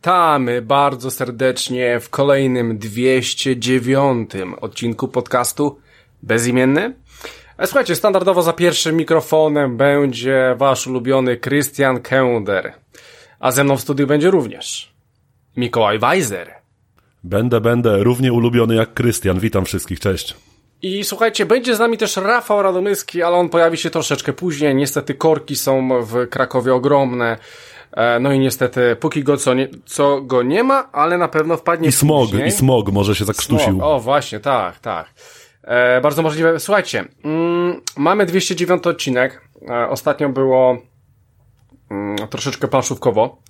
Witamy bardzo serdecznie w kolejnym 209 odcinku podcastu Bezimienny. E, Słuchajcie, standardowo za pierwszym mikrofonem będzie wasz ulubiony Christian Kender. A ze mną w studiu będzie również Mikołaj Weiser. Będę, będę równie ulubiony jak Krystian. Witam wszystkich, cześć. I słuchajcie, będzie z nami też Rafał Radomyski, ale on pojawi się troszeczkę później. Niestety korki są w Krakowie ogromne. E, No i niestety, póki go co, nie, co go nie ma, ale na pewno wpadnie I smog, później. i smog może się zakrztusił. Smog. O, właśnie, tak, tak. E, bardzo możliwe. Słuchajcie, mm, mamy 209 odcinek. E, ostatnio było mm, troszeczkę planszówkowo.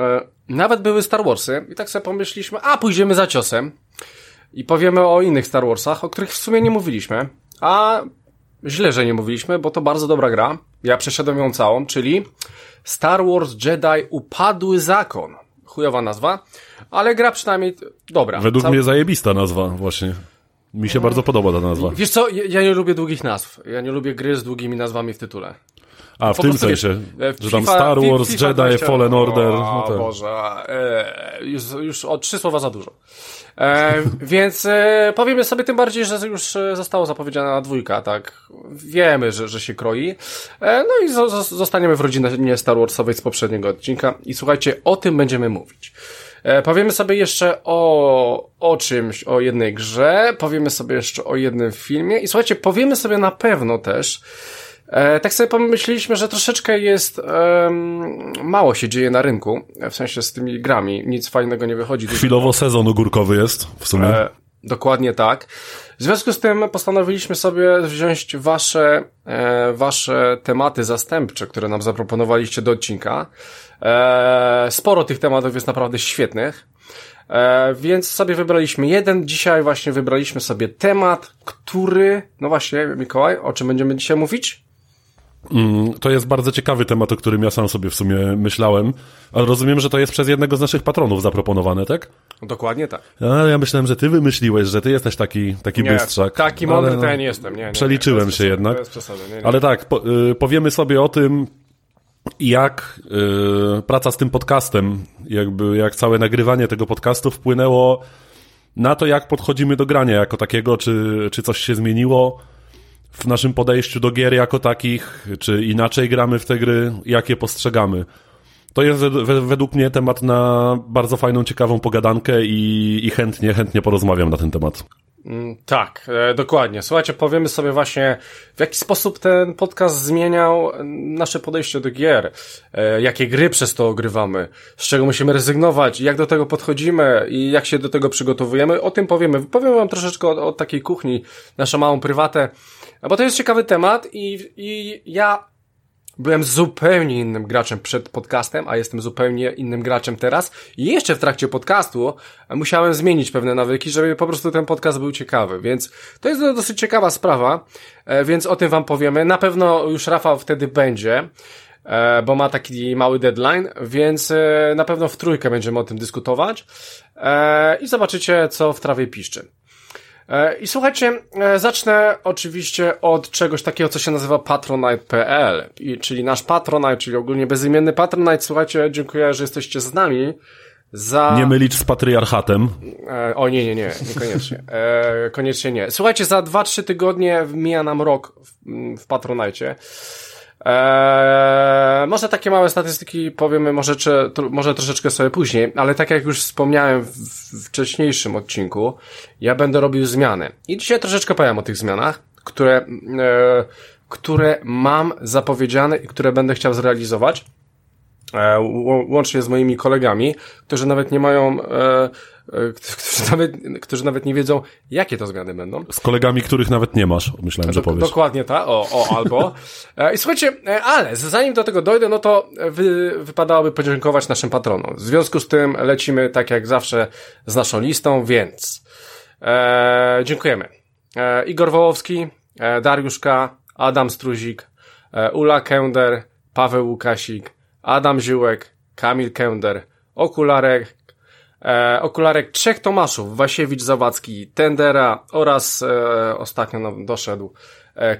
E, nawet były Star Warsy i tak sobie pomyśleliśmy, a pójdziemy za ciosem i powiemy o innych Star Warsach, o których w sumie nie mówiliśmy. A źle, że nie mówiliśmy, bo to bardzo dobra gra. Ja przeszedłem ją całą, czyli Star Wars Jedi Upadły Zakon. Chujowa nazwa, ale gra przynajmniej dobra. Według Cał- mnie zajebista nazwa, właśnie. Mi się bardzo podoba ta nazwa. Wiesz co, ja, nie lubię długich nazw. Ja nie lubię gry z długimi nazwami w tytule. A, w Po tym wiesz, sensie, e, że tam FIFA Star Wars, FIFA Jedi, 20 Fallen Order. O No tak. Boże, e, już, już o trzy słowa za dużo. E, więc e, powiemy sobie tym bardziej, że już e, zostało zapowiedziana dwójka, tak? Wiemy, że, że się kroi. E, no i zo, zo, zostaniemy w rodzinie Star Warsowej z poprzedniego odcinka. I słuchajcie, o tym będziemy mówić. E, Powiemy sobie jeszcze o, o czymś, o jednej grze, powiemy sobie jeszcze o jednym filmie i słuchajcie, powiemy sobie na pewno też, tak sobie pomyśleliśmy, że troszeczkę jest, em, mało się dzieje na rynku, w sensie z tymi grami, nic fajnego nie wychodzi. Chwilowo sezon ogórkowy jest, w sumie. E, dokładnie tak. W związku z tym postanowiliśmy sobie wziąć wasze, e, wasze tematy zastępcze, które nam zaproponowaliście do odcinka. E, sporo tych tematów jest naprawdę świetnych. E, więc sobie wybraliśmy jeden. Dzisiaj właśnie wybraliśmy sobie temat, który, no właśnie, Mikołaj, o czym będziemy dzisiaj mówić? Mm, To jest bardzo ciekawy temat, o którym ja sam sobie w sumie myślałem, ale rozumiem, że to jest przez jednego z naszych patronów zaproponowane, tak? Dokładnie tak. A ja myślałem, że ty wymyśliłeś, że ty jesteś taki, taki bystrzak. taki Ale mądry no, to ja nie jestem. Nie, nie, Przeliczyłem nie, się jednak. Nie, nie. Ale tak, po, y, powiemy sobie o tym, jak y, praca z tym podcastem, jakby jak całe nagrywanie tego podcastu wpłynęło na to, jak podchodzimy do grania jako takiego, czy, czy coś się zmieniło w naszym podejściu do gier jako takich, czy inaczej gramy w te gry, jak je postrzegamy. To jest wed- wed- według mnie temat na bardzo fajną, ciekawą pogadankę i, i chętnie, chętnie porozmawiam na ten temat. Mm, Tak, e, dokładnie. Słuchajcie, powiemy sobie właśnie, w jaki sposób ten podcast zmieniał e, nasze podejście do gier, e, jakie gry przez to ogrywamy, z czego musimy rezygnować, jak do tego podchodzimy i jak się do tego przygotowujemy. O tym powiemy. Powiem wam troszeczkę o, o takiej kuchni, naszą małą prywatę, bo to jest ciekawy temat i, i ja Byłem zupełnie innym graczem przed podcastem, a jestem zupełnie innym graczem teraz. I jeszcze w trakcie podcastu musiałem zmienić pewne nawyki, żeby po prostu ten podcast był ciekawy. Więc to jest dosyć ciekawa sprawa, e, więc o tym wam powiemy. Na pewno już Rafał wtedy będzie, e, bo ma taki mały deadline, więc e, na pewno w trójkę będziemy o tym dyskutować i zobaczycie, co w trawie piszczy. E, I słuchajcie, e, zacznę oczywiście od czegoś takiego, co się nazywa patronite.pl, czyli nasz patronite, czyli ogólnie bezimienny patronite. Słuchajcie, dziękuję, że jesteście z nami. Za... Nie mylić z patriarchatem. E, o nie, nie, nie, niekoniecznie. E, koniecznie nie. Słuchajcie, za 2-3 tygodnie mija nam rok w, w Patronite. E, może takie małe statystyki powiemy może, czy, może troszeczkę sobie później, ale tak jak już wspomniałem w, w wcześniejszym odcinku, ja będę robił zmiany. I dzisiaj troszeczkę powiem o tych zmianach, które, e, które mam zapowiedziane i które będę chciał zrealizować łącznie z moimi kolegami, którzy nawet nie mają, e, e, którzy nawet, którzy nawet nie wiedzą, jakie to zmiany będą. Z kolegami, których nawet nie masz, myślałem, że powiesz. Dokładnie tak, o, o albo. E, I słuchajcie, e, ale zanim do tego dojdę, no to wy, wypadałoby podziękować naszym patronom. W związku z tym lecimy tak jak zawsze z naszą listą, więc e, dziękujemy. E, Igor Wołowski, e, Dariusz K., Adam Struzik, e, Ula Kęder, Paweł Łukasik, Adam Ziółek, Kamil Kęder, Okularek, e, okularek trzech Tomaszów, Wasiewicz Zawadzki, Tendera oraz e, ostatnio nam doszedł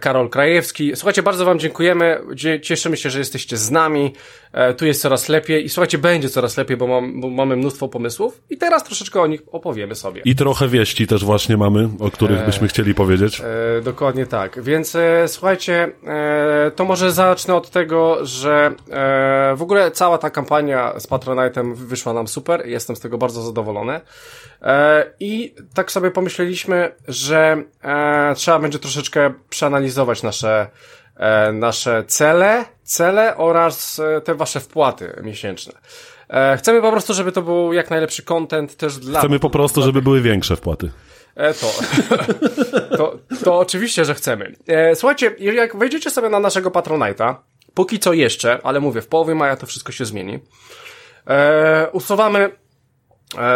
Karol Krajewski. Słuchajcie, bardzo wam dziękujemy, cieszymy się, że jesteście z nami, e, tu jest coraz lepiej i słuchajcie, będzie coraz lepiej, bo, mam, bo mamy mnóstwo pomysłów i teraz troszeczkę o nich opowiemy sobie. I trochę wieści też właśnie mamy, o których byśmy chcieli powiedzieć. E, dokładnie tak, więc e, słuchajcie, e, to może zacznę od tego, że w ogóle cała ta kampania z Patronite'em wyszła nam super, jestem z tego bardzo zadowolony. I tak sobie pomyśleliśmy, że trzeba będzie troszeczkę przeanalizować nasze e, nasze cele, cele oraz e, te wasze wpłaty miesięczne. E, chcemy po prostu, żeby to był jak najlepszy content też dla... Chcemy po prostu, żeby były większe wpłaty. E, to, to, to oczywiście, że chcemy. E, słuchajcie, jak wejdziecie sobie na naszego Patronite'a, póki co jeszcze, ale mówię, w połowie maja to wszystko się zmieni, e, usuwamy E,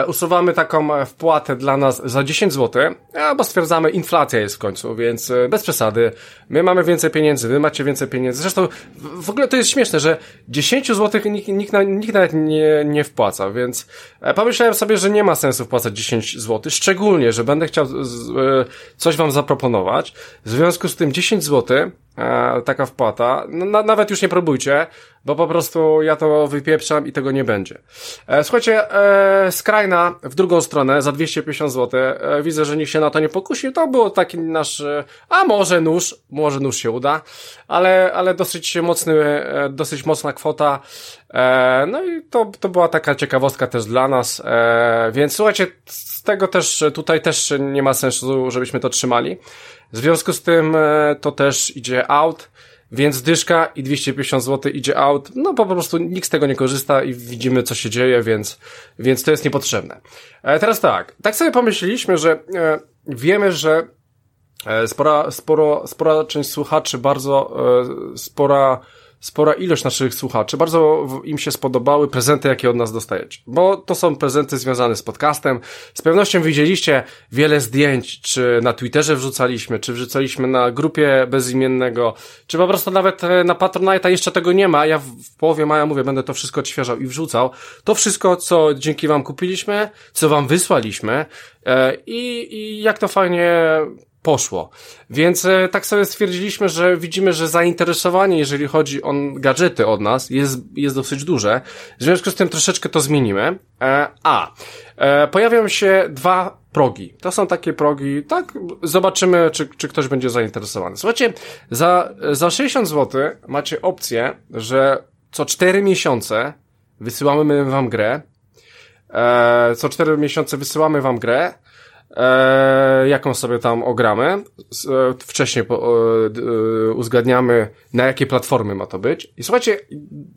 usuwamy taką e, wpłatę dla nas za 10 zł, e, bo stwierdzamy, inflacja jest w końcu, więc bez przesady. My mamy więcej pieniędzy, wy macie więcej pieniędzy. Zresztą w ogóle to jest śmieszne, że 10 zł nikt, nikt, nikt nawet nie, nie wpłaca, więc pomyślałem sobie, że nie ma sensu wpłacać 10 zł, szczególnie, że będę chciał coś wam zaproponować. W związku z tym 10 zł e, taka wpłata. No, na, nawet już nie próbujcie, bo po prostu ja to wypieprzam i tego nie będzie. E, słuchajcie, e, skrajna w drugą stronę za 250 zł. E, widzę, że nikt się na to nie pokusił. To był taki nasz, e, a może nóż, może nóż się uda, ale, ale dosyć mocny, e, dosyć mocna kwota. E, no i to, to była taka ciekawostka też dla nas, e, więc słuchajcie, z tego też, tutaj też nie ma sensu, żebyśmy to trzymali. W związku z tym e, to też idzie out, więc dyszka i 250 zł idzie out. No po prostu nikt z tego nie korzysta i widzimy co się dzieje, więc, więc to jest niepotrzebne. E, teraz tak, tak sobie pomyśleliśmy, że e, wiemy, że spora, sporo, spora część słuchaczy, bardzo spora spora ilość naszych słuchaczy. Bardzo im się spodobały prezenty, jakie od nas dostajecie. Bo to są prezenty związane z podcastem. Z pewnością widzieliście wiele zdjęć, czy na Twitterze wrzucaliśmy, czy wrzucaliśmy na grupie bezimiennego, czy po prostu nawet e, na Patronite'a jeszcze tego nie ma. Ja w połowie maja mówię, będę to wszystko odświeżał i wrzucał. To wszystko, co dzięki wam kupiliśmy, co wam wysłaliśmy e, i, i jak to fajnie poszło. Więc e, tak sobie stwierdziliśmy, że widzimy, że zainteresowanie, jeżeli chodzi o gadżety od nas, jest, jest dosyć duże. W związku z tym troszeczkę to zmienimy. E, a, e, pojawią się dwa progi. To są takie progi, tak, zobaczymy, czy, czy ktoś będzie zainteresowany. Słuchajcie, za, za 60 zł macie opcję, że co 4 miesiące wysyłamy wam grę, co 4 miesiące wysyłamy wam grę, e, jaką sobie tam ogramy. E, wcześniej po, e, uzgadniamy, na jakie platformy ma to być. I słuchajcie,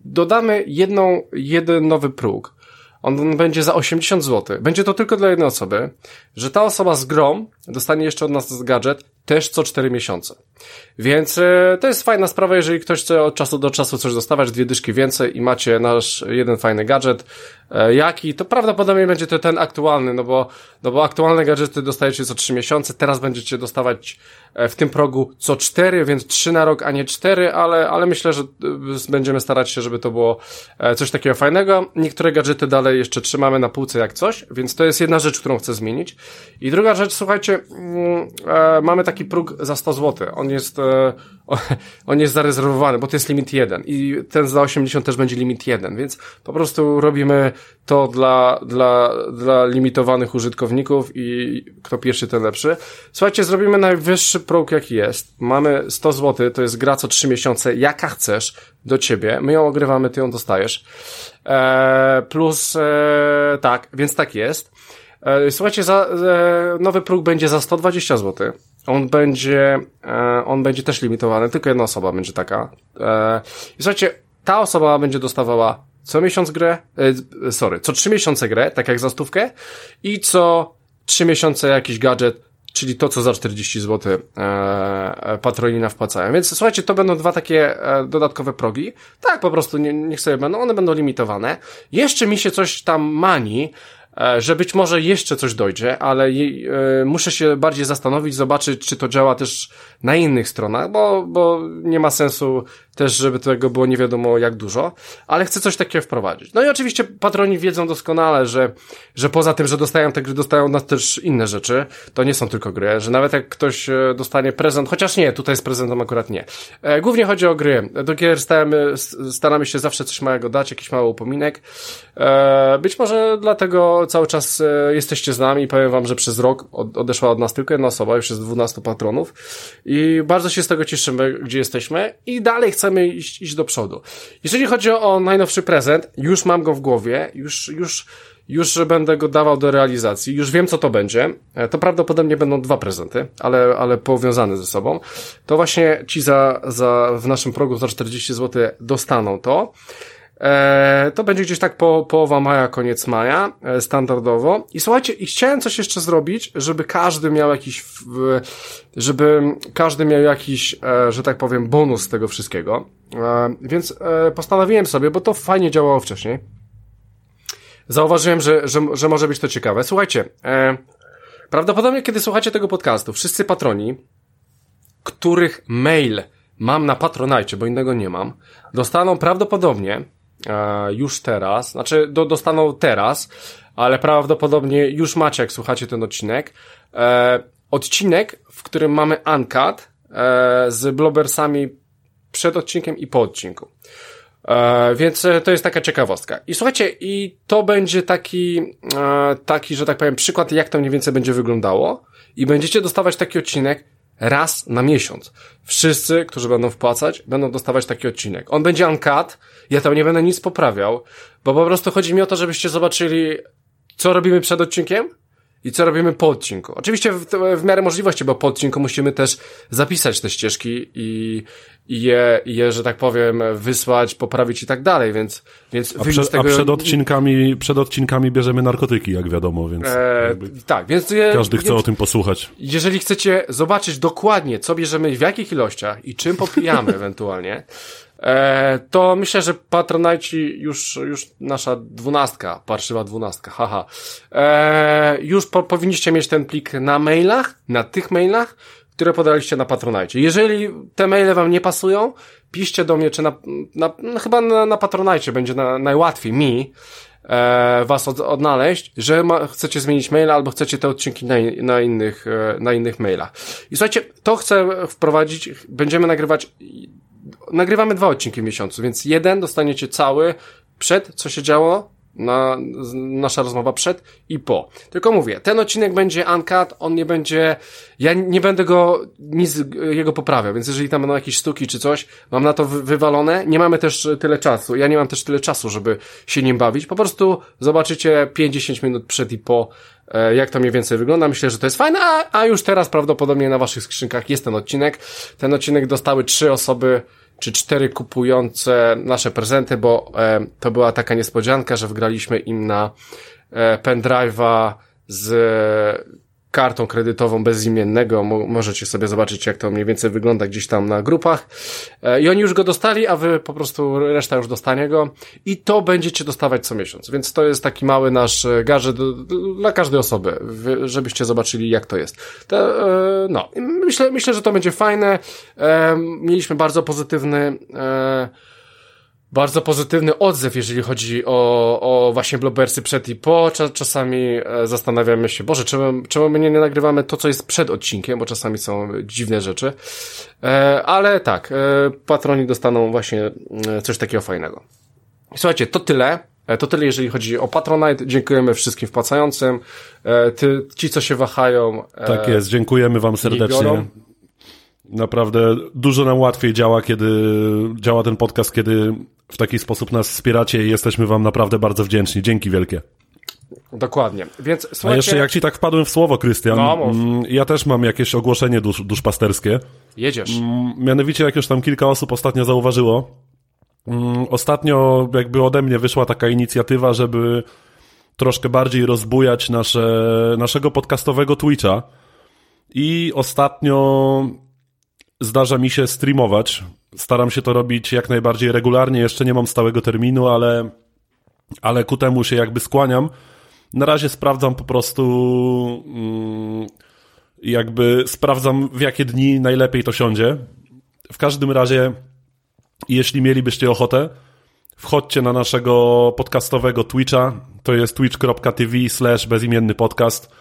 dodamy jedną, jeden nowy próg. On będzie za 80 zł. Będzie to tylko dla jednej osoby, że ta osoba z grom dostanie jeszcze od nas gadżet też co 4 miesiące. Więc e, to jest fajna sprawa, jeżeli ktoś chce od czasu do czasu coś dostawać, dwie dyszki więcej i macie nasz jeden fajny gadżet, e, jaki, to prawdopodobnie będzie to ten aktualny, no bo, no bo aktualne gadżety dostajecie co 3 miesiące, teraz będziecie dostawać e, w tym progu co 4, więc 3 na rok, a nie 4, ale, ale myślę, że będziemy starać się, żeby to było coś takiego fajnego. Niektóre gadżety dalej jeszcze trzymamy na półce jak coś, więc to jest jedna rzecz, którą chcę zmienić. I druga rzecz, słuchajcie, mm, mamy taki próg za 100 zł. On jest, e, on jest zarezerwowany, bo to jest limit 1 i ten za 80 też będzie limit 1, więc po prostu robimy to dla, dla, dla limitowanych użytkowników i kto pierwszy, ten lepszy. Słuchajcie, zrobimy najwyższy próg jaki jest. Mamy 100 zł, to jest gra co 3 miesiące, jaka chcesz do ciebie. My ją ogrywamy, ty ją dostajesz. E, plus, e, tak, więc tak jest. Słuchajcie, za, e, nowy próg będzie za 120 zł. On będzie, e, on będzie też limitowany, tylko jedna osoba będzie taka. I słuchajcie, ta osoba będzie dostawała co miesiąc grę, sorry, co trzy miesiące grę, tak jak za stówkę, i co trzy miesiące jakiś gadżet, czyli to, co za 40 zł e, patronina wpłacają. Więc słuchajcie, to będą dwa takie e, dodatkowe progi. Tak, po prostu nie, niech sobie będą, one będą limitowane. Jeszcze mi się coś tam mani, E, że być może jeszcze coś dojdzie, ale je, e, muszę się bardziej zastanowić, zobaczyć, czy to działa też na innych stronach, bo, bo nie ma sensu też, żeby tego było nie wiadomo jak dużo, ale chcę coś takiego wprowadzić. No i oczywiście patroni wiedzą doskonale, że, że poza tym, że dostają te gry, dostają nas też inne rzeczy. To nie są tylko gry, że nawet jak ktoś e, dostanie prezent, chociaż nie, tutaj z prezentem akurat nie. E, głównie chodzi o gry. Do gier staramy, staramy się zawsze coś małego dać, jakiś mały upominek. E, być może dlatego cały czas jesteście z nami. Powiem wam, że przez rok odeszła od nas tylko jedna osoba, już jest 12 patronów i bardzo się z tego cieszymy, gdzie jesteśmy i dalej chcemy iść, iść do przodu. Jeżeli chodzi o najnowszy prezent, już mam go w głowie, już, już, już będę go dawał do realizacji, już wiem co to będzie. E, to prawdopodobnie będą dwa prezenty, ale, ale powiązane ze sobą. To właśnie ci za, za, w naszym progu za 40 zł dostaną to. E, to będzie gdzieś tak po, połowa maja, koniec maja, e, standardowo. I słuchajcie, i chciałem coś jeszcze zrobić, żeby każdy miał jakiś, żeby każdy miał jakiś, e, że tak powiem, bonus z tego wszystkiego. Więc postanowiłem sobie, bo to fajnie działało wcześniej. Zauważyłem, że, że, że może być to ciekawe. Słuchajcie, prawdopodobnie kiedy słuchacie tego podcastu, wszyscy patroni, których mail mam na Patronite, bo innego nie mam, dostaną prawdopodobnie już teraz, znaczy do, dostaną teraz, ale prawdopodobnie już macie, jak słuchacie ten odcinek. E, odcinek, w którym mamy uncut e, z blobersami przed odcinkiem i po odcinku. E, więc to jest taka ciekawostka. I słuchajcie, i to będzie taki, e, taki, że tak powiem, przykład, jak to mniej więcej będzie wyglądało. I będziecie dostawać taki odcinek raz na miesiąc. Wszyscy, którzy będą wpłacać, będą dostawać taki odcinek. On będzie uncut, ja tam nie będę nic poprawiał, bo po prostu chodzi mi o to, żebyście zobaczyli, co robimy przed odcinkiem i co robimy po odcinku. Oczywiście w, w miarę możliwości, bo po odcinku musimy też zapisać te ścieżki i, i je, je, że tak powiem, wysłać, poprawić i tak dalej, więc, więc a, przed, tego... a przed odcinkami, przed odcinkami bierzemy narkotyki, jak wiadomo, więc e, tak, więc je, każdy chce więc, o tym posłuchać. Jeżeli chcecie zobaczyć dokładnie, co bierzemy, w jakich ilościach i czym popijamy ewentualnie, to myślę, że Patronite już, już nasza dwunastka, parszywa dwunastka, haha, e, już po, powinniście mieć ten plik na mailach, na tych mailach, które podaliście na Patronite. Jeżeli te maile wam nie pasują, piszcie do mnie, czy na, na no chyba na, na Patronite będzie na, najłatwiej mi, e, was od, odnaleźć, że ma, chcecie zmienić maila albo chcecie te odcinki na, na, innych, e, na innych mailach. I słuchajcie, to chcę wprowadzić, będziemy nagrywać nagrywamy dwa odcinki w miesiącu, więc jeden dostaniecie cały przed, co się działo, na, nasza rozmowa przed i po. Tylko mówię, ten odcinek będzie uncut, on nie będzie, ja nie będę go, nic jego poprawiał, więc jeżeli tam będą jakieś sztuki czy coś, mam na to wywalone, nie mamy też tyle czasu, ja nie mam też tyle czasu, żeby się nim bawić, po prostu zobaczycie 5-10 minut przed i po, e, jak to mniej więcej wygląda, myślę, że to jest fajne, a, a już teraz prawdopodobnie na waszych skrzynkach jest ten odcinek, ten odcinek dostały trzy osoby, czy cztery kupujące nasze prezenty, bo e, to była taka niespodzianka, że wgraliśmy im na e, pendrive'a z kartą kredytową bezimiennego. Możecie sobie zobaczyć, jak to mniej więcej wygląda gdzieś tam na grupach. E, I oni już go dostali, a wy po prostu reszta już dostanie go. I to będziecie dostawać co miesiąc. Więc to jest taki mały nasz e, gadżet dla każdej osoby, żebyście zobaczyli, jak to jest. To, e, no, myślę, myślę, że to będzie fajne. Mieliśmy bardzo pozytywny bardzo pozytywny odzew, jeżeli chodzi o, o właśnie blobersy przed i po. Czasami e, zastanawiamy się, Boże, czemu, czemu my nie nagrywamy to, co jest przed odcinkiem, bo czasami są dziwne rzeczy. E, ale tak, e, patroni dostaną właśnie coś takiego fajnego. Słuchajcie, to tyle. To tyle, jeżeli chodzi o Patronite. Dziękujemy wszystkim wpłacającym. Ty, ci, co się wahają. Tak jest, dziękujemy Wam serdecznie. Naprawdę dużo nam łatwiej działa, kiedy działa ten podcast, kiedy w taki sposób nas wspieracie i jesteśmy wam naprawdę bardzo wdzięczni. Dzięki wielkie. Dokładnie. Więc słuchajcie... A jeszcze jak ci tak wpadłem w słowo, Krystian, no, mm, ja też mam jakieś ogłoszenie dusz, duszpasterskie. Jedziesz. Mm, mianowicie, jak już tam kilka osób ostatnio zauważyło, mm, ostatnio jakby ode mnie wyszła taka inicjatywa, żeby troszkę bardziej rozbujać nasze, naszego podcastowego Twitcha. I ostatnio zdarza mi się streamować. Staram się to robić jak najbardziej regularnie. Jeszcze nie mam stałego terminu, ale, ale ku temu się jakby skłaniam. Na razie sprawdzam po prostu, mm, jakby sprawdzam w jakie dni najlepiej to siądzie. W każdym razie, jeśli mielibyście ochotę, wchodźcie na naszego podcastowego Twitcha, to jest twitch.tv slash bezimienny podcast,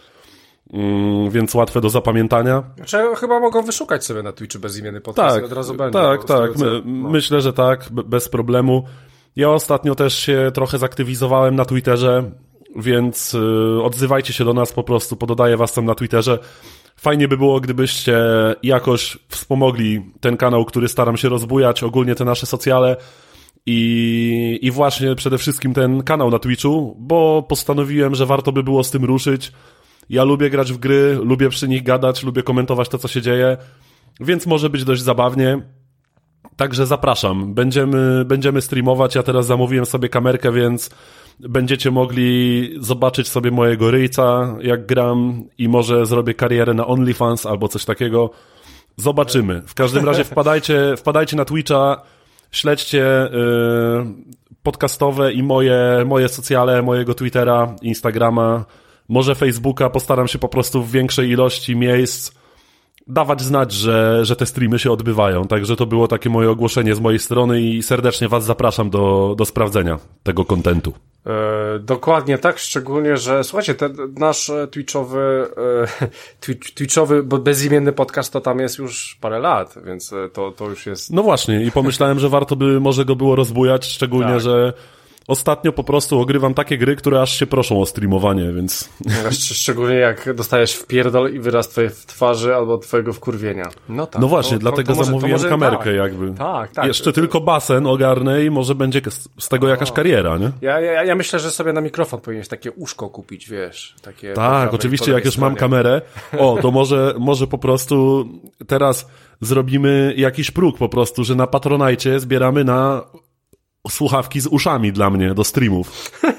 mm, więc łatwe do zapamiętania. Znaczy, chyba mogą wyszukać sobie na Twitchu bezimienny podcast Tak, i od razu będzie. tak, tak, My, no. myślę, że tak, be- bez problemu. Ja ostatnio też się trochę zaktywizowałem na Twitterze, więc y, odzywajcie się do nas po prostu, pododaję was tam na Twitterze. Fajnie by było, gdybyście jakoś wspomogli ten kanał, który staram się rozbujać, ogólnie te nasze socjale i, i właśnie przede wszystkim ten kanał na Twitchu, bo postanowiłem, że warto by było z tym ruszyć. Ja lubię grać w gry, lubię przy nich gadać, lubię komentować to, co się dzieje, więc może być dość zabawnie. Także zapraszam. Będziemy, będziemy streamować. Ja teraz zamówiłem sobie kamerkę, więc będziecie mogli zobaczyć sobie mojego ryjca, jak gram i może zrobię karierę na OnlyFans albo coś takiego. Zobaczymy. W każdym razie wpadajcie, wpadajcie na Twitcha, śledźcie y, podcastowe i moje, moje socjale, mojego Twittera, Instagrama, może Facebooka. Postaram się po prostu w większej ilości miejsc dawać znać, że, że te streamy się odbywają. Także to było takie moje ogłoszenie z mojej strony i serdecznie Was zapraszam do, do sprawdzenia tego kontentu. E, dokładnie tak, szczególnie, że słuchajcie, ten nasz e, Twitchowy, e, Twitch, Twitchowy, bo bezimienny podcast to tam jest już parę lat, więc e, to, to już jest. No właśnie, i pomyślałem, że warto by może go było rozbujać, szczególnie, Tak. że ostatnio po prostu ogrywam takie gry, które aż się proszą o streamowanie, więc Szcz- Szczególnie jak dostajesz w pierdol i wyraz twojej twarzy albo twojego wkurwienia. No tak. no właśnie, to- dlatego to może- zamówiłem może kamerkę tak. jakby. Tak, tak. Jeszcze tylko basen ogarnę i może będzie z tego jakaś kariera, nie? Ja, ja, ja myślę, że sobie na mikrofon powinieneś takie uszko kupić, wiesz. Takie Tak, oczywiście, jak już mam kamerę, o, to może, może po prostu teraz zrobimy jakiś próg po prostu, że na Patronajcie zbieramy na słuchawki z uszami dla mnie do streamów.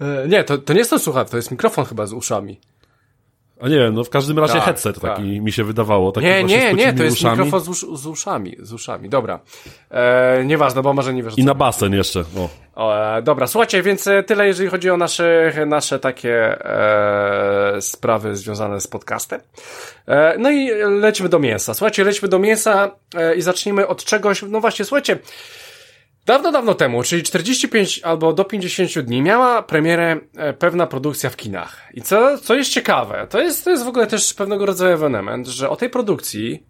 E, Nie, to, to nie jest to słuchawka, to jest mikrofon chyba z uszami. A nie, no w każdym razie Tak, headset tak. taki mi się wydawało. Taki Nie, nie, nie, to jest uszami. mikrofon z, usz, z uszami, z uszami, dobra. E, nieważne, bo może nie wiesz. I na basen jeszcze, o. O, e, dobra, słuchajcie, więc e, tyle, jeżeli chodzi o nasze, nasze takie e, sprawy związane z podcastem. E, no i lecimy do mięsa. Słuchajcie, lecimy do mięsa e, i zacznijmy od czegoś, no właśnie, słuchajcie, dawno, dawno temu, czyli 45 albo do 50 dni miała premierę e, pewna produkcja w kinach. I co, co jest ciekawe, to jest, to jest w ogóle też pewnego rodzaju ewenement, że o tej produkcji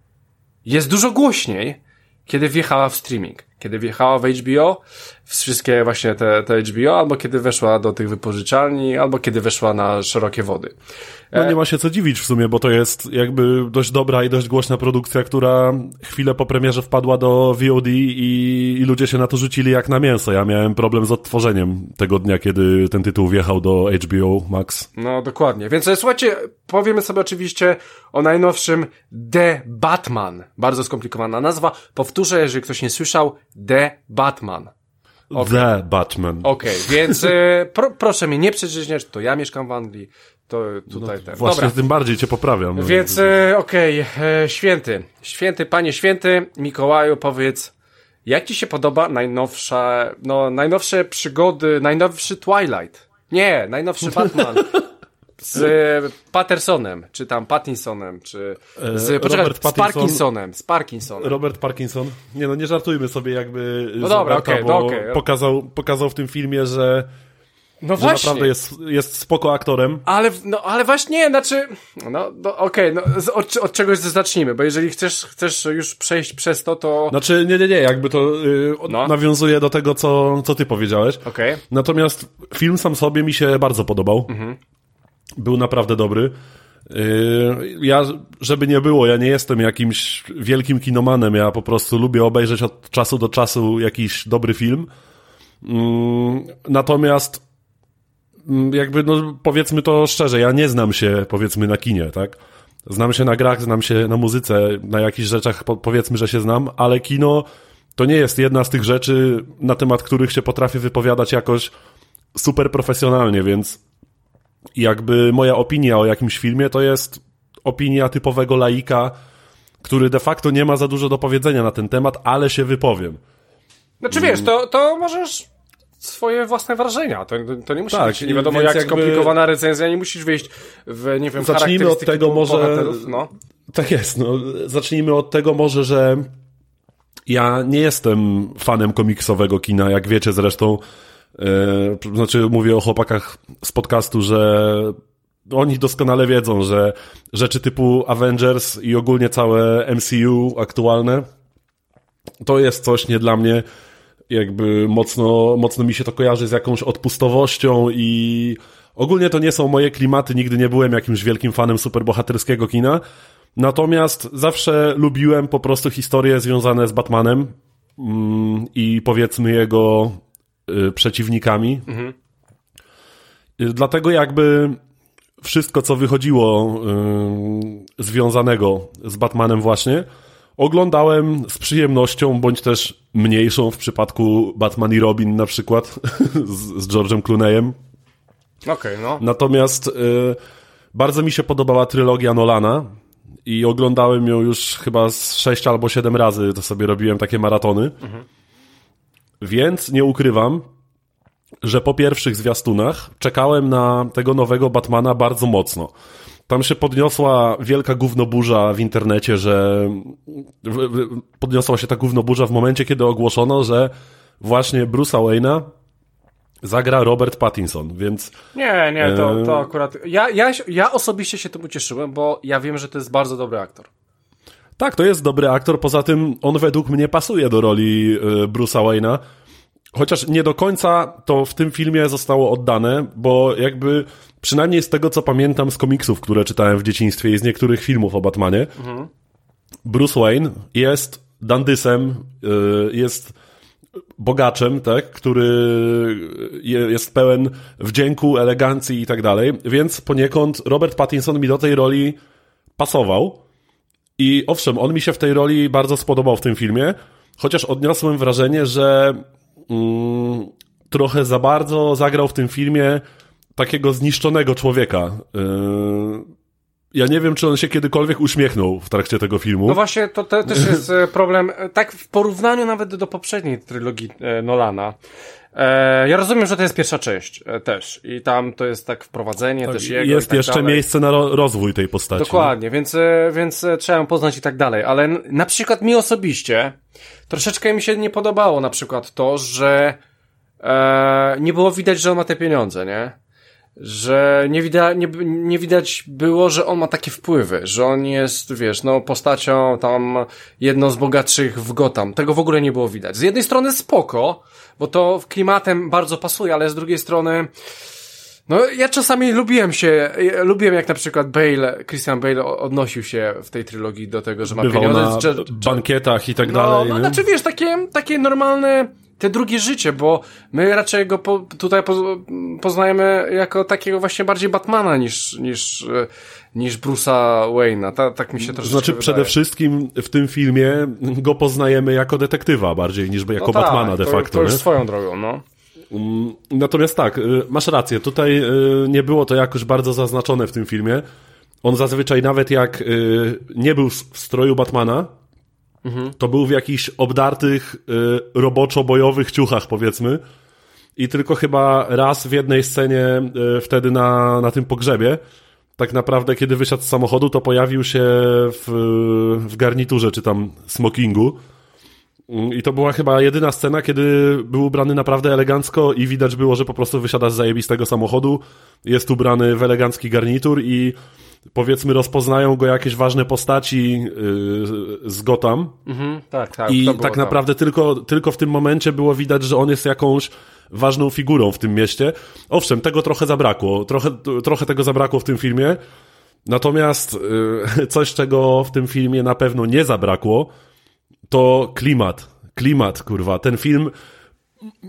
jest dużo głośniej, kiedy wjechała w streaming. Kiedy wjechała w HBO, wszystkie właśnie te, te HBO, albo kiedy weszła do tych wypożyczalni, albo kiedy weszła na szerokie wody. No nie ma się co dziwić w sumie, bo to jest jakby dość dobra i dość głośna produkcja, która chwilę po premierze wpadła do VOD i, i ludzie się na to rzucili jak na mięso. Ja miałem problem z odtworzeniem tego dnia, kiedy ten tytuł wjechał do HBO Max. No, dokładnie. Więc e, słuchajcie, powiemy sobie oczywiście o najnowszym The Batman. Bardzo skomplikowana nazwa. Powtórzę, jeżeli ktoś nie słyszał, The Batman. The Batman. Okej, więc e, pro, proszę mnie nie przeżyźniać, to ja mieszkam w Anglii, to tutaj ten. Właśnie Dobra. tym bardziej cię poprawiam. Więc e, okej, e, święty, święty, panie święty, Mikołaju, powiedz, jak ci się podoba najnowsza, no, najnowsze przygody, najnowszy Twilight? Nie, najnowszy Batman. Z e, Pattersonem, czy tam Pattinsonem, czy z, E, poczekaj, Robert z Parkinsonem, z Parkinsonem. Robert Parkinson. Nie no, nie żartujmy sobie jakby No z dobra, Roberta, okej, bo no okej. pokazał, pokazał w tym filmie, że, No że właśnie. naprawdę jest, jest spoko aktorem. Ale, no, ale właśnie, nie, znaczy, no, no okej, no, z- od, od czegoś zacznijmy, bo jeżeli chcesz, chcesz już przejść przez to, to, Znaczy, nie, nie, nie, jakby to y, od- No. nawiązuje do tego, co, co ty powiedziałeś. okej, Natomiast film sam sobie mi się bardzo podobał. Mhm. Był naprawdę dobry. Yy, Ja, żeby nie było, ja nie jestem jakimś wielkim kinomanem, ja po prostu lubię obejrzeć od czasu do czasu jakiś dobry film. Mm, Natomiast mm, jakby, no powiedzmy to szczerze, ja nie znam się powiedzmy na kinie, tak? Znam się na grach, znam się na muzyce, na jakichś rzeczach po, powiedzmy, że się znam, ale kino to nie jest jedna z tych rzeczy, na temat których się potrafię wypowiadać jakoś super profesjonalnie, więc jakby moja opinia o jakimś filmie to jest opinia typowego laika, który de facto nie ma za dużo do powiedzenia na ten temat, ale się wypowiem. Znaczy wiesz, to, to możesz swoje własne wrażenia. To, to nie musi Tak, być nie wiadomo jak jakby- skomplikowana recenzja, nie musisz wejść w, nie wiem, Zacznijmy od tego może- no. Tak jest, no. Zacznijmy od tego może, że ja nie jestem fanem komiksowego kina, jak wiecie zresztą. E, znaczy, mówię o chłopakach z podcastu, że oni doskonale wiedzą, że rzeczy typu Avengers i ogólnie całe MCU aktualne to jest coś nie dla mnie. Jakby mocno, mocno mi się to kojarzy z jakąś odpustowością i ogólnie to nie są moje klimaty. Nigdy nie byłem jakimś wielkim fanem superbohaterskiego kina. Natomiast zawsze lubiłem po prostu historie związane z Batmanem mm, i powiedzmy jego przeciwnikami. Y, Dlatego jakby wszystko, co wychodziło y, związanego z Batmanem właśnie, oglądałem z przyjemnością, bądź też mniejszą w przypadku Batman i Robin na przykład z, z George'em Clooneyem. Okej, no. Natomiast y, bardzo mi się podobała trylogia Nolana i oglądałem ją już chyba z 6 albo 7 razy, to sobie robiłem takie maratony. Więc nie ukrywam, że po pierwszych zwiastunach czekałem na tego nowego Batmana bardzo mocno. Tam się podniosła wielka gównoburza w internecie, że podniosła się ta gównoburza w momencie, kiedy ogłoszono, że właśnie Bruce'a Wayne'a zagra Robert Pattinson, więc Nie, nie, to, to akurat. Ja, ja, ja osobiście się tym ucieszyłem, bo ja wiem, że to jest bardzo dobry aktor. Tak, to jest dobry aktor, poza tym on według mnie pasuje do roli y, Bruce'a Wayne'a. Chociaż nie do końca to w tym filmie zostało oddane, bo jakby przynajmniej z tego co pamiętam z komiksów, które czytałem w dzieciństwie i z niektórych filmów o Batmanie, Bruce Wayne jest dandysem, y, jest bogaczem, tak, który je- jest pełen wdzięku, elegancji i tak dalej, więc poniekąd Robert Pattinson mi do tej roli pasował. I owszem, on mi się w tej roli bardzo spodobał w tym filmie, chociaż odniosłem wrażenie, że mm, trochę za bardzo zagrał w tym filmie takiego zniszczonego człowieka. Yy, ja nie wiem, czy on się kiedykolwiek uśmiechnął w trakcie tego filmu. No właśnie, to, to też jest e, problem, e, tak w porównaniu nawet do poprzedniej trylogii e, Nolana. E, ja rozumiem, że to jest pierwsza część e, też i tam to jest tak wprowadzenie też jego i jest tak jeszcze dalej. miejsce na ro rozwój tej postaci. Dokładnie, więc, e, więc trzeba ją poznać i tak dalej, ale na przykład mi osobiście troszeczkę mi się nie podobało na przykład to, że e, nie było widać, że on ma te pieniądze, nie? Że nie, wida, nie, nie widać było, że on ma takie wpływy, że on jest, wiesz, no postacią tam jedną z bogatszych w Gotham. Tego w ogóle nie było widać. Z jednej strony spoko, bo to klimatem bardzo pasuje, ale z drugiej strony no, ja czasami lubiłem się, lubiłem jak na przykład Bale, Christian Bale odnosił się w tej trylogii do tego, że ma Bywał pieniądze. na że, bankietach i tak no, dalej. no, nie? znaczy wiesz, takie, takie normalne, te drugie życie, bo my raczej go po, tutaj po, poznajemy jako takiego właśnie bardziej Batmana niż, niż, e, niż Bruce'a Wayne'a. Ta, tak mi się troszeczkę Znaczy wydaje. przede wszystkim w tym filmie go poznajemy jako detektywa bardziej niż jako No tak, Batmana de to, facto. To już nie? swoją drogą, no. Mm, Natomiast tak, y, masz rację, tutaj y, nie było to jakoś bardzo zaznaczone w tym filmie. On zazwyczaj nawet jak nie był w stroju Batmana, to był w jakichś obdartych y, roboczo-bojowych ciuchach powiedzmy. I tylko chyba raz w jednej scenie y, wtedy na, na tym pogrzebie, tak naprawdę kiedy wysiadł z samochodu, to pojawił się w, w garniturze czy tam smokingu. Mm, I to była chyba jedyna scena, kiedy był ubrany naprawdę elegancko i widać było, że po prostu wysiada z zajebistego samochodu, jest ubrany w elegancki garnitur i powiedzmy rozpoznają go jakieś ważne postaci yy, z Gotham Mhm, tak, tak. i tak tam. naprawdę tylko, tylko w tym momencie było widać, że on jest jakąś ważną figurą w tym mieście. Owszem, tego trochę zabrakło, trochę, trochę tego zabrakło w tym filmie, natomiast yy, coś, czego w tym filmie na pewno nie zabrakło, to klimat. Klimat, kurwa. Ten film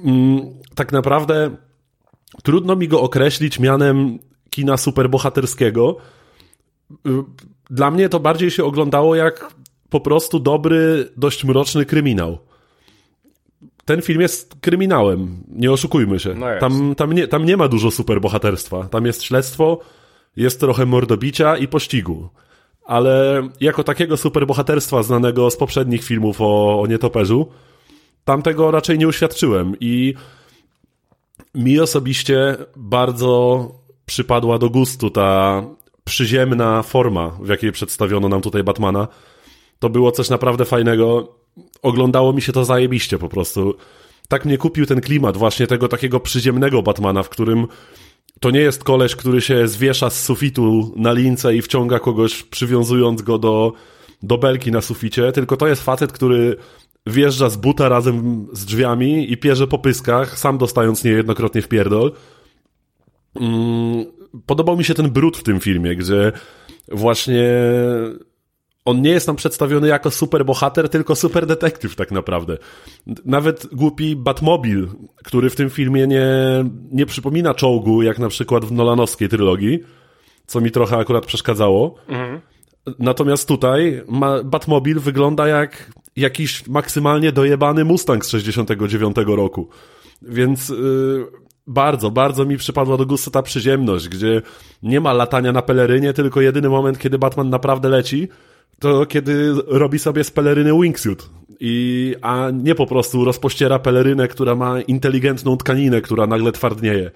mm, tak naprawdę trudno mi go określić mianem kina superbohaterskiego. Dla mnie to bardziej się oglądało jak po prostu dobry, dość mroczny kryminał. Ten film jest kryminałem, nie oszukujmy się. No tam, tam, nie, tam nie ma dużo superbohaterstwa. Tam jest śledztwo, jest trochę mordobicia i pościgu. Ale jako takiego superbohaterstwa znanego z poprzednich filmów o, o nietoperzu, tamtego raczej nie uświadczyłem. I mi osobiście bardzo przypadła do gustu ta przyziemna forma, w jakiej przedstawiono nam tutaj Batmana. To było coś naprawdę fajnego. Oglądało mi się to zajebiście po prostu. Tak mnie kupił ten klimat właśnie tego takiego przyziemnego Batmana, w którym to nie jest koleś, który się zwiesza z sufitu na lince i wciąga kogoś, przywiązując go do, do belki na suficie, tylko to jest facet, który wjeżdża z buta razem z drzwiami i pierze po pyskach, sam dostając niejednokrotnie w pierdol. Mm, podobał mi się ten brud w tym filmie, gdzie właśnie on nie jest nam przedstawiony jako super bohater, tylko super detektyw tak naprawdę. Nawet głupi Batmobil, który w tym filmie nie, nie przypomina czołgu, jak na przykład w Nolanowskiej trylogii, co mi trochę akurat przeszkadzało. Mhm. Natomiast tutaj ma, Batmobil wygląda jak jakiś maksymalnie dojebany Mustang z 69 roku. Więc yy, bardzo, bardzo mi przypadła do gustu ta przyziemność, gdzie nie ma latania na pelerynie, tylko jedyny moment, kiedy Batman naprawdę leci, to kiedy robi sobie z peleryny wingsuit. I, a nie po prostu rozpościera pelerynę, która ma inteligentną tkaninę, która nagle twardnieje.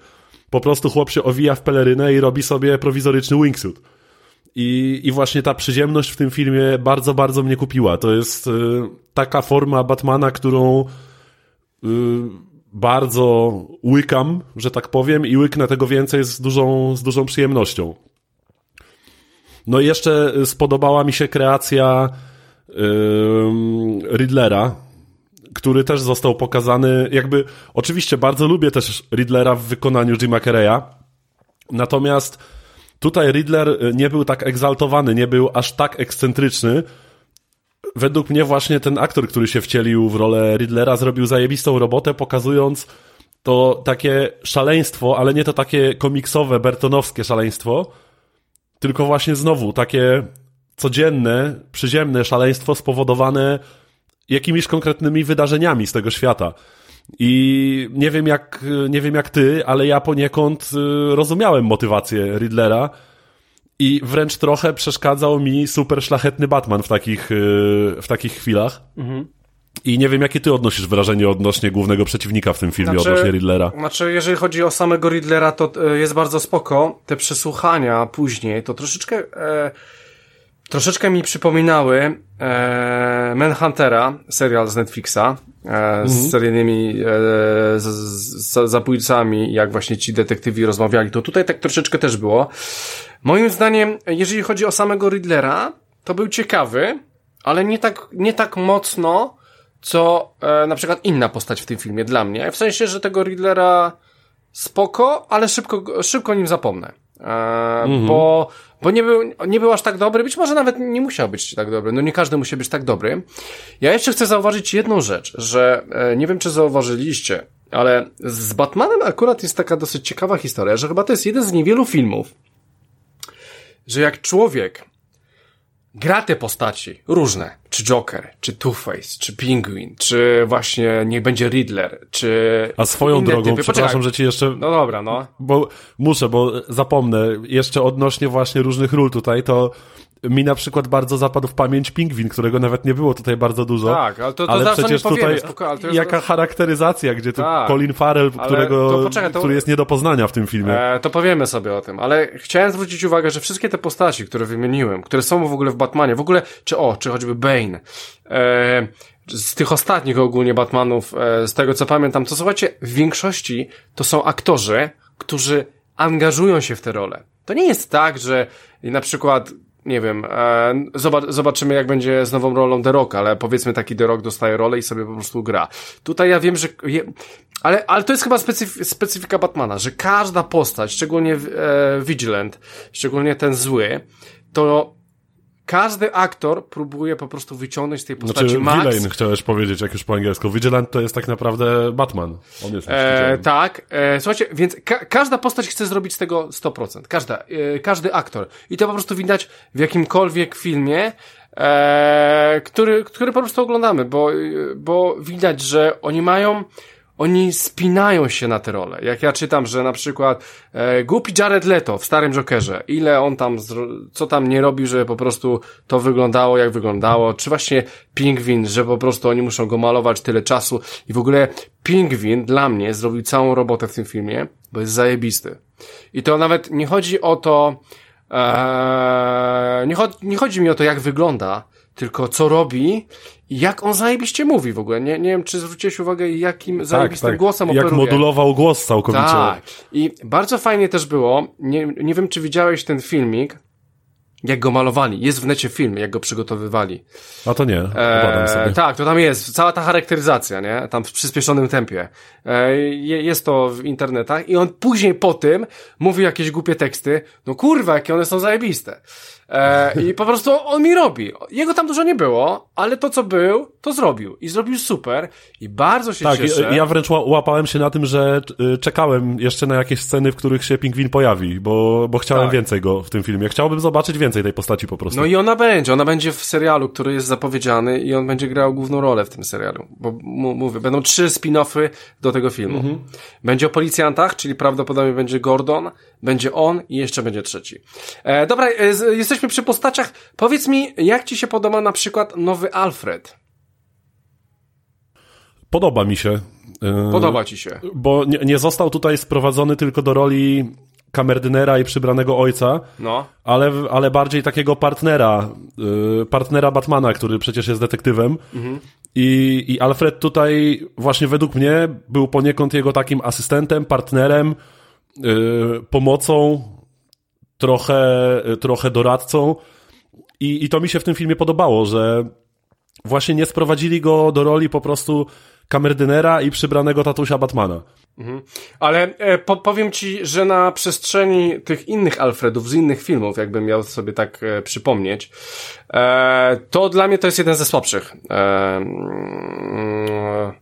Po prostu chłop się owija w pelerynę i robi sobie prowizoryczny wingsuit. I, I właśnie ta przyziemność w tym filmie bardzo, bardzo mnie kupiła. To jest y, taka forma Batmana, którą y, bardzo łykam, że tak powiem, i łyknę tego więcej z dużą, z dużą przyjemnością. No i jeszcze spodobała mi się kreacja y, Riddlera, który też został pokazany, jakby, oczywiście bardzo lubię też Riddlera w wykonaniu Jima Carreya, natomiast Tutaj Riddler nie był tak egzaltowany, nie był aż tak ekscentryczny. Według mnie właśnie ten aktor, który się wcielił w rolę Riddlera, zrobił zajebistą robotę, pokazując to takie szaleństwo, ale nie to takie komiksowe, bertonowskie szaleństwo, tylko właśnie znowu takie codzienne, przyziemne szaleństwo spowodowane jakimiś konkretnymi wydarzeniami z tego świata. I nie wiem jak, nie wiem jak ty, ale ja poniekąd y, rozumiałem motywację Riddlera i wręcz trochę przeszkadzał mi super szlachetny Batman w takich, y, w takich chwilach. Mhm. I nie wiem, jakie ty odnosisz wrażenie odnośnie głównego przeciwnika w tym filmie, znaczy, odnośnie Riddlera. Znaczy, jeżeli chodzi o samego Riddlera, to y, jest bardzo spoko. Te przesłuchania później, to troszeczkę... E troszeczkę mi przypominały e, Manhuntera, serial z Netflixa, e, mhm. z seryjnymi e, z, z, zabójcami, jak właśnie ci detektywi rozmawiali, to tutaj tak troszeczkę też było. Moim zdaniem, jeżeli chodzi o samego Riddlera, to był ciekawy, ale nie tak, nie tak mocno, co e, na przykład inna postać w tym filmie dla mnie. W sensie, że tego Riddlera spoko, ale szybko, szybko nim zapomnę. E, mhm. Bo bo nie był, nie był aż tak dobry, być może nawet nie musiał być tak dobry, no nie każdy musi być tak dobry. Ja jeszcze chcę zauważyć jedną rzecz, że e, nie wiem, czy zauważyliście, ale z Batmanem akurat jest taka dosyć ciekawa historia, że chyba to jest jeden z niewielu filmów, że jak człowiek gra te postaci różne, czy Joker, czy Two-Face, czy Penguin, czy właśnie niech będzie Riddler, czy... A swoją drogą, typy. przepraszam, Poczekaj. że ci jeszcze... No dobra, no. Bo muszę, bo zapomnę, jeszcze odnośnie właśnie różnych ról tutaj, to mi na przykład bardzo zapadł w pamięć pingwin, którego nawet nie było tutaj bardzo dużo. Tak, ale to, to ale przecież tutaj spoko, ale jest... jaka charakteryzacja, gdzie tu tak, Colin Farrell, którego, to, poczekaj, to... który jest nie do poznania w tym filmie. E, to powiemy sobie o tym, ale chciałem zwrócić uwagę, że wszystkie te postaci, które wymieniłem, które są w ogóle w Batmanie, w ogóle, czy o, czy choćby Bane, e, z tych ostatnich ogólnie Batmanów, e, z tego co pamiętam, to słuchajcie, w większości to są aktorzy, którzy angażują się w te role. To nie jest tak, że na przykład nie wiem, e, zobaczymy jak będzie z nową rolą The Rock, ale powiedzmy taki The Rock dostaje rolę i sobie po prostu gra. Tutaj ja wiem, że je, ale, ale to jest chyba specyf specyfika Batmana, że każda postać, szczególnie e, Vigilant, szczególnie ten zły, to każdy aktor próbuje po prostu wyciągnąć z tej postaci znaczy, max. Villain chciałeś powiedzieć, jak już po angielsku. Vigilant to jest tak naprawdę Batman. On jest e, Tak. E, słuchajcie, więc ka każda postać chce zrobić z tego 100%. Każda, e, każdy aktor. I to po prostu widać w jakimkolwiek filmie, e, który, który po prostu oglądamy, bo, bo widać, że oni mają oni spinają się na te role. Jak ja czytam, że na przykład e, głupi Jared Leto w Starym Jokerze, ile on tam, co tam nie robił, żeby po prostu to wyglądało jak wyglądało, czy właśnie Pingwin, że po prostu oni muszą go malować tyle czasu i w ogóle Pingwin dla mnie zrobił całą robotę w tym filmie, bo jest zajebisty. I to nawet nie chodzi o to, e, nie, cho nie chodzi mi o to, jak wygląda, tylko co robi i jak on zajebiście mówi w ogóle. Nie, nie wiem, czy zwróciłeś uwagę, jakim tak, zajebistym tak. głosem jak operuje. Jak modulował głos całkowicie. Tak. I bardzo fajnie też było, nie, nie wiem, czy widziałeś ten filmik, jak go malowali. Jest w necie film, jak go przygotowywali. A to nie, eee, sobie. Tak, to tam jest. Cała ta charakteryzacja, nie? Tam w przyspieszonym tempie. Eee, jest to w internetach i on później po tym mówi jakieś głupie teksty. No kurwa, jakie one są zajebiste. E, I po prostu on mi robi. Jego tam dużo nie było, ale to co był, to zrobił. I zrobił super. I bardzo się tak, cieszę. ja wręcz łapałem się na tym, że y, czekałem jeszcze na jakieś sceny, w których się pingwin pojawi, bo, bo chciałem tak. więcej go w tym filmie. Chciałbym zobaczyć więcej tej postaci po prostu. No i ona będzie. Ona będzie w serialu, który jest zapowiedziany i on będzie grał główną rolę w tym serialu. Bo mówię, będą trzy spin-offy do tego filmu. Mhm. Będzie o policjantach, czyli prawdopodobnie będzie Gordon, będzie on i jeszcze będzie trzeci. E, dobra, e, jesteśmy przy postaciach. Powiedz mi, jak ci się podoba na przykład nowy Alfred? Podoba mi się. E, podoba ci się. Bo nie, nie został tutaj sprowadzony tylko do roli kamerdynera i przybranego ojca, no. ale, ale bardziej takiego partnera, e, partnera Batmana, który przecież jest detektywem. Mhm. I, I Alfred tutaj właśnie według mnie był poniekąd jego takim asystentem, partnerem, Y, pomocą, trochę, trochę doradcą. I, I to mi się w tym filmie podobało, że właśnie nie sprowadzili go do roli po prostu kamerdynera i przybranego tatusia Batmana. Mhm. Ale e, po, powiem ci, że na przestrzeni tych innych Alfredów z innych filmów, jakbym miał sobie tak e, przypomnieć, e, to dla mnie to jest jeden ze słabszych. E, mm,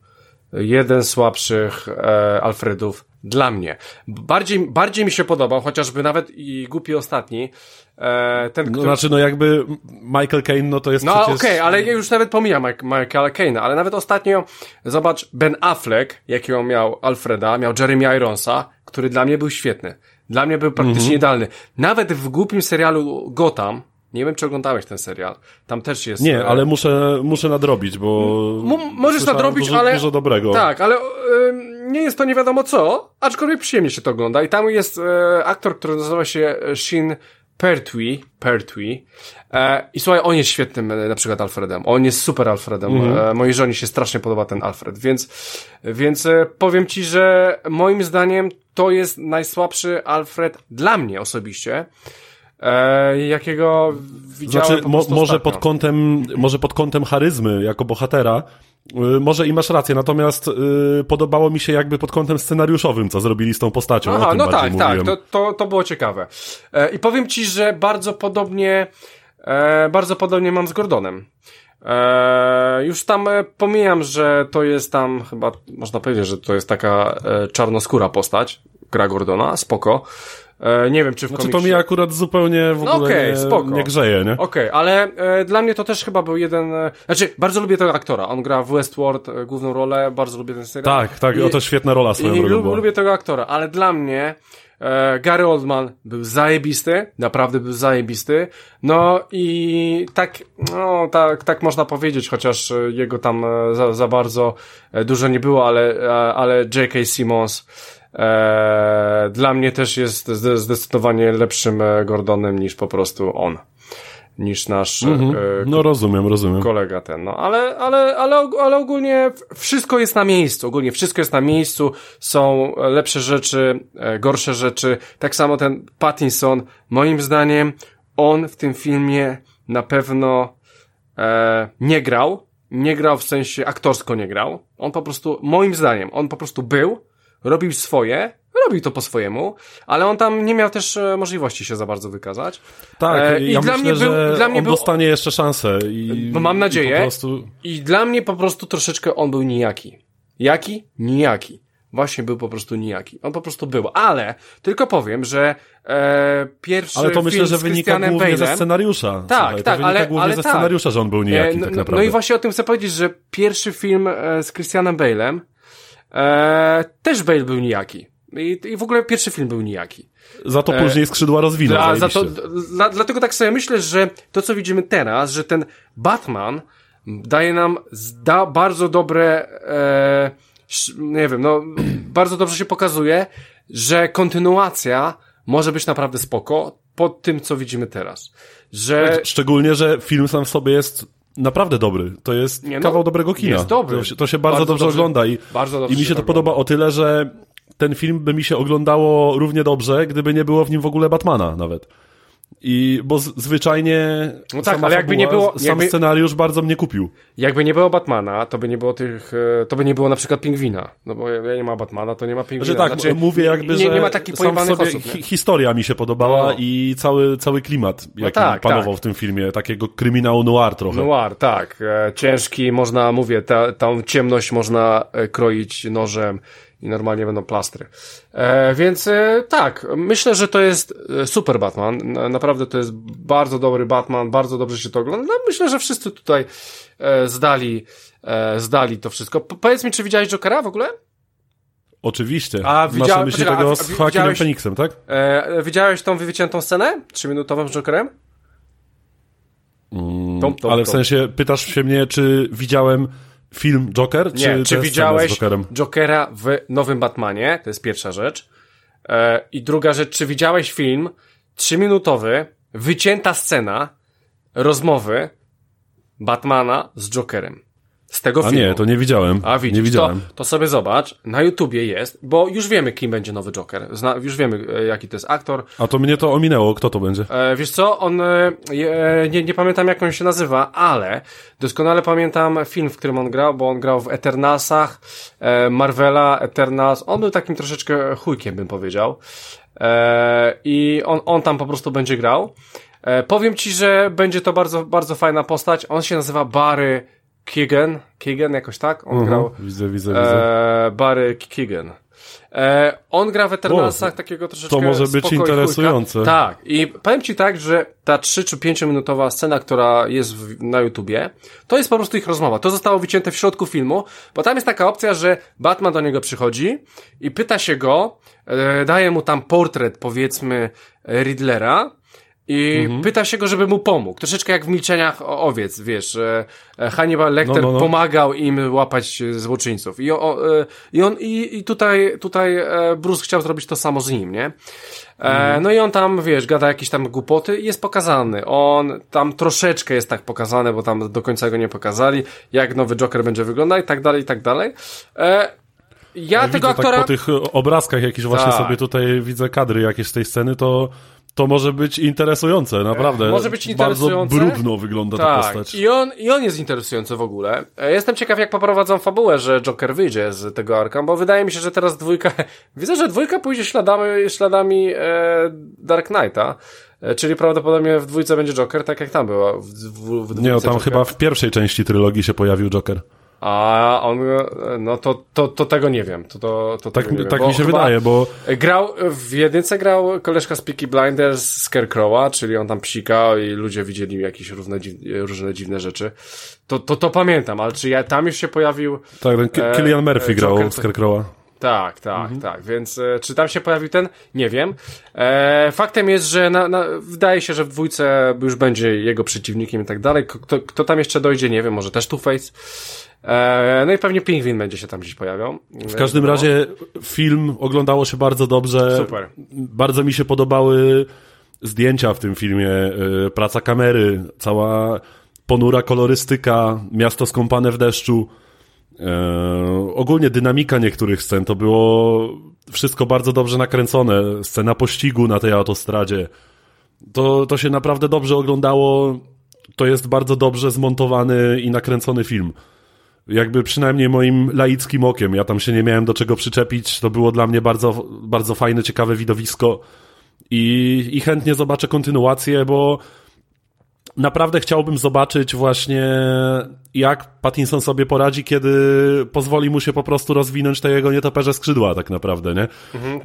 jeden z słabszych e, Alfredów dla mnie. Bardziej, bardziej mi się podobał, chociażby nawet i głupi ostatni. E, ten, który... No, znaczy, no jakby Michael Caine, no to jest no, przecież... No okej, okay, ale ja już nawet pomijam Michaela Caine'a, ale nawet ostatnio, zobacz, Ben Affleck, jakiego miał Alfreda, miał Jeremy Ironsa, który dla mnie był świetny. Dla mnie był praktycznie mm -hmm. idealny. Nawet w głupim serialu Gotham, nie wiem, czy oglądałeś ten serial. Tam też jest. Nie, e, ale muszę, muszę nadrobić, bo. M możesz nadrobić, dużo, ale. Dużo dobrego. Tak, ale nie jest to nie wiadomo co, aczkolwiek przyjemnie się to ogląda. I tam jest e, aktor, który nazywa się Shin Pertwee, Pertwee. E, I słuchaj, on jest świetnym e, na przykład Alfredem. On jest super Alfredem. Mm. E, mojej żonie się strasznie podoba ten Alfred, więc, więc e, powiem ci, że moim zdaniem to jest najsłabszy Alfred dla mnie osobiście. E, jakiego widziałem Znaczy, mo może pod kątem, może pod kątem charyzmy jako bohatera, y, może i masz rację, natomiast y, podobało mi się jakby pod kątem scenariuszowym, co zrobili z tą postacią. Aha, no tak, tak, to, to, to było ciekawe. E, I powiem ci, że bardzo podobnie, e, bardzo podobnie mam z Gordonem. E, już tam e, pomijam, że to jest tam chyba, można powiedzieć, że to jest taka e, czarnoskóra postać, gra Gordona, spoko. E, nie wiem, czy w znaczy, komiksie... to mi akurat zupełnie w no ogóle okay, nie, spoko. nie grzeje, nie? Okej, okay, ale e, dla mnie to też chyba był jeden... E, znaczy, bardzo lubię tego aktora. On gra w Westworld e, główną rolę, bardzo lubię ten serial. Tak, tak, I, oto świetna rola swoją i, drogą. lubię tego aktora, ale dla mnie e, Gary Oldman był zajebisty, naprawdę był zajebisty. No i tak, no tak, tak można powiedzieć, chociaż jego tam e, za, za bardzo dużo nie było, ale, ale J.K. Simmons e, dla mnie też jest zdecydowanie lepszym e, Gordonem niż po prostu on. Niż nasz mm -hmm. e, no rozumiem, rozumiem. kolega ten. No ale, ale, ale, ale ogólnie wszystko jest na miejscu. Ogólnie wszystko jest na miejscu. Są lepsze rzeczy, e, gorsze rzeczy. Tak samo ten Pattinson, moim zdaniem, on w tym filmie na pewno e, nie grał. Nie grał w sensie aktorsko nie grał. On po prostu, moim zdaniem, on po prostu był robił swoje, robił to po swojemu, ale on tam nie miał też e, możliwości się za bardzo wykazać. Tak, e, i ja dla myślę, mnie był, że dla mnie on był, dostanie jeszcze szansę. I, bo mam nadzieję. I, prostu... I dla mnie po prostu troszeczkę on był nijaki. Jaki? Nijaki. Właśnie był po prostu nijaki. On po prostu był. Ale tylko powiem, że e, pierwszy Ale to myślę, że wynika głównie Bale'em, ze scenariusza. Tak, Słuchaj, tak, ale, głównie ale ze tak. scenariusza, że on był nijaki e, no, tak naprawdę. No i właśnie o tym chcę powiedzieć, że pierwszy film e, z Christianem Bale'em e, też Bale był nijaki. I, I w ogóle pierwszy film był nijaki. Za to później skrzydła rozwinął. Za to, dla, dlatego tak sobie myślę, że to, co widzimy teraz, że ten Batman daje nam zda, bardzo dobre, e, nie wiem, no, bardzo dobrze się pokazuje, że kontynuacja może być naprawdę spoko pod tym, co widzimy teraz. Że Szczególnie, że film sam w sobie jest naprawdę dobry. To jest Nie, no, kawał dobrego kina. jest dobry. To się, to się bardzo, Bardzo dobrze, dobrze- ogląda i, bardzo dobrze i mi się to ogląda. podoba o tyle, że ten film by mi się oglądało równie dobrze, gdyby nie było w nim w ogóle Batmana nawet. I bo z, zwyczajnie No tak, ale jakby fabuła, nie było- sam jakby- scenariusz bardzo mnie kupił. jakby nie było Batmana, to by nie było tych, e, to by nie było na przykład Pingwina. No bo jak nie ma Batmana, to nie ma Pingwina. Że tak, Znaczy, mówię jakby, nie, że nie ma takich sam sobie osób, nie? hi historia mi się podobała No. i cały, cały klimat, jaki tak, panował tak. w tym filmie, takiego kryminału noir trochę. Noir, tak. E, ciężki, można, mówię, ta, tą ciemność można e, kroić nożem i normalnie będą plastry. E, więc e, tak, myślę, że to jest e, super Batman. Na, naprawdę to jest bardzo dobry Batman, bardzo dobrze się to ogląda. No, myślę, że wszyscy tutaj e, zdali, e, zdali to wszystko. Po, powiedz mi, czy widziałeś Jokera w ogóle? Oczywiście. A Masz widziałem- na myśli poczekaj, tego a- z Joaquinem widziałeś- Phoenixem, tak? E, widziałeś tą wyciętą scenę? Trzyminutową z Jokerem? Tom, tom, Ale w tom. sensie pytasz się mnie, czy widziałem film Joker, czy, Nie, czy widziałeś? Jokera w nowym Batmanie? To jest pierwsza rzecz. E, I druga rzecz, czy widziałeś film trzyminutowy, wycięta scena rozmowy Batmana z Jokerem? Z tego A filmu. nie, to nie widziałem. A widzisz, nie widziałem. To, to sobie zobacz, na YouTubie jest, bo już wiemy, kim będzie nowy Joker. Zna, już wiemy, e, jaki to jest aktor. A to mnie to ominęło, kto to będzie? E, wiesz co, on, e, je- nie, nie pamiętam jak on się nazywa, ale doskonale pamiętam film, w którym on grał, bo on grał w Eternalsach, e, Marvela, Eternals, on był takim troszeczkę chujkiem, bym powiedział. E, I on, on tam po prostu będzie grał. E, powiem ci, że będzie to bardzo, bardzo fajna postać. On się nazywa Barry Keegan, Keegan jakoś tak? On grał Widzę, widzę, widzę. e, Barry Keegan. E, on gra w Eternalsach O, takiego troszeczkę to może być interesujące. Tak. I powiem ci tak, że ta 3 czy 5 minutowa scena, która jest w, na YouTubie, to jest po prostu ich rozmowa. To zostało wycięte w środku filmu, bo tam jest taka opcja, że Batman do niego przychodzi i pyta się go, e, daje mu tam portret, powiedzmy, Riddlera, i Mhm. pyta się go, żeby mu pomógł. Troszeczkę jak w milczeniach owiec, wiesz, e, Hannibal Lecter No, no, no. pomagał im łapać e, złoczyńców. I, o, e, i on, i, i tutaj, tutaj Bruce chciał zrobić to samo z nim, nie? E, no i on tam, wiesz, gada jakieś tam głupoty i jest pokazany. On tam troszeczkę jest tak pokazany, bo tam do końca go nie pokazali, jak nowy Joker będzie wyglądał i tak dalej, i tak dalej. Ja Ja tego widzę aktora... tak po tych obrazkach, jakieś właśnie Tak. sobie tutaj widzę kadry jakieś z tej sceny, to to może być interesujące, naprawdę. może być interesujące. Bardzo brudno wygląda ta Tak, postać. i on, i on jest interesujący w ogóle. E, Jestem ciekaw, jak poprowadzą fabułę, że Joker wyjdzie z tego Arkham, bo wydaje mi się, że teraz dwójka, widzę, że dwójka pójdzie śladami, śladami e, Dark Knighta, e, czyli prawdopodobnie w dwójce będzie Joker, tak jak tam było. W, w, w Nie, no, tam Joker. chyba w pierwszej części trylogii się pojawił Joker. A on, no to, to, to tego nie wiem. To, to, to Tak, wiem, tak bo mi się wydaje, bo Grał, w jedynce grał koleżka z Peaky Blinders Scarecrowa, czyli on tam psikał i ludzie widzieli jakieś różne, różne dziwne rzeczy. To, to, to pamiętam, ale czy ja, tam już się pojawił... tak, ten E, Killian Murphy e, grał Scarecrowa. Tak, tak, tak, więc e, czy tam się pojawił ten? Nie wiem. E, faktem jest, że na, na, wydaje się, że w dwójce już będzie jego przeciwnikiem i tak dalej. Kto, kto tam jeszcze dojdzie, nie wiem, może też Two-Face. E, no i pewnie Pingwin będzie się tam gdzieś pojawiał. W każdym razie film oglądało się bardzo dobrze. Super. Bardzo mi się podobały zdjęcia w tym filmie, y, praca kamery, cała ponura kolorystyka, miasto skąpane w deszczu. E, ogólnie dynamika niektórych scen to było wszystko bardzo dobrze nakręcone. Scena pościgu na tej autostradzie. To, to się naprawdę dobrze oglądało. To jest bardzo dobrze zmontowany i nakręcony film. Jakby przynajmniej moim laickim okiem. Ja tam się nie miałem do czego przyczepić. To było dla mnie bardzo, bardzo fajne, ciekawe widowisko. I, I chętnie zobaczę kontynuację, bo naprawdę chciałbym zobaczyć właśnie, jak Pattinson sobie poradzi, kiedy pozwoli mu się po prostu rozwinąć te jego nietoperze skrzydła, tak naprawdę, nie?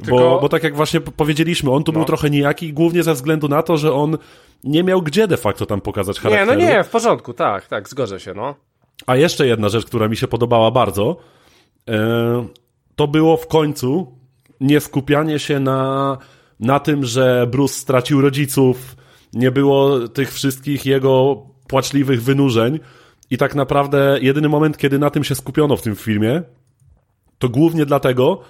tylko- Bo, bo tak jak właśnie powiedzieliśmy, on tu był trochę nijaki, głównie ze względu na to, że on nie miał gdzie de facto tam pokazać Nie, charakteru. no nie, w porządku, tak, tak, zgodzę się, no. A jeszcze jedna rzecz, która mi się podobała bardzo. E, to było w końcu nie skupianie się na, na tym, że Bruce stracił rodziców, nie było tych wszystkich jego płaczliwych wynurzeń i tak naprawdę jedyny moment, kiedy na tym się skupiono w tym filmie, to głównie dlatego,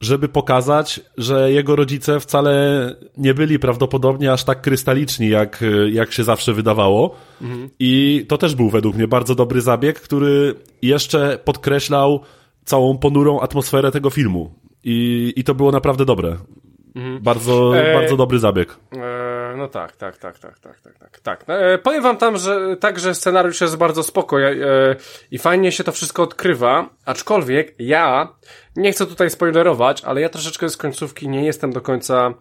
żeby pokazać, że jego rodzice wcale nie byli prawdopodobnie aż tak krystaliczni, jak, jak się zawsze wydawało. Mhm. I to też był według mnie bardzo dobry zabieg, który jeszcze podkreślał całą ponurą atmosferę tego filmu. I, i to było naprawdę dobre. Mhm. Bardzo, e, bardzo dobry zabieg. E, no tak, tak, tak, tak, tak, tak, tak. tak. E, powiem wam tam, że tak, że scenariusz jest bardzo spoko e, i fajnie się to wszystko odkrywa, aczkolwiek ja nie chcę tutaj spoilerować, ale ja troszeczkę z końcówki nie jestem do końca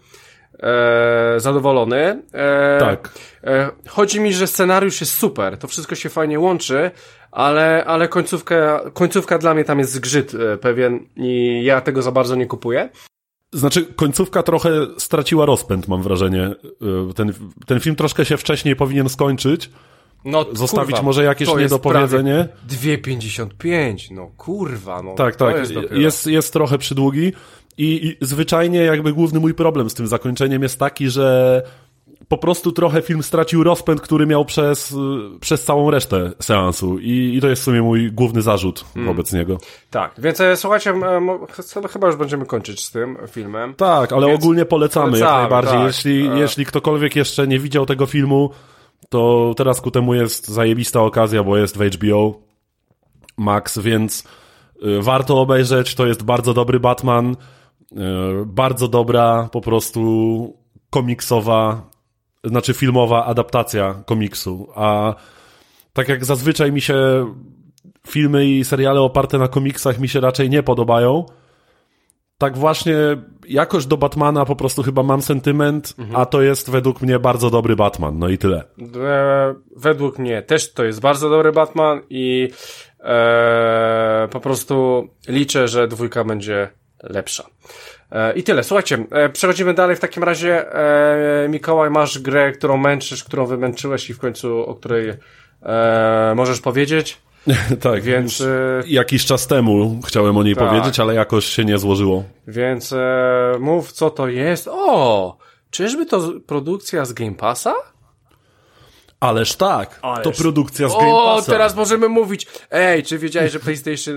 e, zadowolony. E, tak. E, chodzi mi, że scenariusz jest super, to wszystko się fajnie łączy, ale, ale końcówka, końcówka dla mnie tam jest zgrzyt e, pewien i ja tego za bardzo nie kupuję. Znaczy, końcówka trochę straciła rozpęd, mam wrażenie. E, ten, ten film troszkę się wcześniej powinien skończyć. No, Zostawić kurwa, może jakieś niedopowiedzenie. 2,55, no kurwa, no. Tak, tak, jest, jest, jest trochę przydługi i, i zwyczajnie jakby główny mój problem z tym zakończeniem jest taki, że po prostu trochę film stracił rozpęd, który miał przez, przez całą resztę seansu I, i to jest w sumie mój główny zarzut hmm. wobec niego. Tak, więc e, słuchajcie, chyba już będziemy kończyć z tym filmem. Tak, ale więc ogólnie polecamy, polecamy jak najbardziej. Tak. Jeśli, e. jeśli ktokolwiek jeszcze nie widział tego filmu, to teraz ku temu jest zajebista okazja, bo jest w HBO Max, więc y, warto obejrzeć, to jest bardzo dobry Batman, y, bardzo dobra po prostu komiksowa znaczy filmowa adaptacja komiksu, a tak jak zazwyczaj mi się filmy i seriale oparte na komiksach mi się raczej nie podobają, tak właśnie jakoś do Batmana po prostu chyba mam sentyment, mhm. a to jest według mnie bardzo dobry Batman, no i tyle. E, według mnie też to jest bardzo dobry Batman i e, po prostu liczę, że dwójka będzie lepsza. E, I tyle. Słuchajcie, e, przechodzimy dalej. W takim razie, e, Mikołaj, masz grę, którą męczysz, którą wymęczyłeś i w końcu, o której możesz powiedzieć. tak, więc jakiś czas temu chciałem o niej tak. powiedzieć, ale jakoś się nie złożyło. Więc mów, co to jest. O! Czyżby to produkcja z Game Passa? Ależ tak, Ależ... to produkcja z Game Passa. O, teraz możemy mówić. Ej, czy wiedziałeś, że PlayStation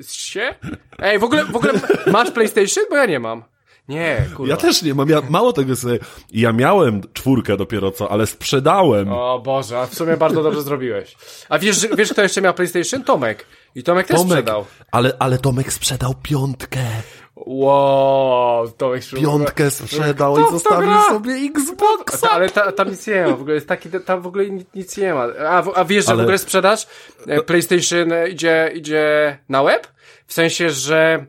e, się? Ej, w ogóle, w ogóle masz PlayStation? Bo ja nie mam. Nie, kurwa. Ja też nie mam, ja, mało tego sobie, ja miałem czwórkę dopiero co, ale sprzedałem. O Boże, a w sumie bardzo dobrze zrobiłeś. A wiesz, wiesz kto jeszcze miał PlayStation? Tomek. I Tomek też Tomek, sprzedał. Ale, ale Tomek sprzedał piątkę. Wow, Tomek Piątkę sprzedał i zostawił sobie Xboxa. Ale ta, tam nic nie ma, w ogóle jest taki, tam w ogóle nic nie ma. A, a wiesz, że ale... w ogóle sprzedaż e, PlayStation idzie, idzie na web? W sensie, że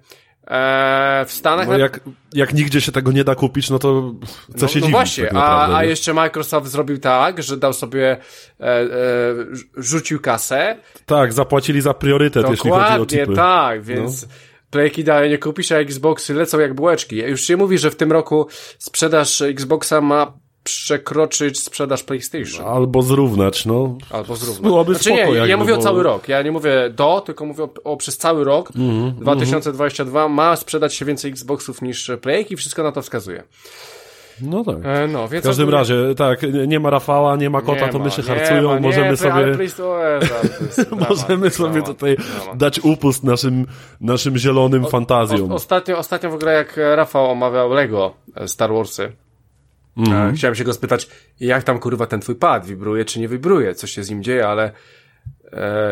e, w Stanach... No jak, jak nigdzie się tego nie da kupić, no to co no, się no dziwić, właśnie, tak a, a jeszcze Microsoft zrobił tak, że dał sobie, e, e, rzucił kasę. Tak, zapłacili za priorytet, Dokładnie, jeśli chodzi o chipy. tak, więc... No Playki dalej nie kupisz, a Xboxy lecą jak bułeczki. Już się mówi, że w tym roku sprzedaż Xboxa ma przekroczyć sprzedaż PlayStation. Albo zrównać, no. Albo zrównać. Byłoby znaczy, spoko, nie, ja mówię o cały rok. Ja nie mówię do, tylko mówię o, o przez cały rok. Mm -hmm, 2022 mm -hmm. ma sprzedać się więcej Xboxów niż Playki. Wszystko na to wskazuje. No tak. E, no, więc w każdym razie, tak, nie ma Rafała, nie ma kota, nie to myszy harcują, ma, możemy nie, sobie... możemy sobie tutaj dać upust naszym, naszym zielonym o, fantazjom. O, ostatnio, ostatnio w ogóle jak Rafał omawiał Lego e, Star Warsy, mm. chciałem się go spytać, jak tam kurwa ten twój pad wibruje, czy nie wibruje, co się z nim dzieje, ale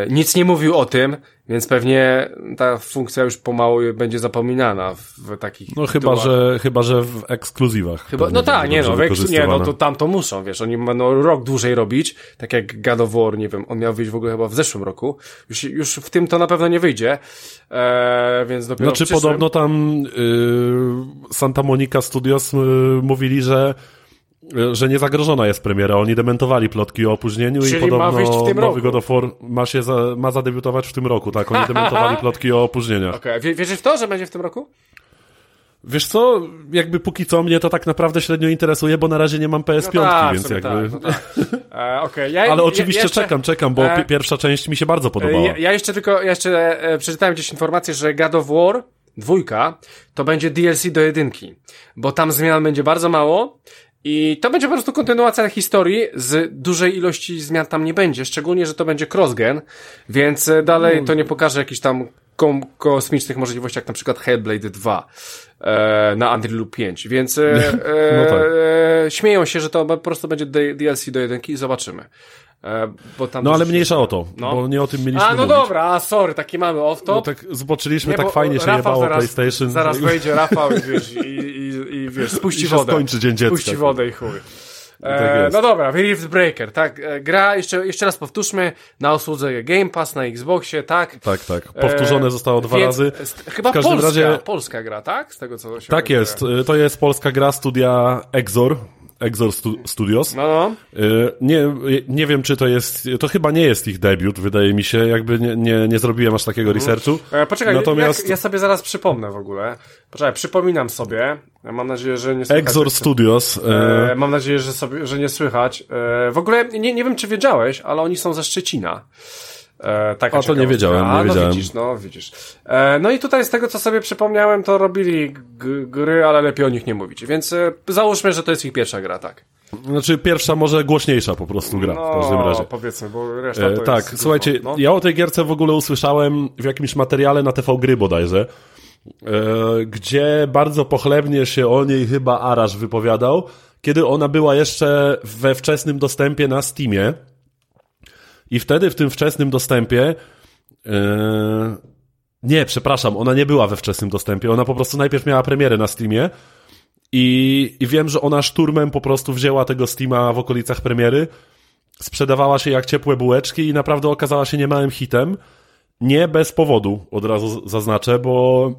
nic nie mówił o tym, więc pewnie ta funkcja już pomału będzie zapominana w takich No chyba, że chyba, że w ekskluzywach. Chyba, no tak, nie no, nie no, to tam to muszą, wiesz, oni będą rok dłużej robić, tak jak God of War, nie wiem, on miał wyjść w ogóle chyba w zeszłym roku, już, już w tym to na pewno nie wyjdzie, e, więc dopiero Znaczy przyszłym... podobno tam y, Santa Monica Studios y, mówili, że że nie zagrożona jest premiera. Oni dementowali plotki o opóźnieniu Czyli i podobno ma wyjść w tym nowy. God of War ma, się za, ma zadebiutować w tym roku, tak? Oni dementowali plotki o opóźnieniach. Okej, okay. wierzysz w to, że będzie w tym roku? Wiesz co, jakby póki co mnie to tak naprawdę średnio interesuje, bo na razie nie mam PS5, no tak, więc jakby... Tak, no tak. e, okay. ja, Ale oczywiście jeszcze, czekam, czekam, bo e, pierwsza część mi się bardzo podobała. Ja, ja jeszcze tylko, ja jeszcze e, przeczytałem gdzieś informację, że God of War dwójka, to będzie DLC do jedynki, bo tam zmian będzie bardzo mało i to będzie po prostu kontynuacja historii, z dużej ilości zmian tam nie będzie, szczególnie, że to będzie crossgen, więc dalej No. to nie pokaże jakichś tam kosmicznych możliwości, jak na przykład Hellblade 2 e, na Unreal 5, więc e, e, No tak. e, śmieją się, że to po prostu będzie DLC do jedynki i zobaczymy. E, No ale mniejsza o to, No. bo nie o tym mieliśmy A, no mówić. dobra, a sorry, taki mamy off-top. No tak zboczyliśmy, Nie, tak fajnie się Rafał jebało zaraz, PlayStation. Zaraz wejdzie Rafał i wiesz, i, i, i wiesz, spuści I się wodę. skończy Dzień Dziecka. Spuści wodę i chuj. Tak E, no dobra, Rift Breaker, tak, e, gra, jeszcze, jeszcze raz powtórzmy, na usłudze Game Pass na Xboxie, tak? Tak, tak. Powtórzone E, zostało dwa więc- razy. Chyba W każdym polska, razie- polska gra, tak? Z tego co się Tak jest. Y, To jest polska gra studia Exor. Exor Stu- Studios. No, no. Y, Nie, nie wiem, czy to jest. To chyba nie jest ich debiut, wydaje mi się. Jakby nie, nie, nie zrobiłem aż takiego researchu. E, poczekaj, Natomiast jak, ja sobie zaraz przypomnę w ogóle. Poczekaj, przypominam sobie. Ja Mam nadzieję, że nie słychać. Exor Studios. y, E, mam nadzieję, że, sobie, że nie słychać. E, w ogóle nie, nie wiem, czy wiedziałeś, ale oni są ze Szczecina. E, taka A, to nie wiedziałem, nie A, no wiedziałem. widzisz, no widzisz. E, no i tutaj z tego, co sobie przypomniałem, to robili gry, ale lepiej o nich nie mówić. Więc e, załóżmy, że to jest ich pierwsza gra, tak. Znaczy pierwsza, może głośniejsza po prostu gra No, w każdym razie. powiedzmy, bo reszta E, to tak, jest... słuchajcie, no. ja o tej gierce w ogóle usłyszałem w jakimś materiale na TV Gry bodajże, e, gdzie bardzo pochlebnie się o niej chyba Arasz wypowiadał, kiedy ona była jeszcze we wczesnym dostępie na Steamie i wtedy w tym wczesnym dostępie e, nie, przepraszam, ona nie była we wczesnym dostępie, ona po prostu najpierw miała premierę na Steamie i, i wiem, że ona szturmem po prostu wzięła tego Steama w okolicach premiery, sprzedawała się jak ciepłe bułeczki i naprawdę okazała się niemałym hitem. Nie bez powodu, od razu zaznaczę, bo,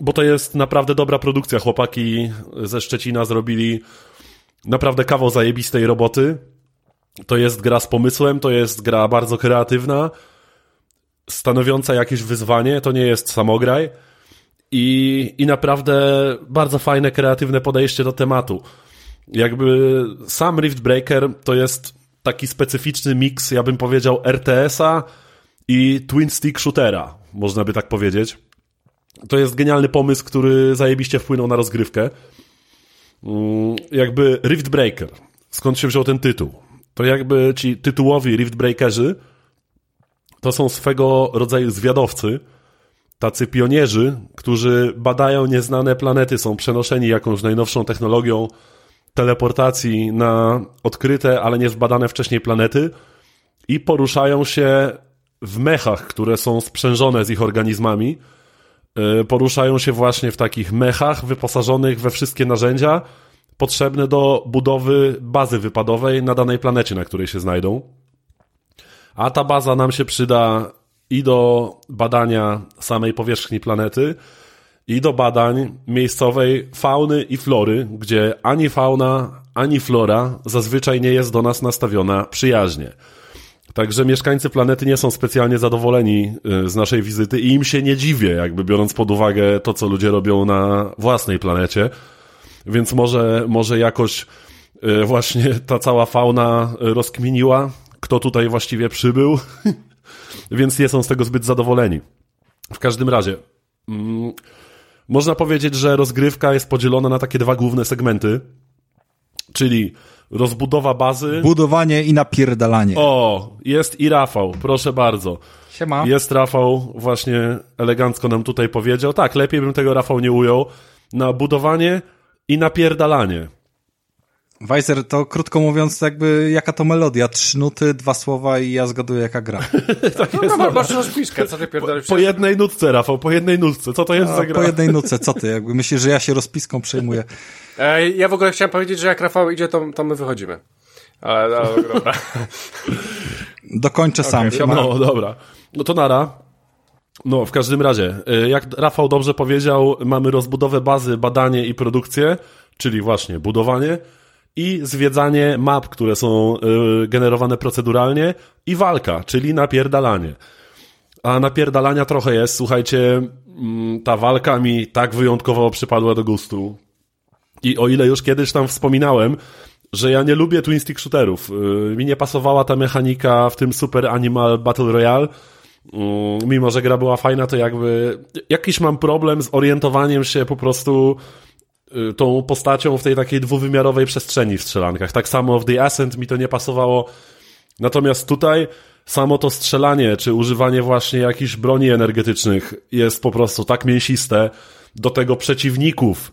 bo to jest naprawdę dobra produkcja. Chłopaki ze Szczecina zrobili naprawdę kawał zajebistej roboty. To jest gra z pomysłem, to jest gra bardzo kreatywna, stanowiąca jakieś wyzwanie, to nie jest samograj. I, I naprawdę bardzo fajne, kreatywne podejście do tematu. Jakby sam Rift Breaker to jest taki specyficzny miks, ja bym powiedział, RTS-a i Twin Stick Shootera, można by tak powiedzieć. To jest genialny pomysł, który zajebiście wpłynął na rozgrywkę. Mm, Jakby Rift Breaker, skąd się wziął ten tytuł? To jakby ci tytułowi Rift Breakerzy to są swego rodzaju zwiadowcy, tacy pionierzy, którzy badają nieznane planety, są przenoszeni jakąś najnowszą technologią teleportacji na odkryte, ale nie zbadane wcześniej planety i poruszają się w mechach, które są sprzężone z ich organizmami. Yy, Poruszają się właśnie w takich mechach wyposażonych we wszystkie narzędzia potrzebne do budowy bazy wypadowej na danej planecie, na której się znajdą. A ta baza nam się przyda i do badania samej powierzchni planety, i do badań miejscowej fauny i flory, gdzie ani fauna, ani flora zazwyczaj nie jest do nas nastawiona przyjaźnie. Także mieszkańcy planety nie są specjalnie zadowoleni y, z naszej wizyty i im się nie dziwię, jakby biorąc pod uwagę to, co ludzie robią na własnej planecie. Więc może, może jakoś y, właśnie ta cała fauna rozkminiła, kto tutaj właściwie przybył, więc nie są z tego zbyt zadowoleni. W każdym razie, mm, można powiedzieć, że rozgrywka jest podzielona na takie dwa główne segmenty, czyli rozbudowa bazy. Budowanie i napierdalanie. O, jest i Rafał, proszę bardzo. Siema. Jest Rafał, właśnie elegancko nam tutaj powiedział. Tak, lepiej bym tego Rafał nie ujął. Na budowanie i napierdalanie. Weiser, to krótko mówiąc, jakby jaka to melodia? Trzy nuty, dwa słowa i ja zgaduję jaka gra. No, no, masz rozpiszkę, co ty pierdolisz? Po jednej nutce, Rafał, po jednej nutce. Co to jest A za gra? po jednej nutce, co ty? Jakby myślisz, że ja się rozpiską przejmuję. E, ja w ogóle chciałem powiedzieć, że jak Rafał idzie, to, to my wychodzimy. Ale, ale dobra. Dokończę sam. Siema. No, dobra. No to nara. No, w każdym razie, y, jak Rafał dobrze powiedział, mamy rozbudowę bazy, badanie i produkcję, czyli właśnie budowanie i zwiedzanie map, które są y, generowane proceduralnie i walka, czyli napierdalanie. A napierdalania trochę jest, słuchajcie, mm, ta walka mi tak wyjątkowo przypadła do gustu. I o ile już kiedyś tam wspominałem, że ja nie lubię twin stick shooterów, yy, mi nie pasowała ta mechanika w tym Super Animal Battle Royale, mimo że gra była fajna, to jakby jakiś mam problem z orientowaniem się po prostu y, tą postacią w tej takiej dwuwymiarowej przestrzeni w strzelankach. Tak samo w The Ascent mi to nie pasowało. Natomiast tutaj samo to strzelanie, czy używanie właśnie jakichś broni energetycznych jest po prostu tak mięsiste do tego przeciwników.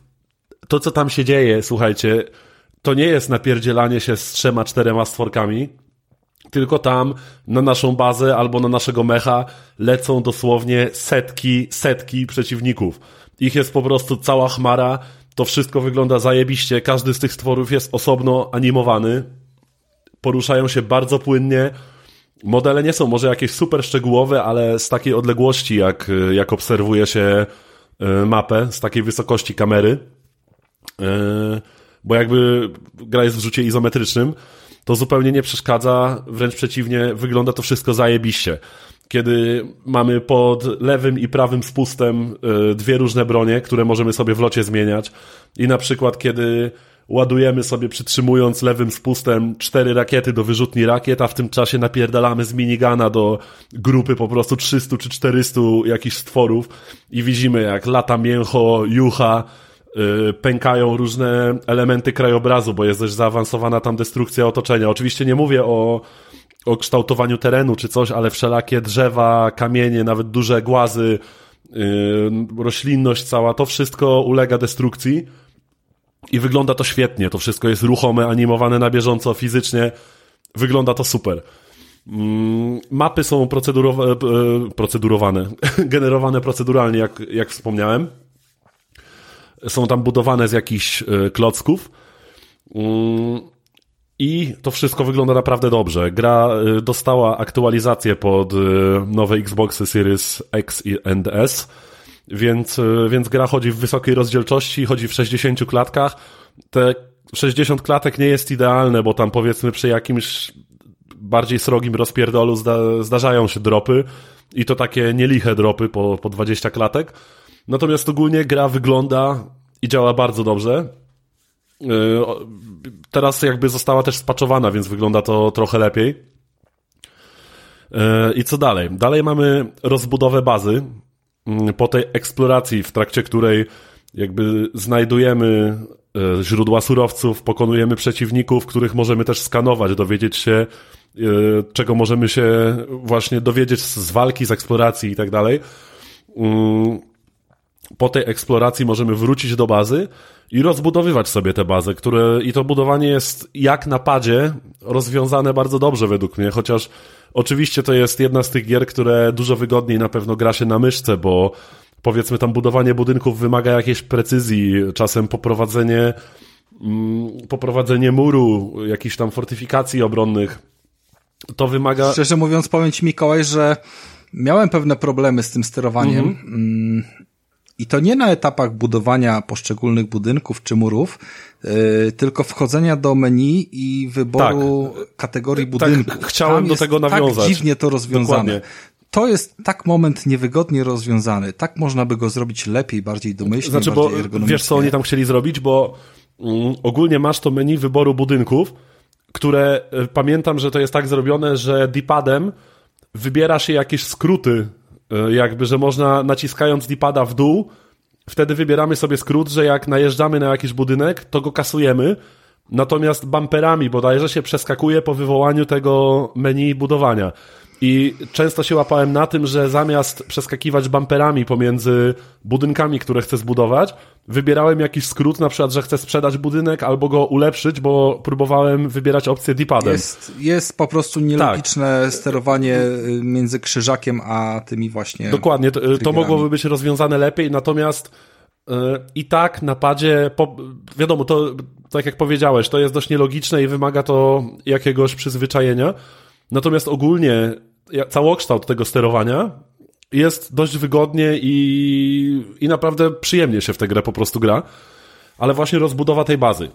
To, co tam się dzieje, słuchajcie, to nie jest napierdzielanie się z trzema, czterema stworkami, tylko tam na naszą bazę albo na naszego mecha lecą dosłownie setki, setki przeciwników. Ich jest po prostu cała chmara, to wszystko wygląda zajebiście, każdy z tych stworów jest osobno animowany, poruszają się bardzo płynnie, modele nie są może jakieś super szczegółowe, ale z takiej odległości, jak, jak obserwuje się e, mapę, z takiej wysokości kamery, e, bo jakby gra jest w rzucie izometrycznym, to zupełnie nie przeszkadza, wręcz przeciwnie, wygląda to wszystko zajebiście. Kiedy mamy pod lewym i prawym spustem e, dwie różne bronie, które możemy sobie w locie zmieniać i na przykład kiedy ładujemy sobie przytrzymując lewym spustem cztery rakiety do wyrzutni rakiet, a w tym czasie napierdalamy z minigana do grupy po prostu 300 czy 400 jakichś stworów i widzimy jak lata mięcho, jucha, pękają różne elementy krajobrazu, bo jest dość zaawansowana tam destrukcja otoczenia. Oczywiście nie mówię o o kształtowaniu terenu czy coś, ale wszelakie drzewa, kamienie, nawet duże głazy, yy, roślinność cała, to wszystko ulega destrukcji i wygląda to świetnie. To wszystko jest ruchome, animowane na bieżąco, fizycznie. Wygląda to super. Mm, mapy są procedurowa- e, procedurowane, generowane proceduralnie, jak, jak wspomniałem. Są tam budowane z jakichś e, klocków. Mm, I to wszystko wygląda naprawdę dobrze. Gra e, dostała aktualizację pod nowe Xboxy Series X i S więc, e, więc gra chodzi w wysokiej rozdzielczości, chodzi w 60 klatkach. Te 60 klatek nie jest idealne, bo tam powiedzmy przy jakimś bardziej srogim rozpierdolu zda, zdarzają się dropy i to takie nieliche dropy po, po 20 klatek. Natomiast ogólnie gra wygląda i działa bardzo dobrze. E, teraz jakby została też spaczowana, więc wygląda to trochę lepiej. E, I co dalej? Dalej mamy rozbudowę bazy. Mm, po tej eksploracji, w trakcie której jakby znajdujemy e, źródła surowców, pokonujemy przeciwników, których możemy też skanować, dowiedzieć się, czego możemy się właśnie dowiedzieć z walki, z eksploracji i tak dalej. Mm, po tej eksploracji możemy wrócić do bazy i rozbudowywać sobie te bazy, które i to budowanie jest jak na padzie rozwiązane bardzo dobrze według mnie, chociaż oczywiście to jest jedna z tych gier, które dużo wygodniej na pewno gra się na myszce, bo powiedzmy tam budowanie budynków wymaga jakiejś precyzji, czasem poprowadzenie mm, poprowadzenie muru, jakichś tam fortyfikacji obronnych. To wymaga... Szczerze mówiąc, powiem Ci Mikołaj, że miałem pewne problemy z tym sterowaniem. Mhm. I to nie na etapach budowania poszczególnych budynków czy murów, yy, tylko wchodzenia do menu i wyboru tak. kategorii tak, budynków. Tak, chciałem Tam do tego nawiązać. Tak dziwnie to rozwiązane. Dokładnie. To jest tak moment niewygodnie rozwiązany. Tak można by go zrobić lepiej, bardziej domyślnie, znaczy, bardziej bo ergonomicznie. Wiesz, co oni tam chcieli zrobić, bo mm, ogólnie masz to menu wyboru budynków, które y, pamiętam, że to jest tak zrobione, że D-padem wybiera się jakieś skróty jakby, że można naciskając D-pada w dół, wtedy wybieramy sobie skrót, że jak najeżdżamy na jakiś budynek, to go kasujemy, natomiast bumperami bodajże się przeskakuje po wywołaniu tego menu budowania. I często się łapałem na tym, że zamiast przeskakiwać bumperami pomiędzy budynkami, które chcę zbudować, wybierałem jakiś skrót, na przykład, że chcę sprzedać budynek albo go ulepszyć, bo próbowałem wybierać opcję D-padem. Jest, jest po prostu nielogiczne tak. sterowanie y, między krzyżakiem a tymi właśnie. Dokładnie, to, to mogłoby być rozwiązane lepiej, natomiast yy, i tak na padzie, po, wiadomo, to tak jak powiedziałeś, to jest dość nielogiczne i wymaga to jakiegoś przyzwyczajenia. Natomiast ogólnie całokształt tego sterowania jest dość wygodnie i, i naprawdę przyjemnie się w tę grę po prostu gra, ale właśnie rozbudowa tej bazy.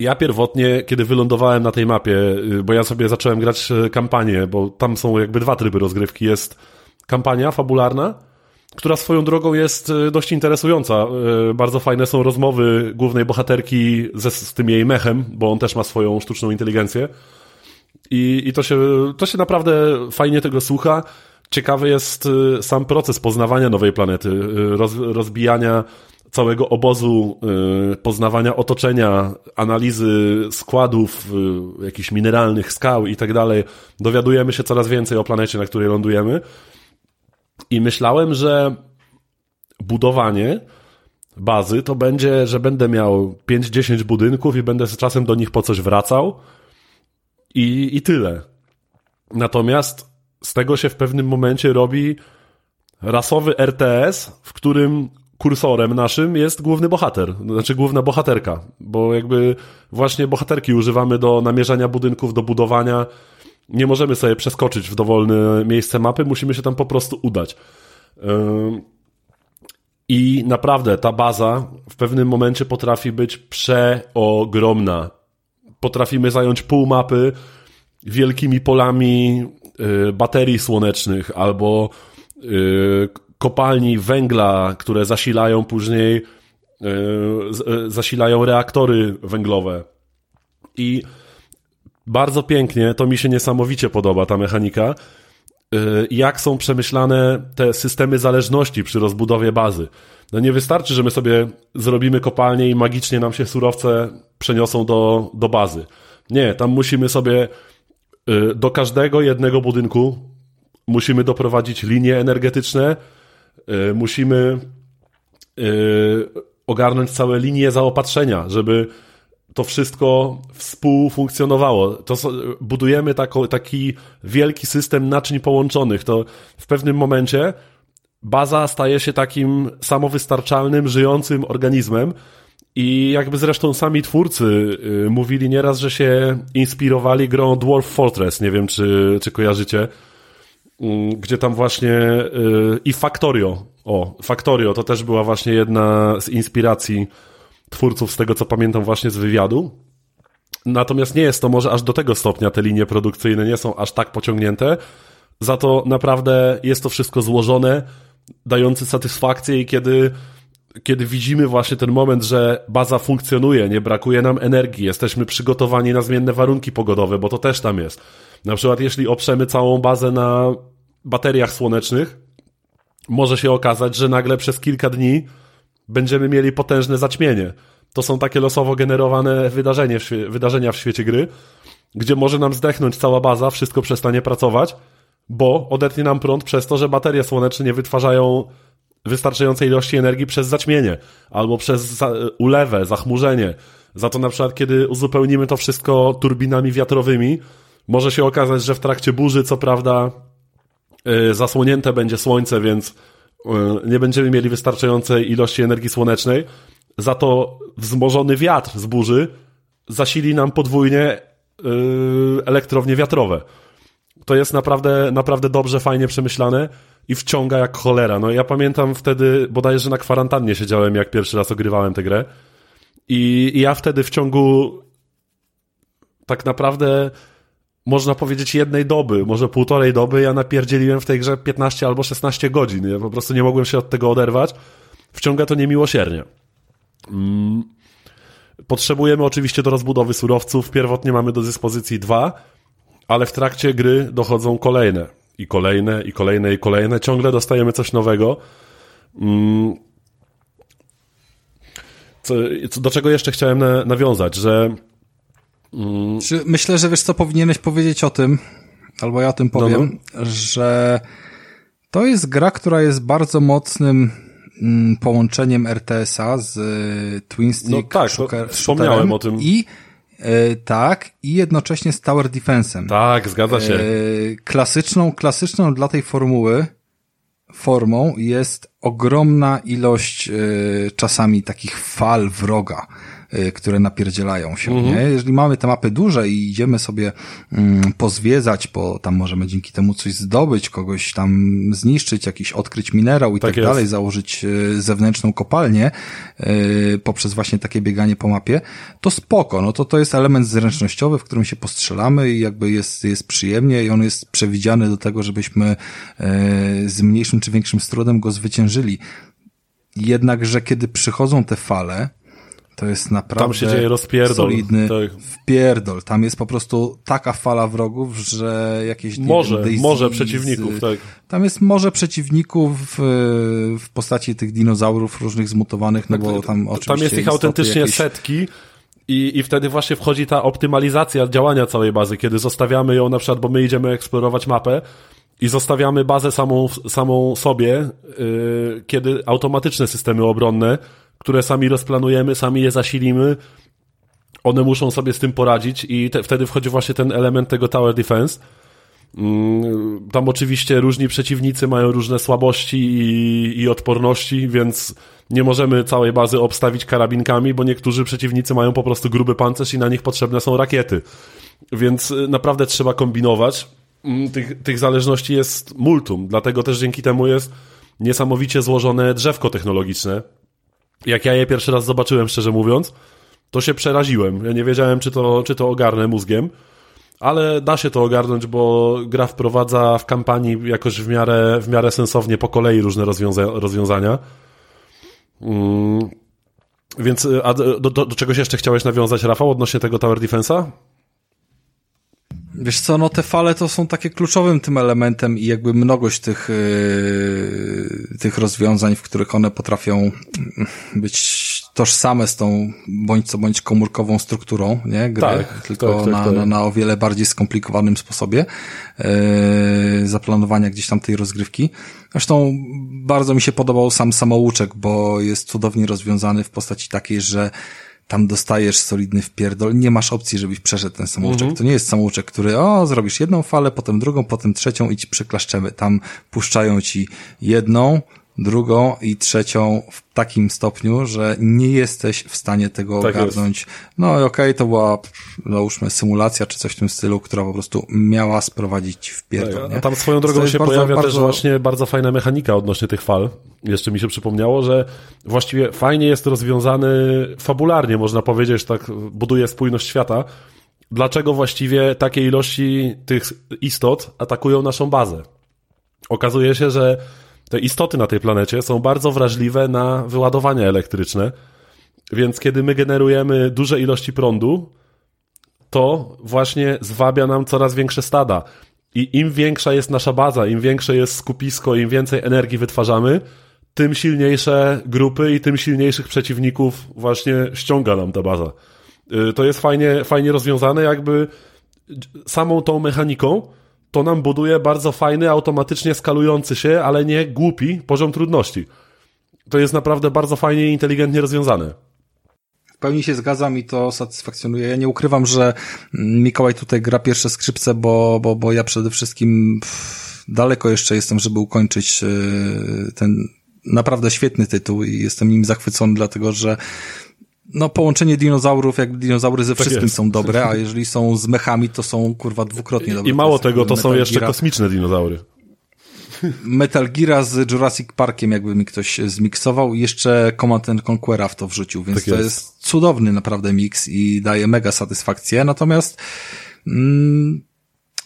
Ja pierwotnie, kiedy wylądowałem na tej mapie, y, bo ja sobie zacząłem grać y, kampanię, bo tam są jakby dwa tryby rozgrywki. Jest kampania fabularna, która swoją drogą jest y, dość interesująca. Bardzo fajne są rozmowy głównej bohaterki ze, z tym jej mechem, bo on też ma swoją sztuczną inteligencję. I, i to, się, to się naprawdę fajnie tego słucha. ciekawy jest y, sam proces poznawania nowej planety, y, roz, rozbijania całego obozu, y, poznawania otoczenia, analizy składów jakichś mineralnych, skał i tak dalej. Dowiadujemy się coraz więcej o planecie, na której lądujemy. I myślałem, że budowanie bazy to będzie, że będę miał 5-10 budynków i będę z czasem do nich po coś wracał i, i tyle. Natomiast z tego się w pewnym momencie robi rasowy RTS, w którym kursorem naszym jest główny bohater, znaczy główna bohaterka, bo jakby właśnie bohaterki używamy do namierzania budynków, do budowania. Nie możemy sobie przeskoczyć w dowolne miejsce mapy, musimy się tam po prostu udać. I naprawdę ta baza w pewnym momencie potrafi być przeogromna. Potrafimy zająć pół mapy wielkimi polami y, baterii słonecznych albo y, kopalni węgla, które zasilają później y, zasilają reaktory węglowe. I bardzo pięknie, to mi się niesamowicie podoba ta mechanika, jak są przemyślane te systemy zależności przy rozbudowie bazy. No nie wystarczy, że my sobie zrobimy kopalnię i magicznie nam się surowce przeniosą do, do bazy. Nie, tam musimy sobie Y, do każdego jednego budynku musimy doprowadzić linie energetyczne, y, musimy y, ogarnąć całe linie zaopatrzenia, żeby to wszystko współfunkcjonowało. To budujemy taki wielki system naczyń połączonych. To w pewnym momencie baza staje się takim samowystarczalnym, żyjącym organizmem, i jakby zresztą sami twórcy y, mówili nieraz, że się inspirowali grą Dwarf Fortress, nie wiem czy, czy kojarzycie, y, gdzie tam właśnie y, i Factorio, o, Factorio to też była właśnie jedna z inspiracji twórców, z tego co pamiętam właśnie z wywiadu. Natomiast nie jest to może aż do tego stopnia, te linie produkcyjne nie są aż tak pociągnięte, za to naprawdę jest to wszystko złożone, dające satysfakcję i kiedy kiedy widzimy właśnie ten moment, że baza funkcjonuje, nie brakuje nam energii, jesteśmy przygotowani na zmienne warunki pogodowe, bo to też tam jest. Na przykład, jeśli oprzemy całą bazę na bateriach słonecznych, może się okazać, że nagle przez kilka dni będziemy mieli potężne zaćmienie. To są takie losowo generowane wydarzenie, wydarzenia w świecie gry, gdzie może nam zdechnąć cała baza, wszystko przestanie pracować, bo odetnie nam prąd przez to, że baterie słoneczne nie wytwarzają wystarczającej ilości energii przez zaćmienie albo przez ulewę, zachmurzenie. Za to na przykład, kiedy uzupełnimy to wszystko turbinami wiatrowymi, może się okazać, że w trakcie burzy, co prawda, yy, zasłonięte będzie słońce, więc yy, nie będziemy mieli wystarczającej ilości energii słonecznej. Za to wzmożony wiatr z burzy zasili nam podwójnie yy, elektrownie wiatrowe. To jest naprawdę, naprawdę dobrze, fajnie przemyślane i wciąga jak cholera. No ja pamiętam wtedy, bodajże na kwarantannie siedziałem, jak pierwszy raz ogrywałem tę grę. I, I ja wtedy w ciągu tak naprawdę można powiedzieć jednej doby, może półtorej doby, ja napierdzieliłem w tej grze 15 albo 16 godzin. Ja po prostu nie mogłem się od tego oderwać. Wciąga to niemiłosiernie. Mm. Potrzebujemy oczywiście do rozbudowy surowców. Pierwotnie mamy do dyspozycji dwa, ale w trakcie gry dochodzą kolejne i kolejne, i kolejne, i kolejne. Ciągle dostajemy coś nowego. Mm. Co, do czego jeszcze chciałem na, nawiązać, że. Mm... Myślę, że wiesz, co powinieneś powiedzieć o tym, albo ja o tym powiem, no, no. że to jest gra, która jest bardzo mocnym mm, połączeniem RTS-a z y, Twin Stick no tak, Shooter, wspomniałem o tym. I E, tak, i jednocześnie z Tower Defense'em. Tak, zgadza się. E, klasyczną, klasyczną dla tej formuły formą jest ogromna ilość e, czasami takich fal wroga. Y, które napierdzielają się, mhm. nie? Jeżeli mamy te mapy duże i idziemy sobie mm, pozwiedzać, bo tam możemy dzięki temu coś zdobyć, kogoś tam zniszczyć, jakiś odkryć minerał i tak, tak dalej, założyć y, zewnętrzną kopalnię y, poprzez właśnie takie bieganie po mapie, to spoko, no to to jest element zręcznościowy, w którym się postrzelamy i jakby jest, jest przyjemnie i on jest przewidziany do tego, żebyśmy z mniejszym czy większym trudem go zwyciężyli. Jednakże kiedy przychodzą te fale, To jest naprawdę Tam się dzieje rozpierdol. solidny Tak. wpierdol. Tam jest po prostu taka fala wrogów, że jakieś... Morze, wiem, morze z- przeciwników, tak. Tam jest morze przeciwników w, w postaci tych dinozaurów różnych zmutowanych, no bo tam oczywiście Tam jest ich autentycznie jakieś... setki i, i wtedy właśnie wchodzi ta optymalizacja działania całej bazy, kiedy zostawiamy ją na przykład, bo my idziemy eksplorować mapę i zostawiamy bazę samą, samą sobie, yy, kiedy automatyczne systemy obronne, które sami rozplanujemy, sami je zasilimy, one muszą sobie z tym poradzić i te, wtedy wchodzi właśnie ten element tego tower defense. Mm, Tam oczywiście różni przeciwnicy mają różne słabości i, i odporności, więc nie możemy całej bazy obstawić karabinkami, bo niektórzy przeciwnicy mają po prostu gruby pancerz i na nich potrzebne są rakiety. Więc y, naprawdę trzeba kombinować. Mm, Tych, tych zależności jest multum, dlatego też dzięki temu jest niesamowicie złożone drzewko technologiczne. Jak ja je pierwszy raz zobaczyłem, szczerze mówiąc, to się przeraziłem. Ja nie wiedziałem, czy to, czy to ogarnę mózgiem, ale da się to ogarnąć, bo gra wprowadza w kampanii jakoś w miarę, w miarę sensownie po kolei różne rozwiąza rozwiązania. Mm. Więc, a do, do, do czegoś jeszcze chciałeś nawiązać, Rafał, odnośnie tego Tower Defense'a? Wiesz co, no te fale to są takie kluczowym tym elementem i jakby mnogość tych, yy, tych rozwiązań, w których one potrafią być tożsame z tą bądź co bądź komórkową strukturą, nie, gry, Tak, tylko tak, tak, na. Na, na o wiele bardziej skomplikowanym sposobie yy, zaplanowania gdzieś tam tej rozgrywki. Zresztą bardzo mi się podobał sam samouczek, bo jest cudownie rozwiązany w postaci takiej, że tam dostajesz solidny wpierdol, nie masz opcji, żebyś przeszedł ten samouczek. Mhm. To nie jest samouczek, który, o, zrobisz jedną falę, potem drugą, potem trzecią i ci przyklaszczemy. Tam puszczają ci jedną, drugą i trzecią w takim stopniu, że nie jesteś w stanie tego Tak ogarnąć. No i okej, to była, załóżmy, symulacja czy coś w tym stylu, która po prostu miała sprowadzić ci wpierdol, Tak, a tam swoją drogą jest się bardzo- pojawia też bardzo- właśnie bardzo fajna mechanika odnośnie tych fal. Jeszcze mi się przypomniało, że właściwie fajnie jest rozwiązany fabularnie, można powiedzieć, tak buduje spójność świata. Dlaczego właściwie takie ilości tych istot atakują naszą bazę? Okazuje się, że te istoty na tej planecie są bardzo wrażliwe na wyładowania elektryczne, więc kiedy my generujemy duże ilości prądu, to właśnie zwabia nam coraz większe stada. I im większa jest nasza baza, im większe jest skupisko, im więcej energii wytwarzamy, tym silniejsze grupy i tym silniejszych przeciwników właśnie ściąga nam ta baza. Y, To jest fajnie, fajnie rozwiązane, jakby samą tą mechaniką to nam buduje bardzo fajny, automatycznie skalujący się, ale nie głupi poziom trudności. To jest naprawdę bardzo fajnie i inteligentnie rozwiązane. W pełni się zgadzam i to satysfakcjonuje. Ja nie ukrywam, że Mikołaj tutaj gra pierwsze skrzypce, bo, bo, bo ja przede wszystkim daleko jeszcze jestem, żeby ukończyć yy, ten naprawdę świetny tytuł i jestem nim zachwycony, dlatego że no połączenie dinozaurów, jakby dinozaury ze wszystkim jest. są dobre, a jeżeli są z mechami, to są kurwa dwukrotnie dobre. I mało tego, to są jeszcze Geara- kosmiczne dinozaury. Metal Geara z Jurassic Parkiem jakby mi ktoś zmiksował i jeszcze Command and Conquera w to wrzucił, więc Tak to jest. jest cudowny naprawdę miks i daje mega satysfakcję, natomiast mm,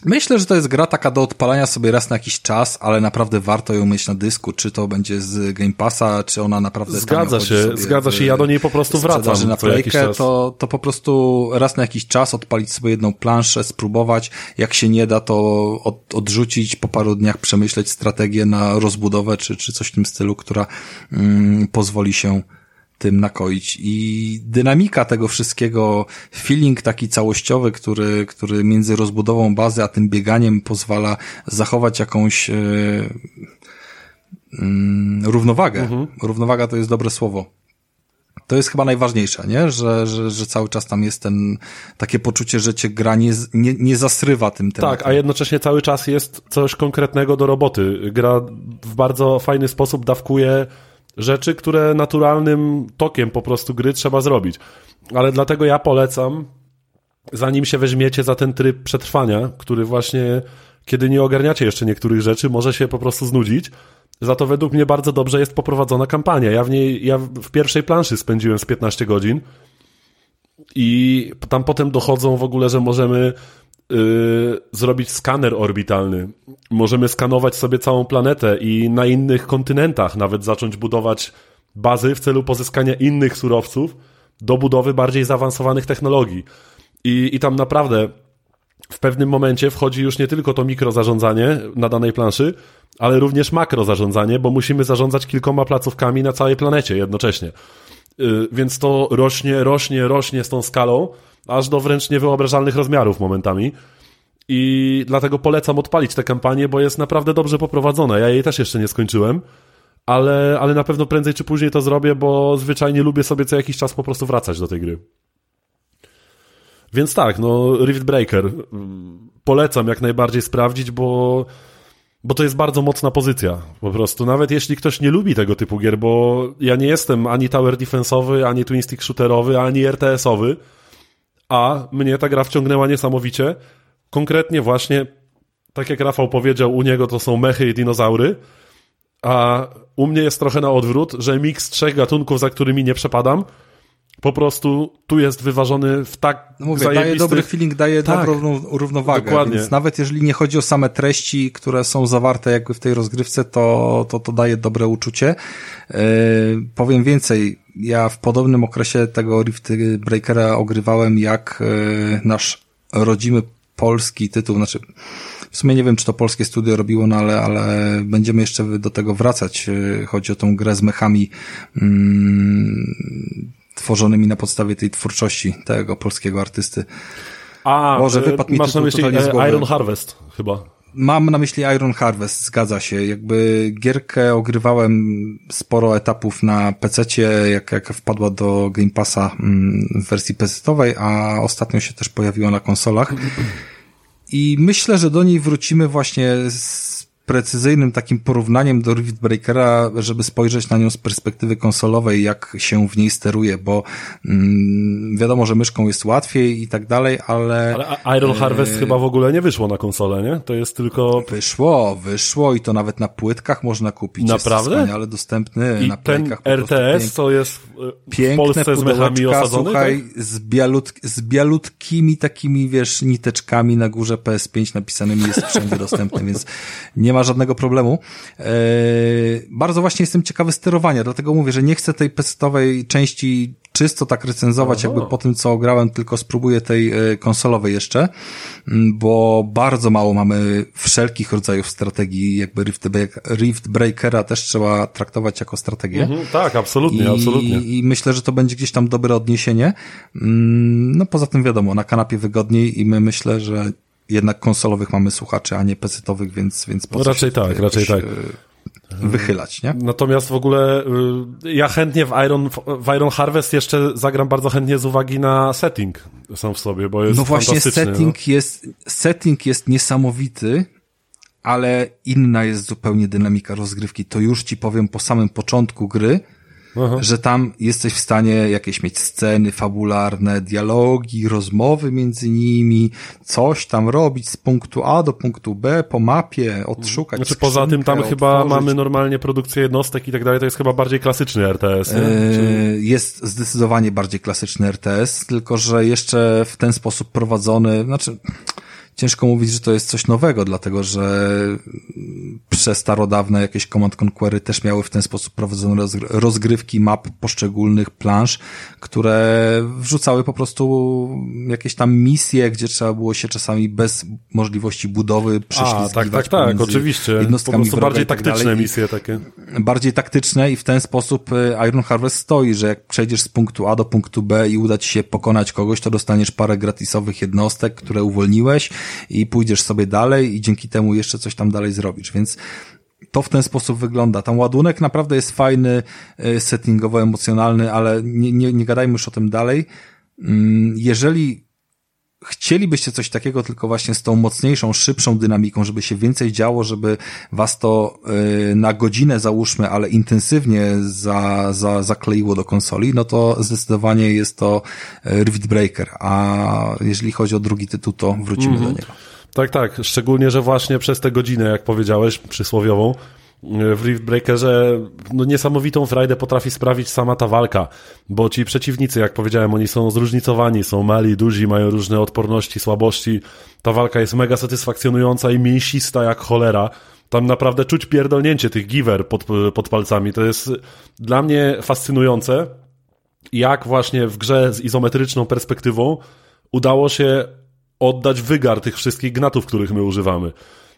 myślę, że to jest gra taka do odpalania sobie raz na jakiś czas, ale naprawdę warto ją mieć na dysku, czy to będzie z Game Passa, czy ona naprawdę Zgadza się, zgadza się, ja do niej po prostu wracam na playkę, to, to po prostu raz na jakiś czas odpalić sobie jedną planszę, spróbować. Jak się nie da, to od, odrzucić, po paru dniach przemyśleć strategię na rozbudowę, czy, czy coś w tym stylu, która mm, pozwoli się tym nakoić. I dynamika tego wszystkiego, feeling taki całościowy, który, który między rozbudową bazy a tym bieganiem pozwala zachować jakąś mm, równowagę. Równowaga to jest dobre słowo. To jest chyba najważniejsze, nie? Że, że, że cały czas tam jest ten, takie poczucie, że cię gra nie, nie, nie zasrywa tym tematem. Tak, a jednocześnie cały czas jest coś konkretnego do roboty. Gra w bardzo fajny sposób dawkuje rzeczy, które naturalnym tokiem po prostu gry trzeba zrobić. Ale dlatego ja polecam, zanim się weźmiecie za ten tryb przetrwania, który właśnie, kiedy nie ogarniacie jeszcze niektórych rzeczy, może się po prostu znudzić. Za to według mnie bardzo dobrze jest poprowadzona kampania. Ja w niej, ja w pierwszej planszy spędziłem z 15 godzin i tam potem dochodzą w ogóle, że możemy zrobić skaner orbitalny. Możemy skanować sobie całą planetę i na innych kontynentach nawet zacząć budować bazy w celu pozyskania innych surowców do budowy bardziej zaawansowanych technologii. I, i tam naprawdę w pewnym momencie wchodzi już nie tylko to mikrozarządzanie na danej planszy, ale również makrozarządzanie, bo musimy zarządzać kilkoma placówkami na całej planecie jednocześnie. Yy, więc to rośnie, rośnie, rośnie z tą skalą, aż do wręcz niewyobrażalnych rozmiarów momentami. I dlatego polecam odpalić tę kampanię, bo jest naprawdę dobrze poprowadzona. Ja jej też jeszcze nie skończyłem, ale, ale na pewno prędzej czy później to zrobię, bo zwyczajnie lubię sobie co jakiś czas po prostu wracać do tej gry. Więc tak, no Rift Breaker mm, polecam jak najbardziej sprawdzić, bo, bo to jest bardzo mocna pozycja. Po prostu, nawet jeśli ktoś nie lubi tego typu gier, bo ja nie jestem ani tower defensowy, ani twin stick shooterowy, ani RTS-owy, a mnie ta gra wciągnęła niesamowicie. Konkretnie właśnie, tak jak Rafał powiedział, u niego to są mechy i dinozaury, a u mnie jest trochę na odwrót, że miks trzech gatunków, za którymi nie przepadam, po prostu tu jest wyważony w tak no mówię, daje dobry feeling, daje tak, dobrą równowagę, dokładnie. więc nawet jeżeli nie chodzi o same treści, które są zawarte jakby w tej rozgrywce, to to, to daje dobre uczucie. Yy, powiem więcej, ja w podobnym okresie tego Rift Breakera ogrywałem jak yy, nasz rodzimy polski tytuł, znaczy w sumie nie wiem, czy to polskie studio robiło, no ale, ale będziemy jeszcze do tego wracać. Yy, chodzi o tą grę z mechami mm, tworzonymi na podstawie tej twórczości tego polskiego artysty. A, Może e, wypadł mi masz na myśli e, Iron Harvest chyba. Mam na myśli Iron Harvest, zgadza się. Jakby gierkę ogrywałem sporo etapów na PC, jak, jak wpadła do Game Passa mm, w wersji PC-owej, a ostatnio się też pojawiła na konsolach. I myślę, że do niej wrócimy właśnie z precyzyjnym takim porównaniem do Rift Breakera, żeby spojrzeć na nią z perspektywy konsolowej, jak się w niej steruje, bo mm, wiadomo, że myszką jest łatwiej i tak dalej, ale... Ale Iron Harvest e... chyba w ogóle nie wyszło na konsolę, nie? To jest tylko... Wyszło, wyszło i to nawet na płytkach można kupić. Naprawdę? Ale dostępny I na płytkach. RTS to jest w Polsce z mechami osadzony, słuchaj, tak? z, bialut, z bialutkimi takimi, wiesz, niteczkami na górze PS5 napisanymi jest wszędzie dostępny, więc nie ma ma żadnego problemu. E, bardzo właśnie jestem ciekawy sterowania, dlatego mówię, że nie chcę tej pecetowej części czysto tak recenzować, Oho. jakby po tym, co grałem, tylko spróbuję tej e, konsolowej jeszcze, bo bardzo mało mamy wszelkich rodzajów strategii, jakby Rift, Rift Breakera też trzeba traktować jako strategię. Mhm, tak, absolutnie, I, absolutnie. I myślę, że to będzie gdzieś tam dobre odniesienie. No poza tym wiadomo, na kanapie wygodniej i my myślę, że jednak konsolowych mamy słuchaczy, a nie pecetowych, więc, więc po no raczej tak, raczej tak. E, wychylać, nie? Natomiast w ogóle y, ja chętnie w Iron, w Iron Harvest jeszcze zagram bardzo chętnie z uwagi na setting sam w sobie, bo jest No właśnie setting no. jest, setting jest niesamowity, ale inna jest zupełnie dynamika rozgrywki. To już ci powiem po samym początku gry, Aha. że tam jesteś w stanie jakieś mieć sceny fabularne, dialogi, rozmowy między nimi, coś tam robić z punktu A do punktu B po mapie, odszukać Znaczy poza tym tam otworzyć. chyba mamy normalnie produkcję jednostek i tak dalej, to jest chyba bardziej klasyczny RTS, nie? Yy, jest zdecydowanie bardziej klasyczny RTS, tylko że jeszcze w ten sposób prowadzony, znaczy ciężko mówić, że to jest coś nowego, dlatego że przestarodawne jakieś Command Conquery też miały w ten sposób prowadzone rozgrywki map poszczególnych plansz, które wrzucały po prostu jakieś tam misje, gdzie trzeba było się czasami bez możliwości budowy prześlizgiwać. A, tak, tak, tak, oczywiście. Jednostkami po bardziej tak taktyczne misje takie. Bardziej taktyczne i w ten sposób y, Iron Harvest stoi, że jak przejdziesz z punktu A do punktu B i uda ci się pokonać kogoś, to dostaniesz parę gratisowych jednostek, które uwolniłeś i pójdziesz sobie dalej i dzięki temu jeszcze coś tam dalej zrobisz, więc to w ten sposób wygląda. Tam ładunek naprawdę jest fajny, e, settingowo emocjonalny, ale nie, nie, nie gadajmy już o tym dalej. Mm, jeżeli chcielibyście coś takiego, tylko właśnie z tą mocniejszą, szybszą dynamiką, żeby się więcej działo, żeby was to e, na godzinę załóżmy, ale intensywnie za, za, zakleiło do konsoli, no to zdecydowanie jest to e, Rift Breaker, a jeżeli chodzi o drugi tytuł, to wrócimy mm -hmm. do niego. Tak, tak, szczególnie, że właśnie przez tę godzinę, jak powiedziałeś, przysłowiową, w Rift Breakerze no niesamowitą frajdę potrafi sprawić sama ta walka, bo ci przeciwnicy, jak powiedziałem, oni są zróżnicowani, są mali, duzi, mają różne odporności, słabości. Ta walka jest mega satysfakcjonująca i mięsista jak cholera. Tam naprawdę czuć pierdolnięcie tych giver pod, pod palcami. To jest dla mnie fascynujące, jak właśnie w grze z izometryczną perspektywą udało się oddać wygar tych wszystkich gnatów, których my używamy.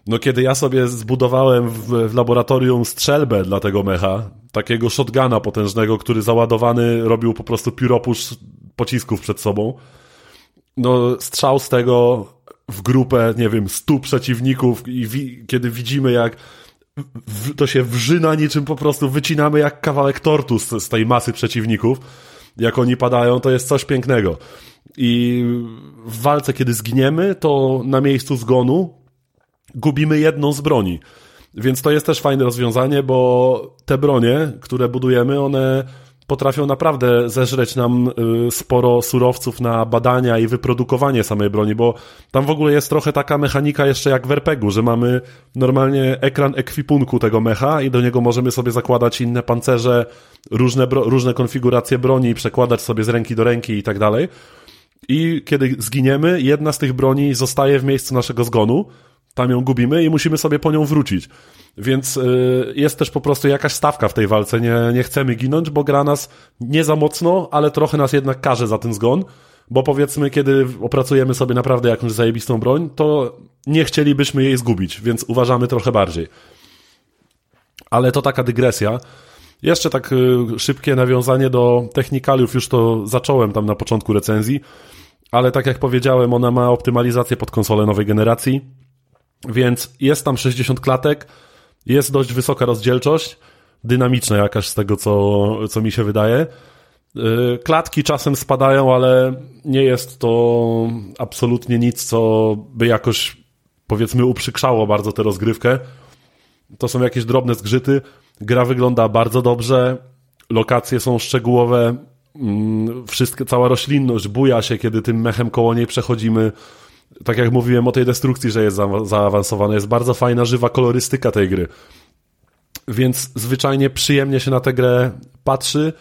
No kiedy ja sobie zbudowałem w, w, laboratorium strzelbę dla tego mecha, takiego shotguna potężnego, który załadowany robił po prostu pióropusz pocisków przed sobą, no strzał z tego w grupę, nie wiem, stu przeciwników i wi kiedy widzimy jak w, to się wrzyna niczym po prostu wycinamy jak kawałek tortu z, z tej masy przeciwników, jak oni padają, to jest coś pięknego. I w walce, kiedy zginiemy, to na miejscu zgonu gubimy jedną z broni. Więc to jest też fajne rozwiązanie, bo te bronie, które budujemy, one potrafią naprawdę zeżreć nam y, sporo surowców na badania i wyprodukowanie samej broni, bo tam w ogóle jest trochę taka mechanika jeszcze jak w RPG-u, że mamy normalnie ekran ekwipunku tego mecha i do niego możemy sobie zakładać inne pancerze, różne, różne konfiguracje broni, przekładać sobie z ręki do ręki i tak dalej. I kiedy zginiemy, jedna z tych broni zostaje w miejscu naszego zgonu, tam ją gubimy i musimy sobie po nią wrócić. Więc y, jest też po prostu jakaś stawka w tej walce. Nie, nie chcemy ginąć, bo gra nas nie za mocno, ale trochę nas jednak karze za ten zgon. Bo powiedzmy, kiedy opracujemy sobie naprawdę jakąś zajebistą broń, to nie chcielibyśmy jej zgubić, więc uważamy trochę bardziej. Ale to taka dygresja. Jeszcze tak y, szybkie nawiązanie do technikaliów, już to zacząłem tam na początku recenzji, ale tak jak powiedziałem, ona ma optymalizację pod konsolę nowej generacji, więc jest tam 60 klatek, jest dość wysoka rozdzielczość, dynamiczna jakaś z tego, co, co mi się wydaje. Y, klatki czasem spadają, ale nie jest to absolutnie nic, co by jakoś, powiedzmy, uprzykrzało bardzo tę rozgrywkę. To są jakieś drobne zgrzyty. Gra wygląda bardzo dobrze, lokacje są szczegółowe, mm, wszystko, cała roślinność buja się, kiedy tym mechem koło niej przechodzimy tak jak mówiłem o tej destrukcji, że jest za, zaawansowana, jest bardzo fajna, żywa kolorystyka tej gry. Więc zwyczajnie przyjemnie się na tę grę patrzy,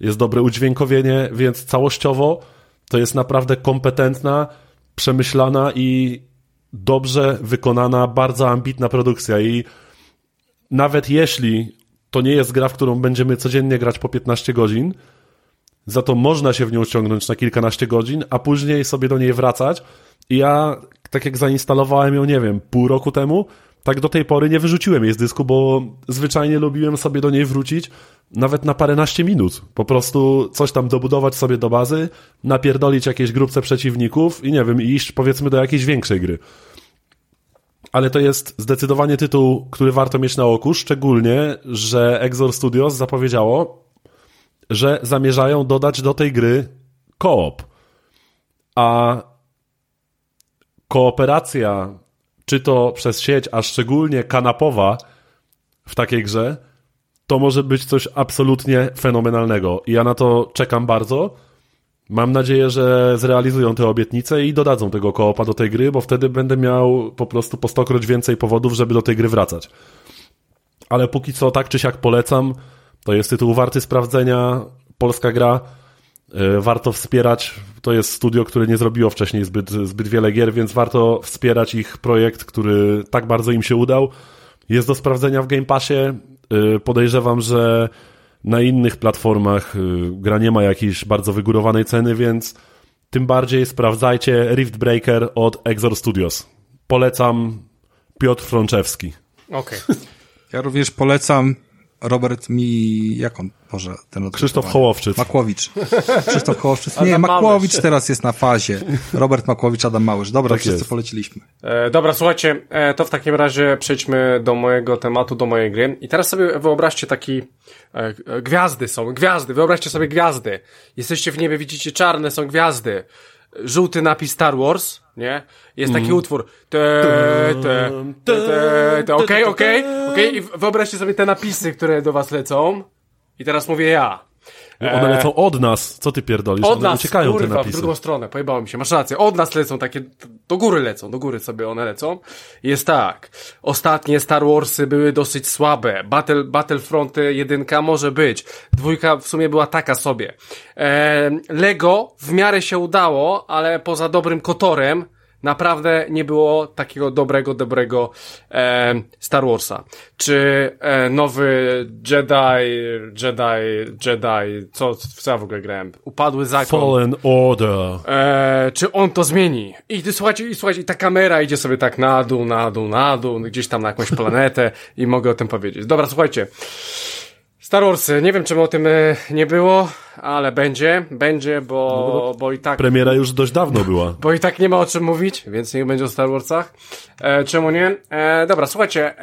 jest dobre udźwiękowienie, więc całościowo to jest naprawdę kompetentna, przemyślana i dobrze wykonana, bardzo ambitna produkcja i nawet jeśli to nie jest gra, w którą będziemy codziennie grać po 15 godzin, za to można się w nią ściągnąć na kilkanaście godzin, a później sobie do niej wracać, i ja, tak jak zainstalowałem ją, nie wiem, pół roku temu, tak do tej pory nie wyrzuciłem jej z dysku, bo zwyczajnie lubiłem sobie do niej wrócić nawet na paręnaście minut. Po prostu coś tam dobudować sobie do bazy, napierdolić jakieś grupce przeciwników i nie wiem, iść powiedzmy do jakiejś większej gry. Ale to jest zdecydowanie tytuł, który warto mieć na oku, szczególnie, że Exor Studios zapowiedziało, że zamierzają dodać do tej gry koop. A kooperacja, czy to przez sieć, a szczególnie kanapowa w takiej grze, to może być coś absolutnie fenomenalnego. I ja na to czekam bardzo. Mam nadzieję, że zrealizują te obietnice i dodadzą tego koopa do tej gry, bo wtedy będę miał po prostu po stokroć więcej powodów, żeby do tej gry wracać. Ale póki co, tak czy siak polecam. To jest tytuł warty sprawdzenia. Polska gra E, warto wspierać, to jest studio, które nie zrobiło wcześniej zbyt, zbyt wiele gier, więc warto wspierać ich projekt, który tak bardzo im się udał. Jest do sprawdzenia w Game Passie. E, podejrzewam, że na innych platformach e, gra nie ma jakiejś bardzo wygórowanej ceny, więc tym bardziej sprawdzajcie Rift Breaker od Exor Studios. Polecam Piotr Frączewski. Okej. Okay. Ja również polecam Robert mi, jak on, może ten Krzysztof Hołowczyc. Makłowicz. Krzysztof Hołowczyc. Nie, Makłowicz teraz jest na fazie. Robert Makłowicz, Adam Małysz. Dobra, tak wszyscy jest. poleciliśmy. E, dobra, słuchajcie, e, to w takim razie przejdźmy do mojego tematu, do mojej gry. I teraz sobie wyobraźcie taki, e, e gwiazdy są, gwiazdy, wyobraźcie sobie gwiazdy. Jesteście w niebie, widzicie czarne, są gwiazdy żółty napis Star Wars, nie? Jest taki mm. utwór. Te, te, te, te, te, okej, okej, okej. I wyobraźcie sobie te napisy, które do was lecą. I teraz mówię ja. One lecą od nas. Co ty pierdolisz? Od one nas, uciekają kurwa, te napisy. w drugą stronę, pojebało mi się. Masz rację. Od nas lecą takie, do góry lecą, do góry sobie one lecą. Jest tak. Ostatnie Star Warsy były dosyć słabe. Battle, Battlefront 1 może być. Dwójka w sumie była taka sobie. E, Lego w miarę się udało, ale poza dobrym kotorem, Naprawdę nie było takiego dobrego, dobrego e, Star Warsa. Czy e, nowy Jedi, Jedi, Jedi, co, co ja w ogóle grałem? Upadły zakon. Fallen Order. E, czy on to zmieni? I słuchajcie, i słuchajcie, i ta kamera idzie sobie tak na dół, na dół, na dół, gdzieś tam na jakąś planetę i mogę o tym powiedzieć. Dobra, słuchajcie. Star Warsy, nie wiem czemu o tym e, nie było, ale będzie, będzie, bo, bo i tak... Premiera już dość dawno była. Bo i tak nie ma o czym mówić, więc niech będzie o Star Warsach. E, czemu nie? E, dobra, słuchajcie,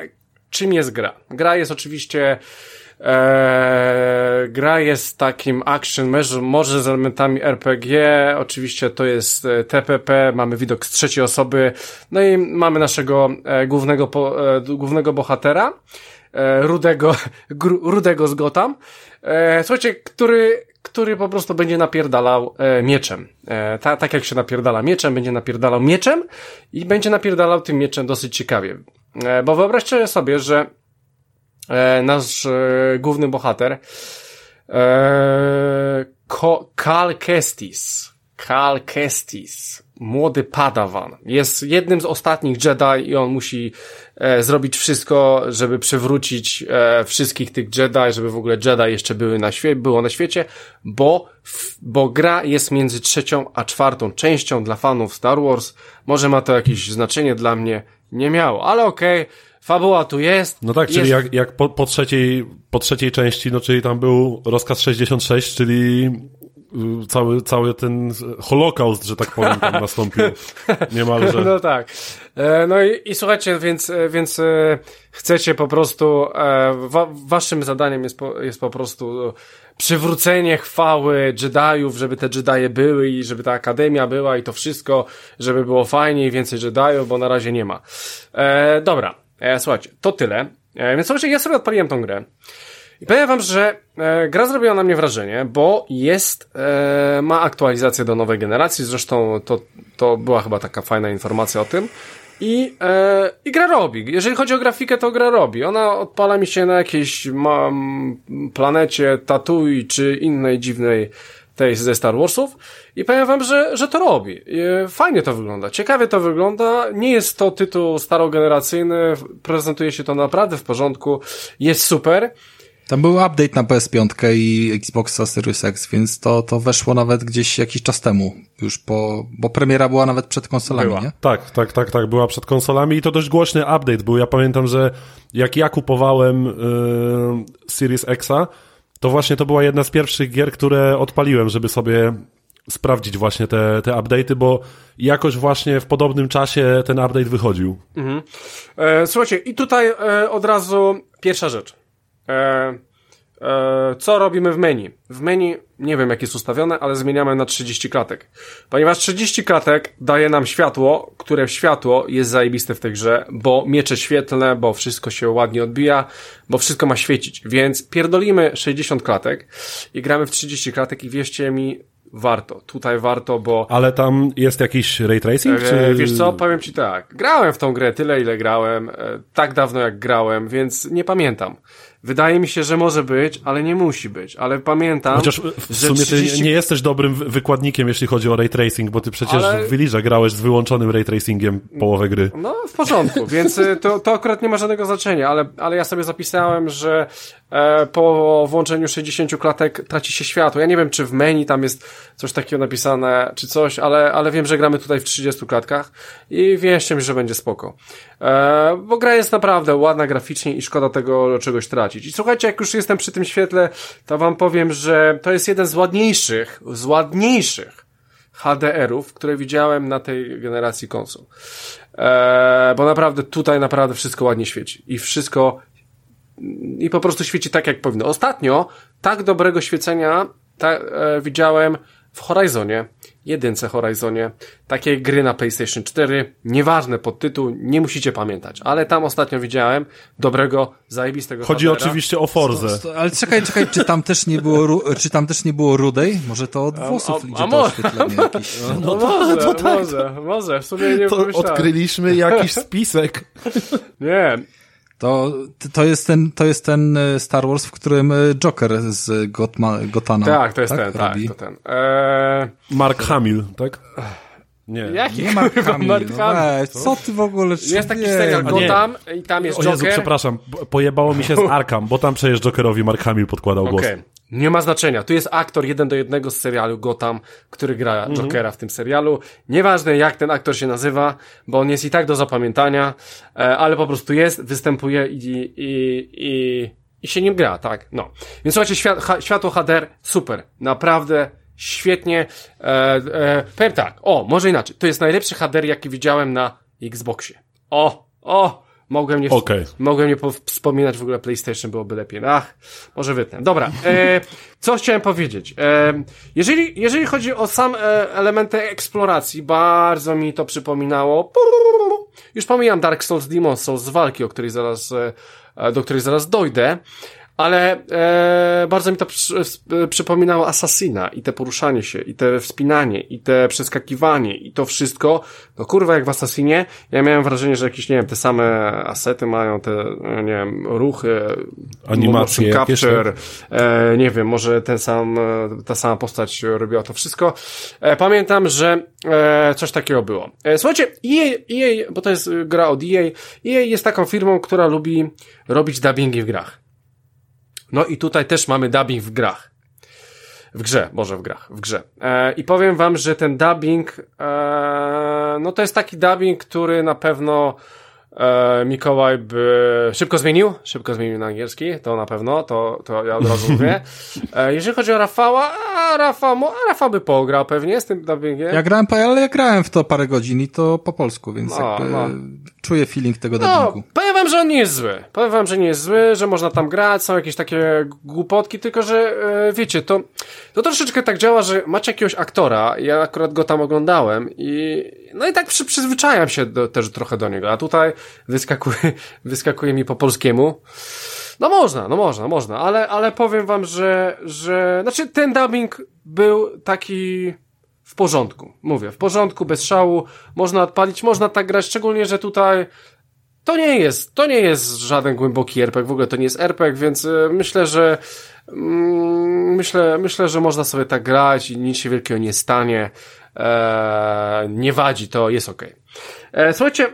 czym jest gra? Gra jest oczywiście... E, gra jest takim action, może, może z elementami RPG, oczywiście to jest e, TPP, mamy widok z trzeciej osoby, no i mamy naszego e, głównego, po, e, głównego bohatera, e, rudego, rudego z Gotham, e, słuchajcie, który, który po prostu będzie napierdalał e, mieczem. Ta, tak jak się napierdala mieczem, będzie napierdalał mieczem i będzie napierdalał tym mieczem dosyć ciekawie. Bo wyobraźcie sobie, że nasz główny bohater e, Kestis Cal Kestis młody padawan jest jednym z ostatnich Jedi i on musi e, zrobić wszystko, żeby przywrócić e, wszystkich tych Jedi, żeby w ogóle Jedi jeszcze były na świe było na świecie, bo, f, bo gra jest między trzecią a czwartą częścią dla fanów Star Wars. Może ma to jakieś znaczenie dla mnie, nie miało, ale okej. Okay. Fabuła tu jest. No tak, czyli jest... jak, jak po, po, trzeciej, po trzeciej części, no czyli tam był rozkaz 66, czyli cały, cały ten holokaust, że tak powiem, tam nastąpił niemalże. No tak. E, no i, i słuchajcie, więc, e, więc e, chcecie po prostu, wa, waszym zadaniem jest po, jest po prostu przywrócenie chwały Jediów, żeby te Jedie były i żeby ta akademia była i to wszystko, żeby było fajnie i więcej Jediów, bo na razie nie ma. E, dobra, e, słuchajcie, to tyle. E, więc słuchajcie, ja sobie odpaliłem tą grę. I powiem wam, że e, gra zrobiła na mnie wrażenie, bo jest, e, ma aktualizację do nowej generacji, zresztą to, to była chyba taka fajna informacja o tym. I, e, I gra robi. Jeżeli chodzi o grafikę, to gra robi. Ona odpala mi się na jakiejś mam, planecie Tatooine czy innej dziwnej tej ze Star Warsów i powiem wam, że, że to robi. Fajnie to wygląda, ciekawie to wygląda, nie jest to tytuł starogeneracyjny, prezentuje się to naprawdę w porządku, jest super. Tam był update na PS5 i Xboxa Series X, więc to, to weszło nawet gdzieś jakiś czas temu, już po, bo premiera była nawet przed konsolami, była. nie? Tak, tak, tak, tak, była przed konsolami i to dość głośny update był. Ja pamiętam, że jak ja kupowałem yy, Series Xa, to właśnie to była jedna z pierwszych gier, które odpaliłem, żeby sobie sprawdzić właśnie te, te update'y, bo jakoś właśnie w podobnym czasie ten update wychodził. Mhm. E, słuchajcie, i tutaj e, od razu pierwsza rzecz. E, e, co robimy w menu? W menu, nie wiem jak jest ustawione, ale zmieniamy na 30 klatek. Ponieważ 30 klatek daje nam światło, które światło jest zajebiste w tej grze, bo miecze świetlne, bo wszystko się ładnie odbija, bo wszystko ma świecić. Więc pierdolimy 60 klatek i gramy w 30 klatek i wierzcie mi, warto. Tutaj warto, bo... Ale tam jest jakiś ray tracing? E, czy... Wiesz co, powiem ci tak. Grałem w tą grę tyle, ile grałem, e, tak dawno jak grałem, więc nie pamiętam. Wydaje mi się, że może być, ale nie musi być. Ale pamiętam. Chociaż w sumie 30... ty nie jesteś dobrym wykładnikiem, jeśli chodzi o ray tracing, bo ty przecież ale... w Village grałeś z wyłączonym ray tracingiem połowę gry. No, w porządku, więc y, to, to akurat nie ma żadnego znaczenia, ale, ale ja sobie zapisałem, że e, po włączeniu 60 klatek traci się światło. Ja nie wiem, czy w menu tam jest coś takiego napisane, czy coś, ale, ale wiem, że gramy tutaj w 30 klatkach i wierzcie mi, że będzie spoko. E, bo gra jest naprawdę ładna graficznie i szkoda tego czegoś tracić. I słuchajcie, jak już jestem przy tym świetle, to wam powiem, że to jest jeden z ładniejszych, z ładniejszych HDR-ów, które widziałem na tej generacji konsol. E, bo naprawdę tutaj naprawdę wszystko ładnie świeci. I wszystko i po prostu świeci tak, jak powinno. Ostatnio tak dobrego świecenia ta, e, widziałem w Horizonie, jedynce Horizonie, takiej gry na PlayStation 4, nieważne podtytuł, nie musicie pamiętać, ale tam ostatnio widziałem dobrego, zajebistego Chodzi oczywiście o Forzę. Ale czekaj, czekaj, czy tam też nie było, czy tam też nie było rudej? Może to od włosów a, a, idzie a to oświetlenie jakieś. No, no, no może, to tak. może, może, w sumie nie to odkryliśmy jakiś spisek. nie, to, to, jest ten, to jest ten e, Star Wars, w którym e, Joker z Gotma, Gotana. Tak, to jest tak, ten, tak, to ten. Eee... Mark Hamill, tak? Nie. Jaki Nie Mark kurwa Hamill, Mark no Hamill? weź, co ty w ogóle Jest taki nie, serial A nie. Gotham i tam jest O Jezu, Joker. przepraszam, po- pojebało mi się z Arkham, bo tam przecież Jokerowi Mark Hamill podkładał głos. Okej. Nie ma znaczenia. Tu jest aktor jeden do jednego z serialu Gotham, który gra Mhm. Jokera w tym serialu. Nieważne jak ten aktor się nazywa, bo on jest i tak do zapamiętania, e, ale po prostu jest, występuje i, i, i, i się nim gra, tak? No. Więc słuchajcie, świat, ha, światło HDR, super. Naprawdę świetnie. E, e, powiem tak, o, może inaczej. To jest najlepszy HDR, jaki widziałem na Xboxie. O, o, mogłem nie, Okej. mogłem nie po- wspominać w ogóle PlayStation, byłoby lepiej. Ach, może wytnę. Dobra, e, co chciałem powiedzieć? E, jeżeli, jeżeli chodzi o sam e, elementy eksploracji, bardzo mi to przypominało. Już pomijam Dark Souls, Demon Souls z walki, o której zaraz, e, do której zaraz dojdę. Ale e, bardzo mi to przy, e, przypominało Assassina i te poruszanie się, i te wspinanie, i te przeskakiwanie, i to wszystko. No kurwa, jak w Assassinie, ja miałem wrażenie, że jakieś, nie wiem, te same asety mają, te, e, nie wiem, ruchy, Animacje motion jakieś, capture, e, nie wiem, może ten sam, e, ta sama postać robiła to wszystko. E, pamiętam, że e, coś takiego było. E, słuchajcie, EA, EA, bo to jest e, gra od EA, EA jest taką firmą, która lubi robić dubbingi w grach. No i tutaj też mamy dubbing w grach. W grze, może w grach, w grze. E, I powiem wam, że ten dubbing, e, no to jest taki dubbing, który na pewno Mikołaj by szybko zmienił, szybko zmienił na angielski, to na pewno, to, to ja od razu mówię. E, jeżeli chodzi o Rafała, a Rafał, mo- a Rafał by pograł pewnie z tym dubbingiem. Ja grałem, po- ale ja grałem w to parę godzin i to po polsku, więc No, jakby no. czuję feeling tego No, dubbingu. powiem wam, że on nie jest zły. Powiem wam, że nie jest zły, że można tam grać, są jakieś takie głupotki, tylko że e, wiecie, to, to troszeczkę tak działa, że macie jakiegoś aktora, ja akurat go tam oglądałem i no i tak przy, przyzwyczajam się do, też trochę do niego, a tutaj wyskakuje, wyskakuje mi po polskiemu. No można, no można, można, ale, ale powiem wam, że, że, znaczy ten dubbing był taki w porządku. Mówię, w porządku, bez szału, można odpalić, można tak grać, szczególnie, że tutaj to nie jest, to nie jest żaden głęboki RPG, w ogóle to nie jest RPG, więc e, myślę, że mm, myślę, myślę, że można sobie tak grać i nic się wielkiego nie stanie. E, nie wadzi, to jest okej. E, Słuchajcie,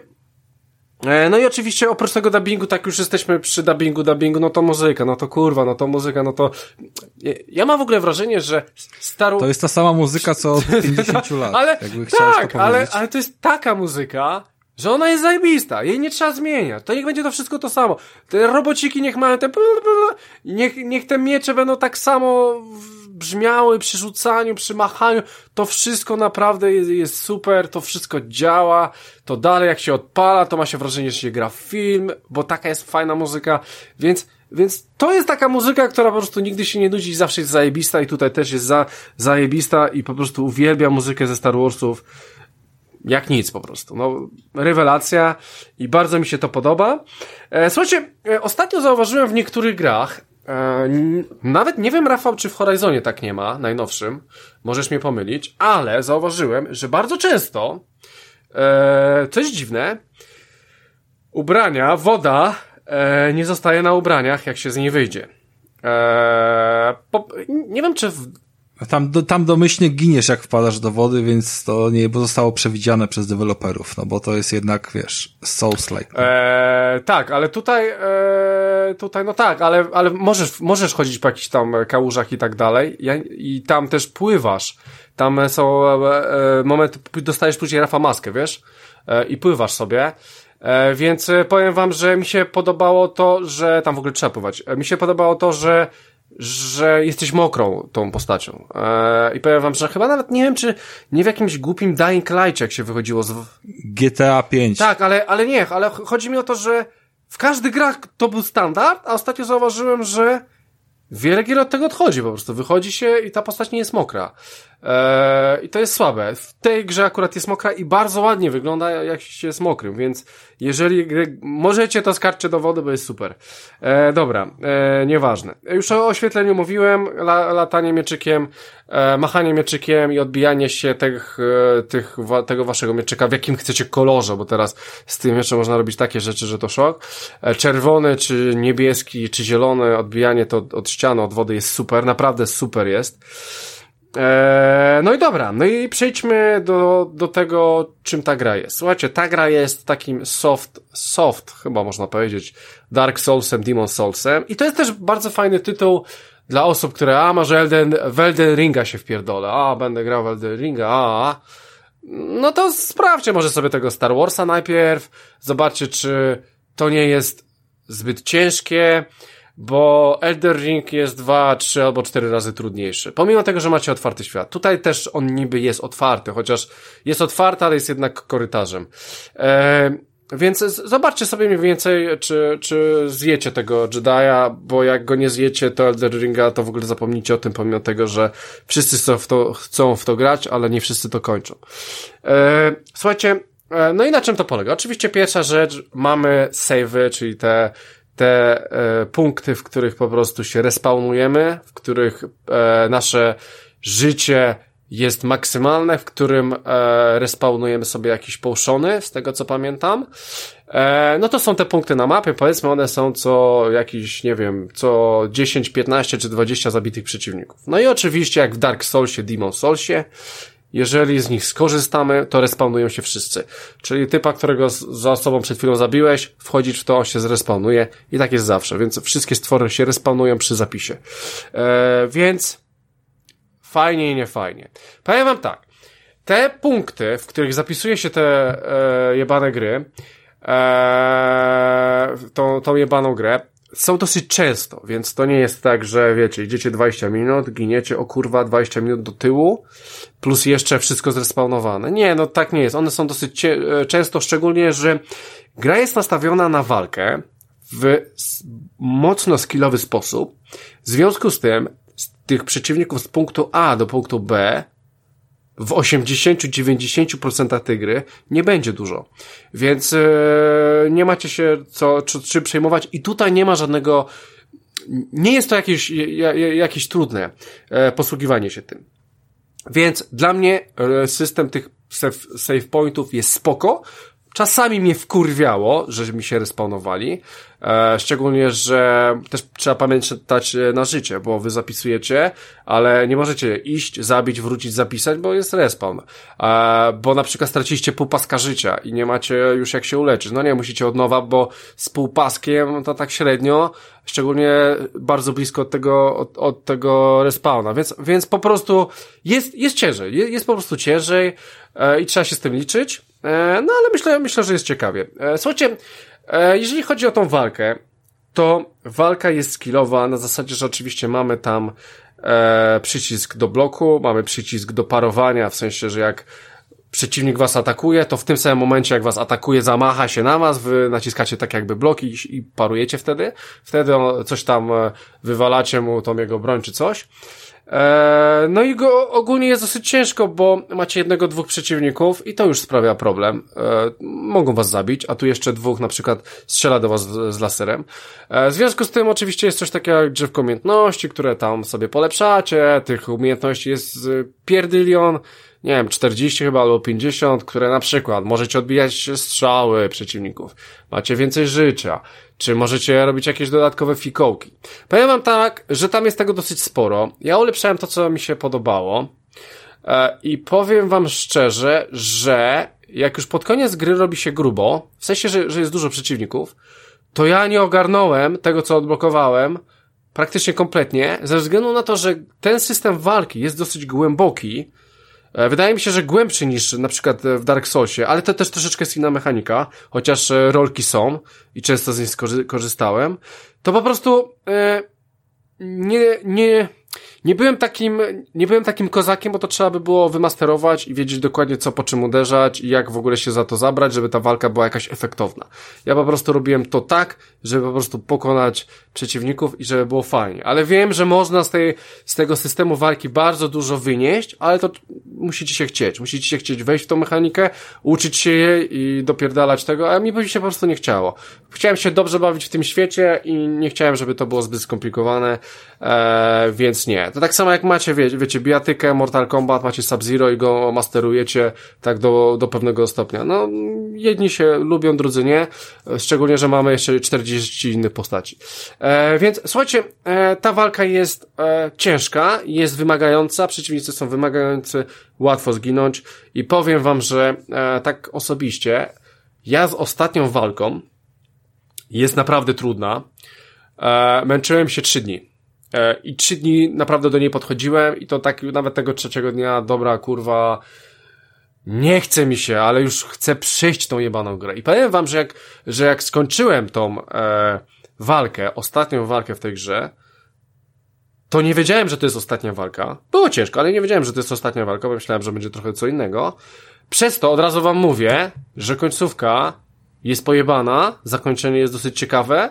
e, no i oczywiście oprócz tego dubbingu, tak już jesteśmy przy dubbingu, dubbingu, no to muzyka, no to kurwa, no to muzyka, no to... Ja- mam w ogóle wrażenie, że starą... To jest ta sama muzyka, co od 50 lat. Ale tak, ale, ale to jest taka muzyka, że ona jest zajebista. Jej nie trzeba zmieniać. To niech będzie to wszystko to samo. Te robociki niech mają te... Niech, niech te miecze będą tak samo w- brzmiały przy rzucaniu, przy machaniu. To wszystko naprawdę jest, jest super. To wszystko działa. To dalej jak się odpala, to ma się wrażenie, że się gra film, bo taka jest fajna muzyka. Więc więc to jest taka muzyka, która po prostu nigdy się nie nudzi i zawsze jest zajebista i tutaj też jest za, zajebista i po prostu uwielbiam muzykę ze Star Warsów jak nic po prostu. No, rewelacja i bardzo mi się to podoba. E, słuchajcie, e, ostatnio zauważyłem w niektórych grach, nawet nie wiem, Rafał, czy w Horizonie tak nie ma, najnowszym, możesz mnie pomylić, ale zauważyłem, że bardzo często, e, coś dziwne, ubrania, woda e, nie zostaje na ubraniach, jak się z niej wyjdzie. E, po, nie wiem, czy w, Tam, do, tam domyślnie giniesz, jak wpadasz do wody, więc to nie zostało przewidziane przez deweloperów, no bo to jest jednak, wiesz, Souls-like. E, tak, ale tutaj, e, tutaj, no tak, ale, ale możesz, możesz chodzić po jakichś tam kałużach i tak dalej ja, i tam też pływasz. Tam są e, e, momenty, dostajesz później Rafa maskę, wiesz, e, i pływasz sobie. E, więc powiem wam, że mi się podobało to, że tam w ogóle trzeba pływać. E, mi się podobało to, że że jesteś mokrą tą postacią. E, I powiem wam, że chyba nawet nie wiem, czy nie w jakimś głupim Dying Light, jak się wychodziło z, GTA 5. tak, ale, ale nie, ale ch- chodzi mi o to, że w każdych grach to był standard, a ostatnio zauważyłem, że wiele gier od tego odchodzi po prostu. Wychodzi się i ta postać nie jest mokra. Eee, I to jest słabe. W tej grze akurat jest mokra i bardzo ładnie wygląda, jak się jest mokrym, więc jeżeli możecie to skarczcie do wody, bo jest super. E, dobra, e, nieważne. Już o oświetleniu mówiłem, la, latanie mieczykiem, e, machanie mieczykiem i odbijanie się tych, e, tych, tego waszego mieczyka, w jakim chcecie kolorze, bo teraz z tym mieczem można robić takie rzeczy, że to szok. Czerwony, czy niebieski, czy zielony, odbijanie to od, od ściany, od wody jest super, naprawdę super jest. Eee, no i dobra, no i przejdźmy do, do tego, czym ta gra jest. Słuchajcie, ta gra jest takim soft, soft, chyba można powiedzieć, Dark Soulsem, Demon Soulsem i to jest też bardzo fajny tytuł dla osób, które, a może Elden, Elden Ringa się wpierdolę, a będę grał w Elden Ringa, a, a. No to sprawdźcie może sobie tego Star Warsa najpierw, zobaczcie, czy to nie jest zbyt ciężkie, bo Elder Ring jest dwa, trzy albo cztery razy trudniejszy. Pomimo tego, że macie otwarty świat. Tutaj też on niby jest otwarty, chociaż jest otwarty, ale jest jednak korytarzem. Eee, więc zobaczcie sobie mniej więcej, czy, czy zjecie tego Jedi'a, bo jak go nie zjecie, to Elder Ringa, to w ogóle zapomnijcie o tym, pomimo tego, że wszyscy chcą w to, chcą w to grać, ale nie wszyscy to kończą. Eee, słuchajcie, e, no i na czym to polega? Oczywiście pierwsza rzecz, mamy savey, czyli te te e, punkty, w których po prostu się respawnujemy, w których e, nasze życie jest maksymalne, w którym e, respawnujemy sobie jakiś połszony, z tego co pamiętam. E, no to są te punkty na mapie, powiedzmy one są co jakiś, nie wiem, co 10, 15 czy 20 zabitych przeciwników. No i oczywiście jak w Dark Soulsie, Demon Soulsie, jeżeli z nich skorzystamy, to respawnują się wszyscy. Czyli typa, którego za osobą przed chwilą zabiłeś, wchodzisz w to, on się zrespawnuje i tak jest zawsze, więc wszystkie stwory się respawnują przy zapisie. E, więc fajnie i nie fajnie. Powiem wam tak, te punkty, w których zapisuje się te e, jebane gry, e, tą, tą jebaną grę, są dosyć często, więc to nie jest tak, że wiecie, idziecie 20 minut, giniecie o kurwa 20 minut do tyłu, plus jeszcze wszystko zrespawnowane. Nie, no tak nie jest. One są dosyć e, często, szczególnie, że gra jest nastawiona na walkę w mocno skillowy sposób. W związku z tym, z tych przeciwników z punktu A do punktu B w 80-90% tej gry nie będzie dużo. Więc e, nie macie się co, czy, czy przejmować i tutaj nie ma żadnego nie jest to jakieś, jakieś trudne e, posługiwanie się tym. Więc dla mnie e, system tych save, save pointów jest spoko. Czasami mnie wkurwiało, że mi się respawnowali, E, szczególnie, że też trzeba pamiętać e, na życie, bo wy zapisujecie, ale nie możecie iść, zabić, wrócić, zapisać, bo jest respawn. E, bo na przykład straciliście półpaska życia i nie macie już jak się uleczyć. No nie, musicie od nowa, bo z półpaskiem to tak średnio, szczególnie bardzo blisko od tego, od, od tego respawna, więc, więc po prostu jest, jest ciężej, jest, jest po prostu ciężej i trzeba się z tym liczyć. No ale myślę, myślę, że jest ciekawie. Słuchajcie, E, jeżeli chodzi o tą walkę, to walka jest skillowa na zasadzie, że oczywiście mamy tam e, przycisk do bloku, mamy przycisk do parowania, w sensie, że jak przeciwnik was atakuje, to w tym samym momencie, jak was atakuje, zamacha się na was, wy naciskacie tak jakby bloki i, parujecie wtedy. Wtedy coś tam e, wywalacie mu tą jego broń czy coś. Eee, no i go ogólnie jest dosyć ciężko, bo macie jednego, dwóch przeciwników i to już sprawia problem. Eee, mogą was zabić, a tu jeszcze dwóch na przykład strzela do was z, laserem. Eee, w związku z tym oczywiście jest coś takiego jak drzewko umiejętności, które tam sobie polepszacie, tych umiejętności jest pierdylion, nie wiem, 40 chyba albo 50, które na przykład możecie odbijać strzały przeciwników, macie więcej życia, czy możecie robić jakieś dodatkowe fikołki. Powiem wam tak, że tam jest tego dosyć sporo. Ja ulepszałem to, co mi się podobało e, i powiem wam szczerze, że jak już pod koniec gry robi się grubo, w sensie, że, że jest dużo przeciwników, to ja nie ogarnąłem tego, co odblokowałem, praktycznie kompletnie, ze względu na to, że ten system walki jest dosyć głęboki, wydaje mi się, że głębszy niż na przykład w Dark Soulsie, ale to też troszeczkę jest inna mechanika, chociaż e, rolki są i często z nich korzystałem. To po prostu e, nie, nie, nie byłem takim, nie byłem takim kozakiem, bo to trzeba by było wymasterować i wiedzieć dokładnie co po czym uderzać i jak w ogóle się za to zabrać, żeby ta walka była jakaś efektowna. Ja po prostu robiłem to tak, żeby po prostu pokonać przeciwników i żeby było fajnie. Ale wiem, że można z tej, z tego systemu walki bardzo dużo wynieść, ale to musicie się chcieć. Musicie się chcieć wejść w tą mechanikę, uczyć się jej i dopierdalać tego, a mi by się po prostu nie chciało. Chciałem się dobrze bawić w tym świecie i nie chciałem, żeby to było zbyt skomplikowane, e, więc nie. To tak samo jak macie, wie, wiecie, bijatykę, Mortal Kombat, macie Sub-Zero i go masterujecie tak do, do pewnego stopnia. No, jedni się lubią, drudzy nie, szczególnie, że mamy jeszcze 40 innych postaci. E, więc słuchajcie, e, ta walka jest e, ciężka, jest wymagająca, przeciwnicy są wymagający, łatwo zginąć i powiem wam, że e, tak osobiście, ja z ostatnią walką jest naprawdę trudna. E, męczyłem się trzy dni. E, I trzy dni naprawdę do niej podchodziłem i to tak nawet tego trzeciego dnia, dobra kurwa, nie chce mi się, ale już chcę przejść tą jebaną grę. I powiem wam, że jak, że jak skończyłem tą e, walkę, ostatnią walkę w tej grze, to nie wiedziałem, że to jest ostatnia walka. Było ciężko, ale nie wiedziałem, że to jest ostatnia walka, bo myślałem, że będzie trochę co innego. Przez to od razu wam mówię, że końcówka jest pojebana, zakończenie jest dosyć ciekawe.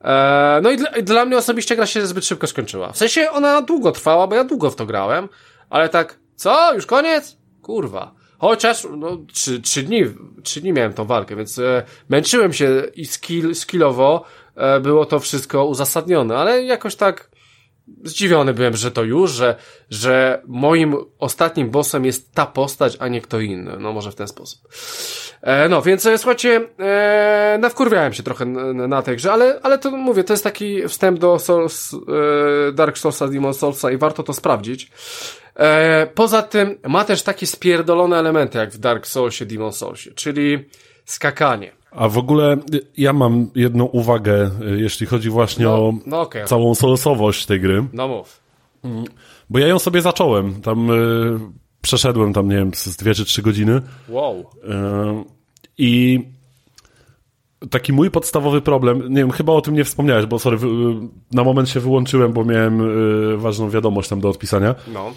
Eee, no i dla, dla, mnie osobiście gra się zbyt szybko skończyła. W sensie ona długo trwała, bo ja długo w to grałem, ale tak, co? Już koniec? Kurwa. Chociaż, no, trzy, trzy dni, trzy dni miałem tą walkę, więc e, męczyłem się i skill, skillowo e, było to wszystko uzasadnione, ale jakoś tak zdziwiony byłem, że to już, że, że moim ostatnim bossem jest ta postać, a nie kto inny. No może w ten sposób. E, no, więc e, słuchajcie, e, nawkurwiałem się trochę na, na tej grze, ale, ale to mówię, to jest taki wstęp do Souls, e, Dark Soulsa, Demon Soulsa i warto to sprawdzić. E, poza tym ma też takie spierdolone elementy jak w Dark Soulsie, Demon Soulsie, czyli skakanie. A w ogóle ja mam jedną uwagę, jeśli chodzi właśnie No, o no okej. całą soulsowość tej gry. No mów. Bo ja ją sobie zacząłem. Tam y, przeszedłem tam, nie wiem, z dwie czy trzy godziny. Wow. Y, I taki mój podstawowy problem, nie wiem, chyba o tym nie wspomniałeś, bo sorry, na moment się wyłączyłem, bo miałem y, ważną wiadomość tam do odpisania. No.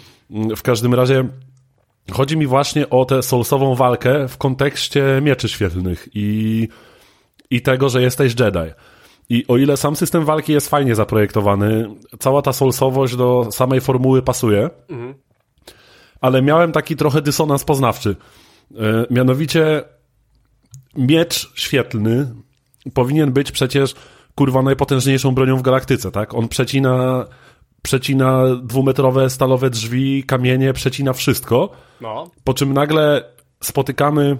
W każdym razie chodzi mi właśnie o tę soulsową walkę w kontekście mieczy świetlnych i, i tego, że jesteś Jedi. I o ile sam system walki jest fajnie zaprojektowany, cała ta soulsowość do samej formuły pasuje, ale miałem taki trochę dysonans poznawczy. E, Mianowicie miecz świetlny powinien być przecież kurwa najpotężniejszą bronią w galaktyce, tak? On przecina, przecina dwumetrowe stalowe drzwi, kamienie, przecina wszystko. No. Po czym nagle spotykamy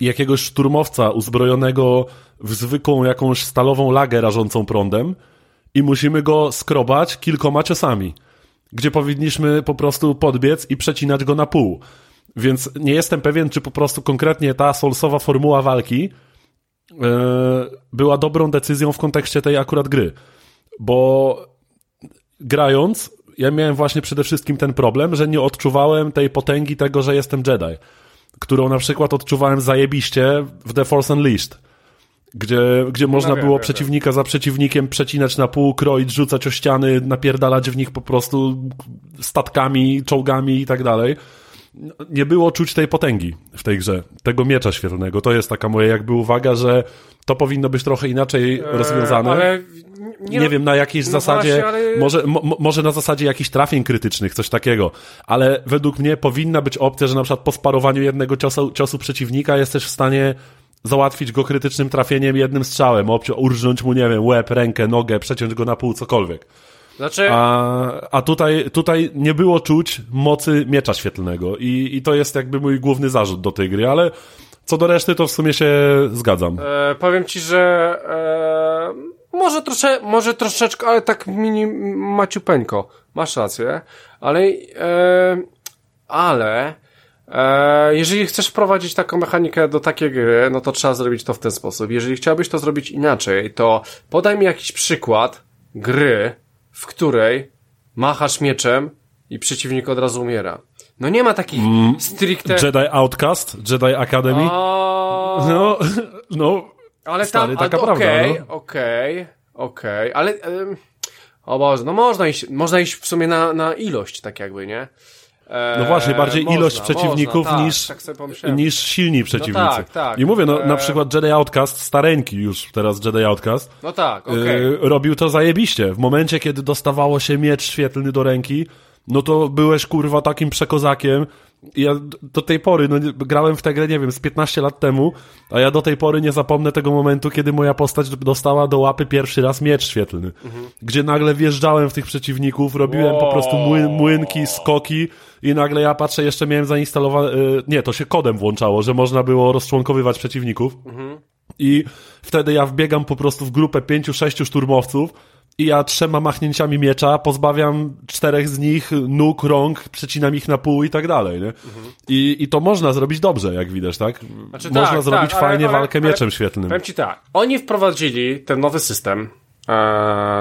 jakiegoś szturmowca uzbrojonego w zwykłą jakąś stalową lagę rażącą prądem i musimy go skrobać kilkoma ciosami, gdzie powinniśmy po prostu podbiec i przecinać go na pół. Więc nie jestem pewien, czy po prostu konkretnie ta solsowa formuła walki e, była dobrą decyzją w kontekście tej akurat gry. Bo grając, ja miałem właśnie przede wszystkim ten problem, że nie odczuwałem tej potęgi tego, że jestem Jedi, którą na przykład odczuwałem zajebiście w The Force Unleashed, gdzie, gdzie można wiem, było wiem, przeciwnika za przeciwnikiem przecinać na pół, kroić, rzucać o ściany, napierdalać w nich po prostu statkami, czołgami i tak dalej. Nie było czuć tej potęgi w tej grze, tego miecza świetlnego. To jest taka moja jakby uwaga, że to powinno być trochę inaczej rozwiązane. E, ale Nie, no- wiem na jakiejś no zasadzie, właśnie, ale- może, mo, może na zasadzie jakichś trafień krytycznych, coś takiego, ale według mnie powinna być opcja, że na przykład po sparowaniu jednego ciosu, ciosu przeciwnika jesteś w stanie załatwić go krytycznym trafieniem jednym strzałem, obcio- urżnąć mu, nie wiem, łeb, rękę, nogę, przeciąć go na pół, cokolwiek. Znaczy, A, a tutaj, tutaj nie było czuć mocy miecza świetlnego i, i to jest jakby mój główny zarzut do tej gry, ale co do reszty to w sumie się zgadzam. e, powiem ci, że e, może, trosze, może troszeczkę, ale tak mini maciupeńko. Masz rację, ale e, ale e, jeżeli chcesz wprowadzić taką mechanikę do takiej gry, no to trzeba zrobić to w ten sposób. Jeżeli chciałbyś to zrobić inaczej, to podaj mi jakiś przykład gry, w której machasz mieczem i przeciwnik od razu umiera. No nie ma takich stricte... Jedi Outcast, Jedi Academy, O, no, no, ale stary, tam, taka prawda, Okej, no. okej, okej, ale... ym, o Boże, no można iść, można iść w sumie na, na ilość, tak jakby, nie? E, no właśnie, bardziej można, ilość przeciwników można, tak, niż, tak niż silni przeciwnicy. tak, tak. I mówię, no, na E, przykład Jedi Outcast, stareńki już teraz Jedi Outcast, No tak, okej. y, robił to zajebiście. W momencie, kiedy dostawało się miecz świetlny do ręki, no to byłeś kurwa takim przekozakiem, ja do tej pory, no grałem w tę grę, nie wiem, z 15 lat temu, a ja do tej pory nie zapomnę tego momentu, kiedy moja postać dostała do łapy pierwszy raz miecz świetlny. Mhm. Gdzie nagle wjeżdżałem w tych przeciwników, robiłem wow. po prostu młyn, młynki, skoki i nagle ja patrzę, jeszcze miałem zainstalowane, nie, to się kodem włączało, że można było rozczłonkowywać przeciwników. Mhm. I wtedy ja wbiegam po prostu w grupę pięciu, sześciu szturmowców, i ja trzema machnięciami miecza pozbawiam czterech z nich nóg, rąk, przecinam ich na pół i tak dalej, nie? Mhm. I, I to można zrobić dobrze, jak widać, tak? Znaczy, można tak, zrobić tak, fajnie ale, ale, walkę ale, mieczem świetlnym. Powiem ci tak, oni wprowadzili ten nowy system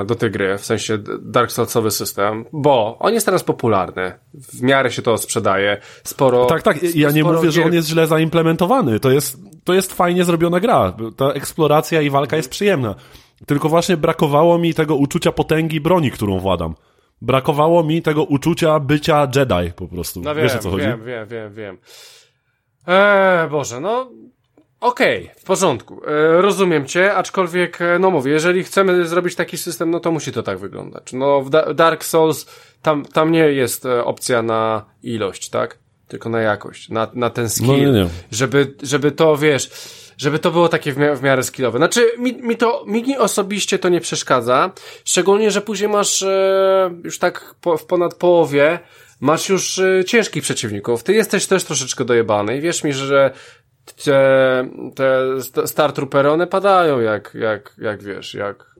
do tej gry, w sensie Dark Soulsowy system, bo on jest teraz popularny, w miarę się to sprzedaje, sporo... Tak, tak, ja nie mówię, gier... że on jest źle zaimplementowany, to jest, to jest fajnie zrobiona gra, ta eksploracja i walka jest przyjemna. Tylko właśnie brakowało mi tego uczucia potęgi broni, którą władam. Brakowało mi tego uczucia bycia Jedi po prostu. No wiem, Wiesz o co chodzi? Wiem, wiem, wiem, wiem. Eee, Boże, no Okej, okay, w porządku. E, rozumiem cię, aczkolwiek, e, no mówię, jeżeli chcemy zrobić taki system, no to musi to tak wyglądać. No w da Dark Souls tam, tam nie jest e, opcja na ilość, tak? Tylko na jakość, na, na ten skill. No, nie, nie. Żeby, żeby to, wiesz, żeby to było takie w, w miarę skillowe. Znaczy, mi, mi to, mi osobiście to nie przeszkadza, szczególnie, że później masz e, już tak po, w ponad połowie masz już e, ciężkich przeciwników. Ty jesteś też troszeczkę dojebany i wierz mi, że te, te Star Troopery, one padają jak, jak, jak wiesz, jak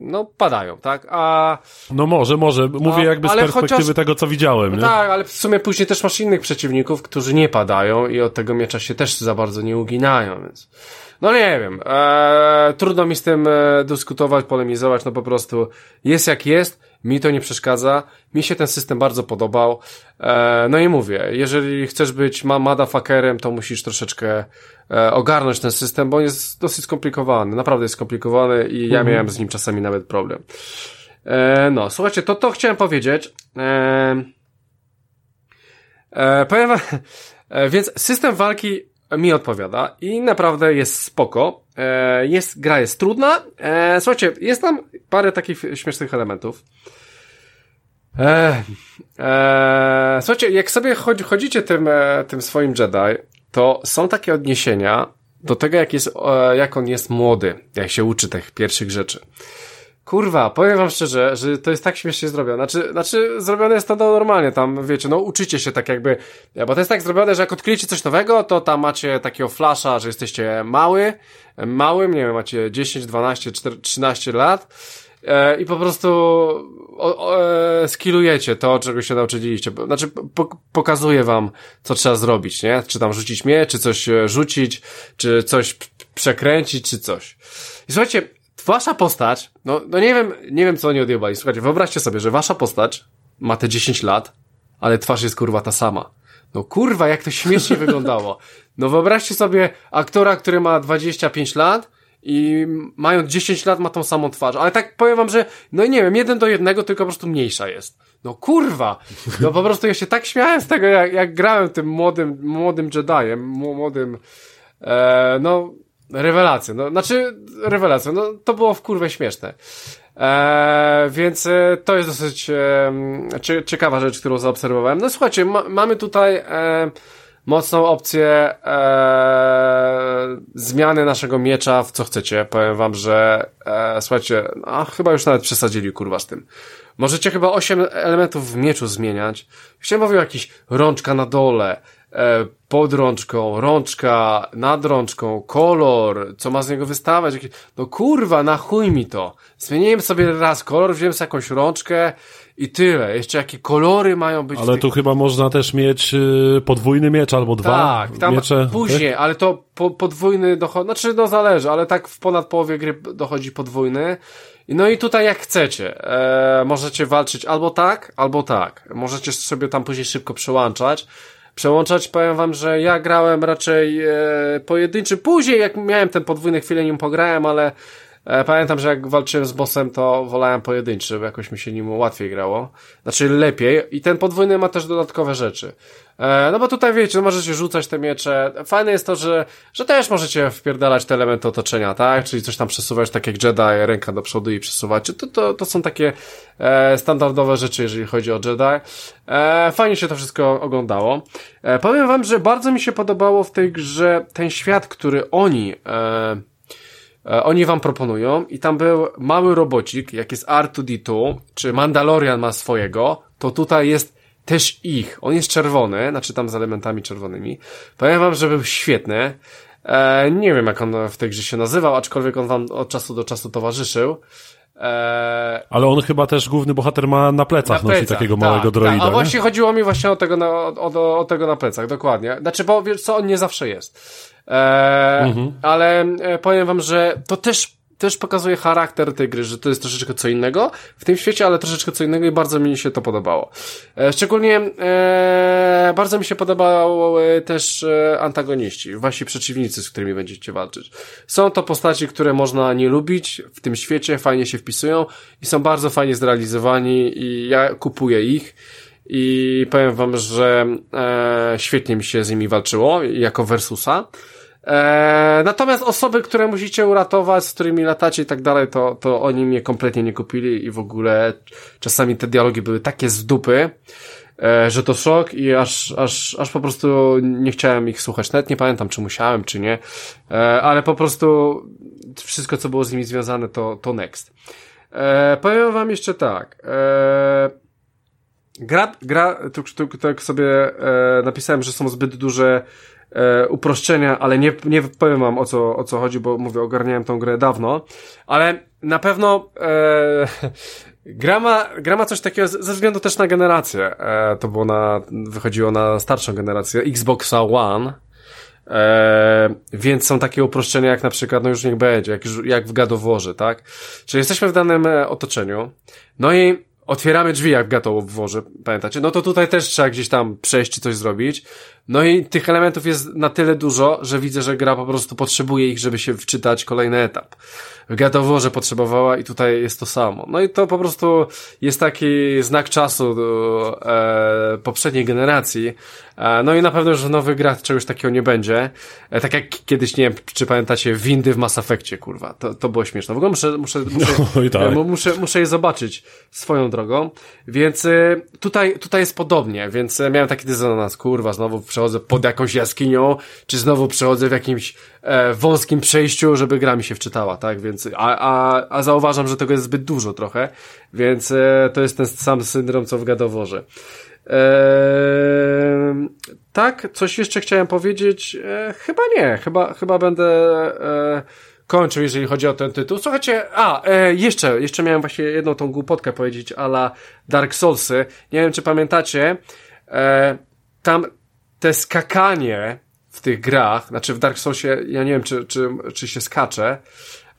no padają, tak? A no może, może, mówię a, jakby z perspektywy chociaż, tego, co widziałem, nie? Tak, ale w sumie później też masz innych przeciwników, którzy nie padają i od tego miecza się też za bardzo nie uginają, więc no nie wiem, eee, trudno mi z tym e, dyskutować, polemizować, no po prostu jest jak jest, mi to nie przeszkadza, mi się ten system bardzo podobał, eee, no i mówię, jeżeli chcesz być motherfuckerem, to musisz troszeczkę e, ogarnąć ten system, bo on jest dosyć skomplikowany, naprawdę jest skomplikowany i ja mhm. miałem z nim czasami nawet problem. E, no, słuchajcie, to to chciałem powiedzieć. E, e, powiem wam, e, więc system walki mi odpowiada i naprawdę jest spoko. E, jest, gra jest trudna. E, słuchajcie, jest tam parę takich śmiesznych elementów. E, e, słuchajcie, jak sobie chodzi, chodzicie tym, e, tym swoim Jedi, to są takie odniesienia do tego, jak, jest, jak on jest młody, jak się uczy tych pierwszych rzeczy. Kurwa, powiem wam szczerze, że to jest tak śmiesznie zrobione. Znaczy, znaczy zrobione jest to normalnie, tam wiecie, no uczycie się tak jakby, bo to jest tak zrobione, że jak odkryjecie coś nowego, to tam macie takiego flasza, że jesteście mały, małym, nie wiem, macie 10, 12, 4, 13 lat e, i po prostu o, o, e, skillujecie to, czego się nauczyliście. Znaczy, po, pokazuje wam, co trzeba zrobić, nie? Czy tam rzucić mię, czy coś e, rzucić, czy coś przekręcić, czy coś. I słuchajcie, wasza postać, no, no nie wiem, nie wiem co oni odjebali. Słuchajcie, wyobraźcie sobie, że wasza postać ma te 10 lat, ale twarz jest kurwa ta sama. No kurwa, jak to śmiesznie wyglądało. No wyobraźcie sobie aktora, który ma 25 lat i mając 10 lat ma tą samą twarz. Ale tak powiem wam, że no nie wiem, jeden do jednego, tylko po prostu mniejsza jest. No kurwa! No po prostu ja się tak śmiałem z tego, jak, jak grałem tym młodym, młodym Jediem, młodym, e, no Rewelacja, no, znaczy, rewelacja, no, to było w kurwę śmieszne. Eee, więc e, to jest dosyć e, ciekawa rzecz, którą zaobserwowałem. No słuchajcie, ma, mamy tutaj e, mocną opcję e, zmiany naszego miecza w co chcecie. Powiem wam, że e, słuchajcie, a chyba już nawet przesadzili kurwa z tym. Możecie chyba 8 elementów w mieczu zmieniać. Chciałem mówić o jakiś rączka na dole, pod rączką, rączka, nad rączką, kolor, co ma z niego wystawać. No kurwa, na chuj mi to. Zmieniłem sobie raz kolor, wziąłem sobie jakąś rączkę i tyle. Jeszcze jakie kolory mają być. Ale tu chyba można też mieć y, podwójny miecz albo dwa tak, tam miecze. Później, tak? ale to po, podwójny dochodzi, znaczy no zależy, ale tak w ponad połowie gry dochodzi podwójny. No i tutaj jak chcecie, e, możecie walczyć albo tak, albo tak. Możecie sobie tam później szybko przełączać przełączać. Powiem wam, że ja grałem raczej e, pojedynczy. Później, jak miałem ten podwójny chwilę, nim pograłem, ale E, pamiętam, że jak walczyłem z bossem, to wolałem pojedynczy, żeby jakoś mi się nim łatwiej grało. Znaczy lepiej. I ten podwójny ma też dodatkowe rzeczy. E, no bo tutaj wiecie, no możecie rzucać te miecze. Fajne jest to, że, że też możecie wpierdalać te elementy otoczenia, tak? Czyli coś tam przesuwać, tak jak Jedi, ręka do przodu i przesuwać. To, to, to są takie e, standardowe rzeczy, jeżeli chodzi o Jedi. E, fajnie się to wszystko oglądało. E, powiem wam, że bardzo mi się podobało w tej grze ten świat, który oni... E, e oni wam proponują i tam był mały robocik, jak jest R2D2, czy Mandalorian ma swojego, to tutaj jest też ich. On jest czerwony, znaczy tam z elementami czerwonymi. Powiem wam, że był świetny. E, nie wiem, jak on w tej grze się nazywał, aczkolwiek on wam od czasu do czasu towarzyszył. E... Ale on chyba też główny bohater ma na plecach, na plecach nosi takiego tak, małego droida. Tak. A właśnie chodziło mi właśnie o tego, na, o, o, o, tego na plecach, dokładnie. Znaczy, bo wiesz co, on nie zawsze jest. E, mhm. Ale e, powiem wam, że to też też pokazuje charakter tej gry, że to jest troszeczkę co innego w tym świecie, ale troszeczkę co innego i bardzo mi się to podobało. E, szczególnie e, bardzo mi się podobały też e, antagoniści, wasi przeciwnicy, z którymi będziecie walczyć. Są to postaci, które można nie lubić w tym świecie, fajnie się wpisują i są bardzo fajnie zrealizowani i ja kupuję ich i powiem wam, że e, świetnie mi się z nimi walczyło jako Versusa. E, natomiast osoby, które musicie uratować, z którymi latacie i tak dalej, to, to oni mnie kompletnie nie kupili i w ogóle czasami te dialogi były takie z dupy, e, że to szok i aż, aż, aż po prostu nie chciałem ich słuchać. Nawet nie pamiętam, czy musiałem, czy nie, e, ale po prostu wszystko, co było z nimi związane, to, to next. Powiem wam jeszcze tak. Gra, gra, tu, tu, tak sobie napisałem, że są zbyt duże e, uproszczenia, ale nie, nie powiem wam o co, o co chodzi, bo mówię, ogarniałem tą grę dawno, ale na pewno e, gra, ma, gra ma coś takiego ze względu też na generację. E, to było na, wychodziło na starszą generację, Xboxa One, E, więc są takie uproszczenia jak na przykład, no już niech będzie, jak, jak w gadoworze, tak? Czyli jesteśmy w danym e, otoczeniu, no i otwieramy drzwi jak w gadoworze, pamiętacie? No to tutaj też trzeba gdzieś tam przejść czy coś zrobić. No i tych elementów jest na tyle dużo, że widzę, że gra po prostu potrzebuje ich, żeby się wczytać kolejny etap. Gadoworze potrzebowała i tutaj jest to samo. No i to po prostu jest taki znak czasu e, poprzedniej generacji. E, no i na pewno, że w nowych grach czegoś takiego nie będzie. E, tak jak kiedyś, nie wiem, czy pamiętacie, windy w Mass Effectie, kurwa. To, to było śmieszne. W ogóle muszę, muszę, muszę, no, tak. e, muszę, muszę je zobaczyć swoją drogą. Więc e, tutaj, tutaj jest podobnie, więc e, miałem taki dysonans, kurwa, znowu przechodzę pod jakąś jaskinią, czy znowu przechodzę w jakimś e, wąskim przejściu, żeby gra mi się wczytała, tak? Więc, a, a, a zauważam, że tego jest zbyt dużo trochę, więc e, to jest ten sam syndrom, co w gadoworze. Eee, tak, coś jeszcze chciałem powiedzieć. Eee, chyba nie, chyba, chyba będę e, kończył, jeżeli chodzi o ten tytuł. Słuchajcie, a, e, jeszcze, jeszcze miałem właśnie jedną tą głupotkę powiedzieć, ala Dark Soulsy. Nie wiem, czy pamiętacie, e, tam te skakanie w tych grach, znaczy w Dark Soulsie, ja nie wiem, czy, czy, czy się skacze.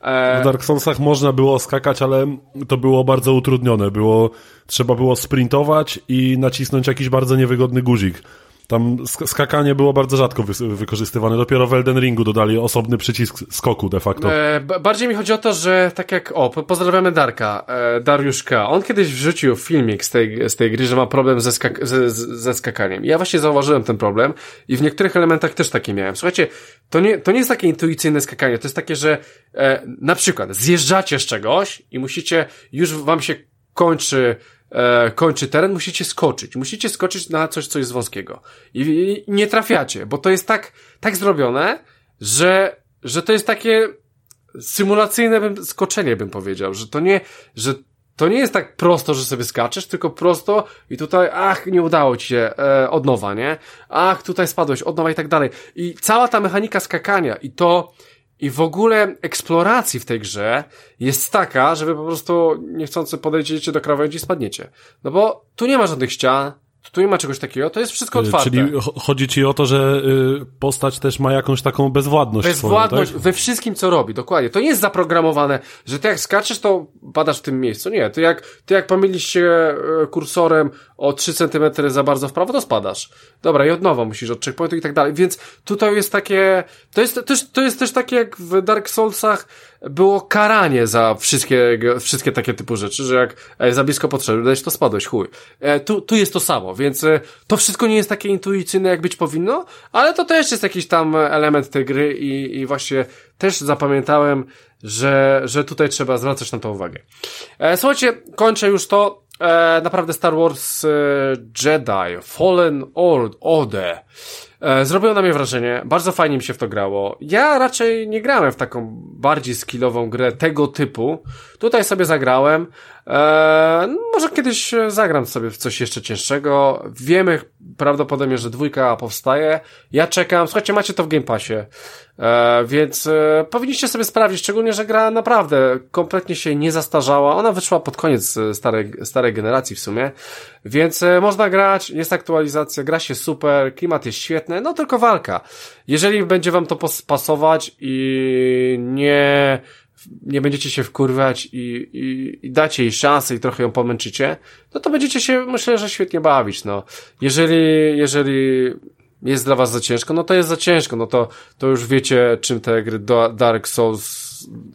E... W Dark Soulsach można było skakać, ale to było bardzo utrudnione. Było, trzeba było sprintować i nacisnąć jakiś bardzo niewygodny guzik. Tam skakanie było bardzo rzadko wy wykorzystywane. Dopiero w Elden Ringu dodali osobny przycisk skoku de facto. E, bardziej mi chodzi o to, że tak jak, o, pozdrawiamy Darka, e, Dariuszka. On kiedyś wrzucił filmik z tej, z tej gry, że ma problem ze, skak ze, ze skakaniem. Ja właśnie zauważyłem ten problem i w niektórych elementach też taki miałem. Słuchajcie, to nie, to nie jest takie intuicyjne skakanie, to jest takie, że e, na przykład zjeżdżacie z czegoś i musicie, już wam się kończy e, kończy teren, musicie skoczyć. Musicie skoczyć na coś, co jest wąskiego. I, I, nie trafiacie, bo to jest tak, tak zrobione, że, że to jest takie symulacyjne bym, skoczenie, bym powiedział, że to nie, że to nie jest tak prosto, że sobie skaczesz, tylko prosto i tutaj, ach, nie udało ci się, e, od nowa, nie? Ach, tutaj spadłeś, od nowa i tak dalej. I cała ta mechanika skakania i to, i w ogóle eksploracji w tej grze jest taka, żeby po prostu niechcący podejdziecie do krawędzi i spadniecie. No bo tu nie ma żadnych ścian, tu nie ma czegoś takiego, to jest wszystko y, otwarte. Czyli chodzi ci o to, że y, postać też ma jakąś taką bezwładność Bezwładność swoją, tak? we wszystkim, co robi, dokładnie. To nie jest zaprogramowane, że ty jak skaczesz, to badasz w tym miejscu. Nie, ty jak, ty jak pomylisz się y, kursorem o 3 cm za bardzo w prawo, to spadasz. Dobra, i od nowa musisz od checkpointu i tak dalej. Więc tutaj jest takie, to jest, to jest, to jest też takie jak w Dark Soulsach, było karanie za wszystkie, wszystkie takie typu rzeczy, że jak e, za blisko podszedłeś, to spadłeś, chuj. E, tu, tu jest to samo, więc e, to wszystko nie jest takie intuicyjne, jak być powinno, ale to też jest jakiś tam element tej gry i, i właśnie też zapamiętałem, że, że tutaj trzeba zwracać na to uwagę. Słuchajcie, kończę już to. Naprawdę Star Wars Jedi Fallen Order e, zrobiło na mnie wrażenie, bardzo fajnie mi się w to grało. Ja raczej nie grałem w taką bardziej skillową grę tego typu. Tutaj sobie zagrałem. E, może kiedyś zagram sobie w coś jeszcze cięższego. Wiemy prawdopodobnie, że dwójka powstaje. Ja czekam. Słuchajcie, macie to w Game Passie. E, więc e, powinniście sobie sprawdzić, szczególnie, że gra naprawdę kompletnie się nie zastarzała. Ona wyszła pod koniec e, starej, starej generacji w sumie. Więc e, można grać, jest aktualizacja, gra się super, klimat jest świetny, no tylko walka. Jeżeli będzie wam to pasować i nie nie będziecie się wkurwać i, i, i dacie jej szansę i trochę ją pomęczycie, no to będziecie się, myślę, że świetnie bawić, no. Jeżeli, jeżeli jest dla was za ciężko, no to jest za ciężko, no to, to już wiecie, czym te gry Dark Souls,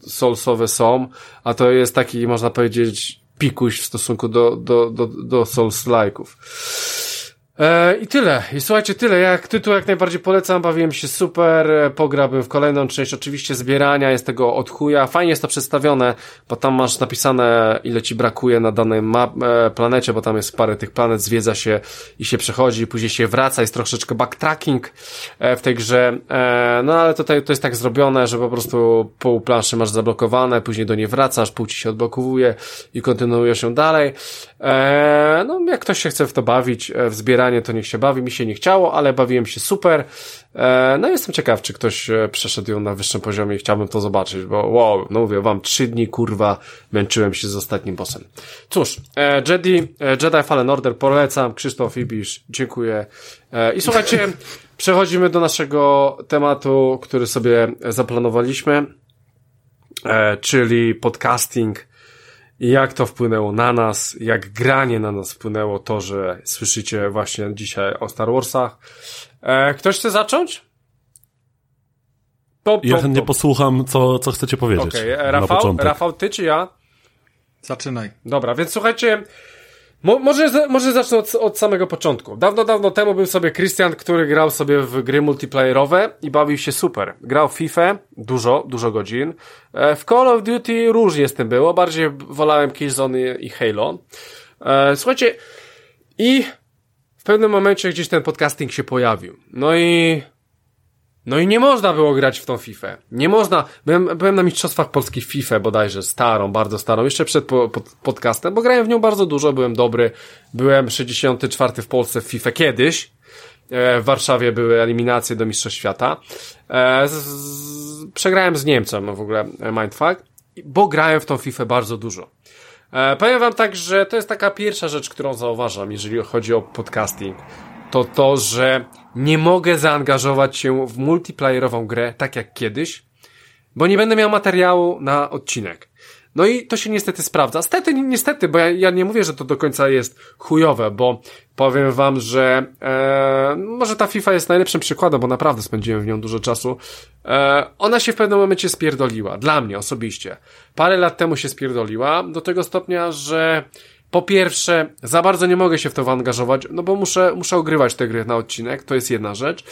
Soulsowe są, a to jest taki, można powiedzieć, pikuś w stosunku do, do, do, do Souls-like'ów. E, I tyle. I słuchajcie, tyle. Jak tytuł jak najbardziej polecam, bawiłem się super, e, pograłbym w kolejną część, oczywiście zbierania, jest tego od chuja. Fajnie jest to przedstawione, bo tam masz napisane, ile ci brakuje na danej map, e, planecie, bo tam jest parę tych planet, zwiedza się i się przechodzi, później się wraca, jest troszeczkę backtracking w tej grze. No ale tutaj to jest tak zrobione, że po prostu pół planszy masz zablokowane, później do niej wracasz, pół ci się odblokowuje i kontynuujesz ją dalej. No jak ktoś się chce w to bawić, w zbieranie to niech się bawi, mi się nie chciało, ale bawiłem się super. E, no jestem ciekaw, czy ktoś e, przeszedł ją na wyższym poziomie i chciałbym to zobaczyć, bo wow, no mówię wam, trzy dni kurwa męczyłem się z ostatnim bossem. Cóż, e, Jedi, Jedi Fallen Order polecam, Krzysztof Ibisz, dziękuję. I słuchajcie, przechodzimy do naszego tematu, który sobie zaplanowaliśmy, czyli podcasting jak to wpłynęło na nas, jak granie na nas wpłynęło to, że słyszycie właśnie dzisiaj o Star Warsach. E, ktoś chce zacząć? Pop, pop, ja chętnie posłucham, co, co chcecie powiedzieć. Okej, okay. Rafał, Rafał, ty czy ja? Zaczynaj. Dobra, więc słuchajcie, Mo, może, może zacznę od, od, samego początku. Dawno, dawno temu był sobie Christian, który grał sobie w gry multiplayerowe i bawił się super. Grał w FIFA dużo, dużo godzin. E, w Call of Duty różnie z tym było. Bardziej wolałem Killzone i Halo. E, słuchajcie, i w pewnym momencie gdzieś ten podcasting się pojawił. No i no i nie można było grać w tą FIFA. Nie można. Byłem, byłem na Mistrzostwach Polskich FIFA bodajże, starą, bardzo starą, jeszcze przed po, pod, podcastem, bo grałem w nią bardzo dużo, byłem dobry. Byłem 64 w Polsce w FIFA kiedyś. E, w Warszawie były eliminacje do Mistrzostw Świata. E, z, z, przegrałem z Niemcem w ogóle e, Mindfuck, bo grałem w tą FIFA bardzo dużo. powiem wam tak, że to jest taka pierwsza rzecz, którą zauważam, jeżeli chodzi o podcasting to to, że nie mogę zaangażować się w multiplayerową grę tak jak kiedyś, bo nie będę miał materiału na odcinek. No i to się niestety sprawdza. Stety, niestety, bo ja, ja nie mówię, że to do końca jest chujowe, bo powiem wam, że e, może ta FIFA jest najlepszym przykładem, bo naprawdę spędziłem w nią dużo czasu. E, ona się w pewnym momencie spierdoliła. Dla mnie osobiście. Parę lat temu się spierdoliła, do tego stopnia, że po pierwsze, za bardzo nie mogę się w to angażować, no bo muszę, muszę ogrywać te gry na odcinek, to jest jedna rzecz.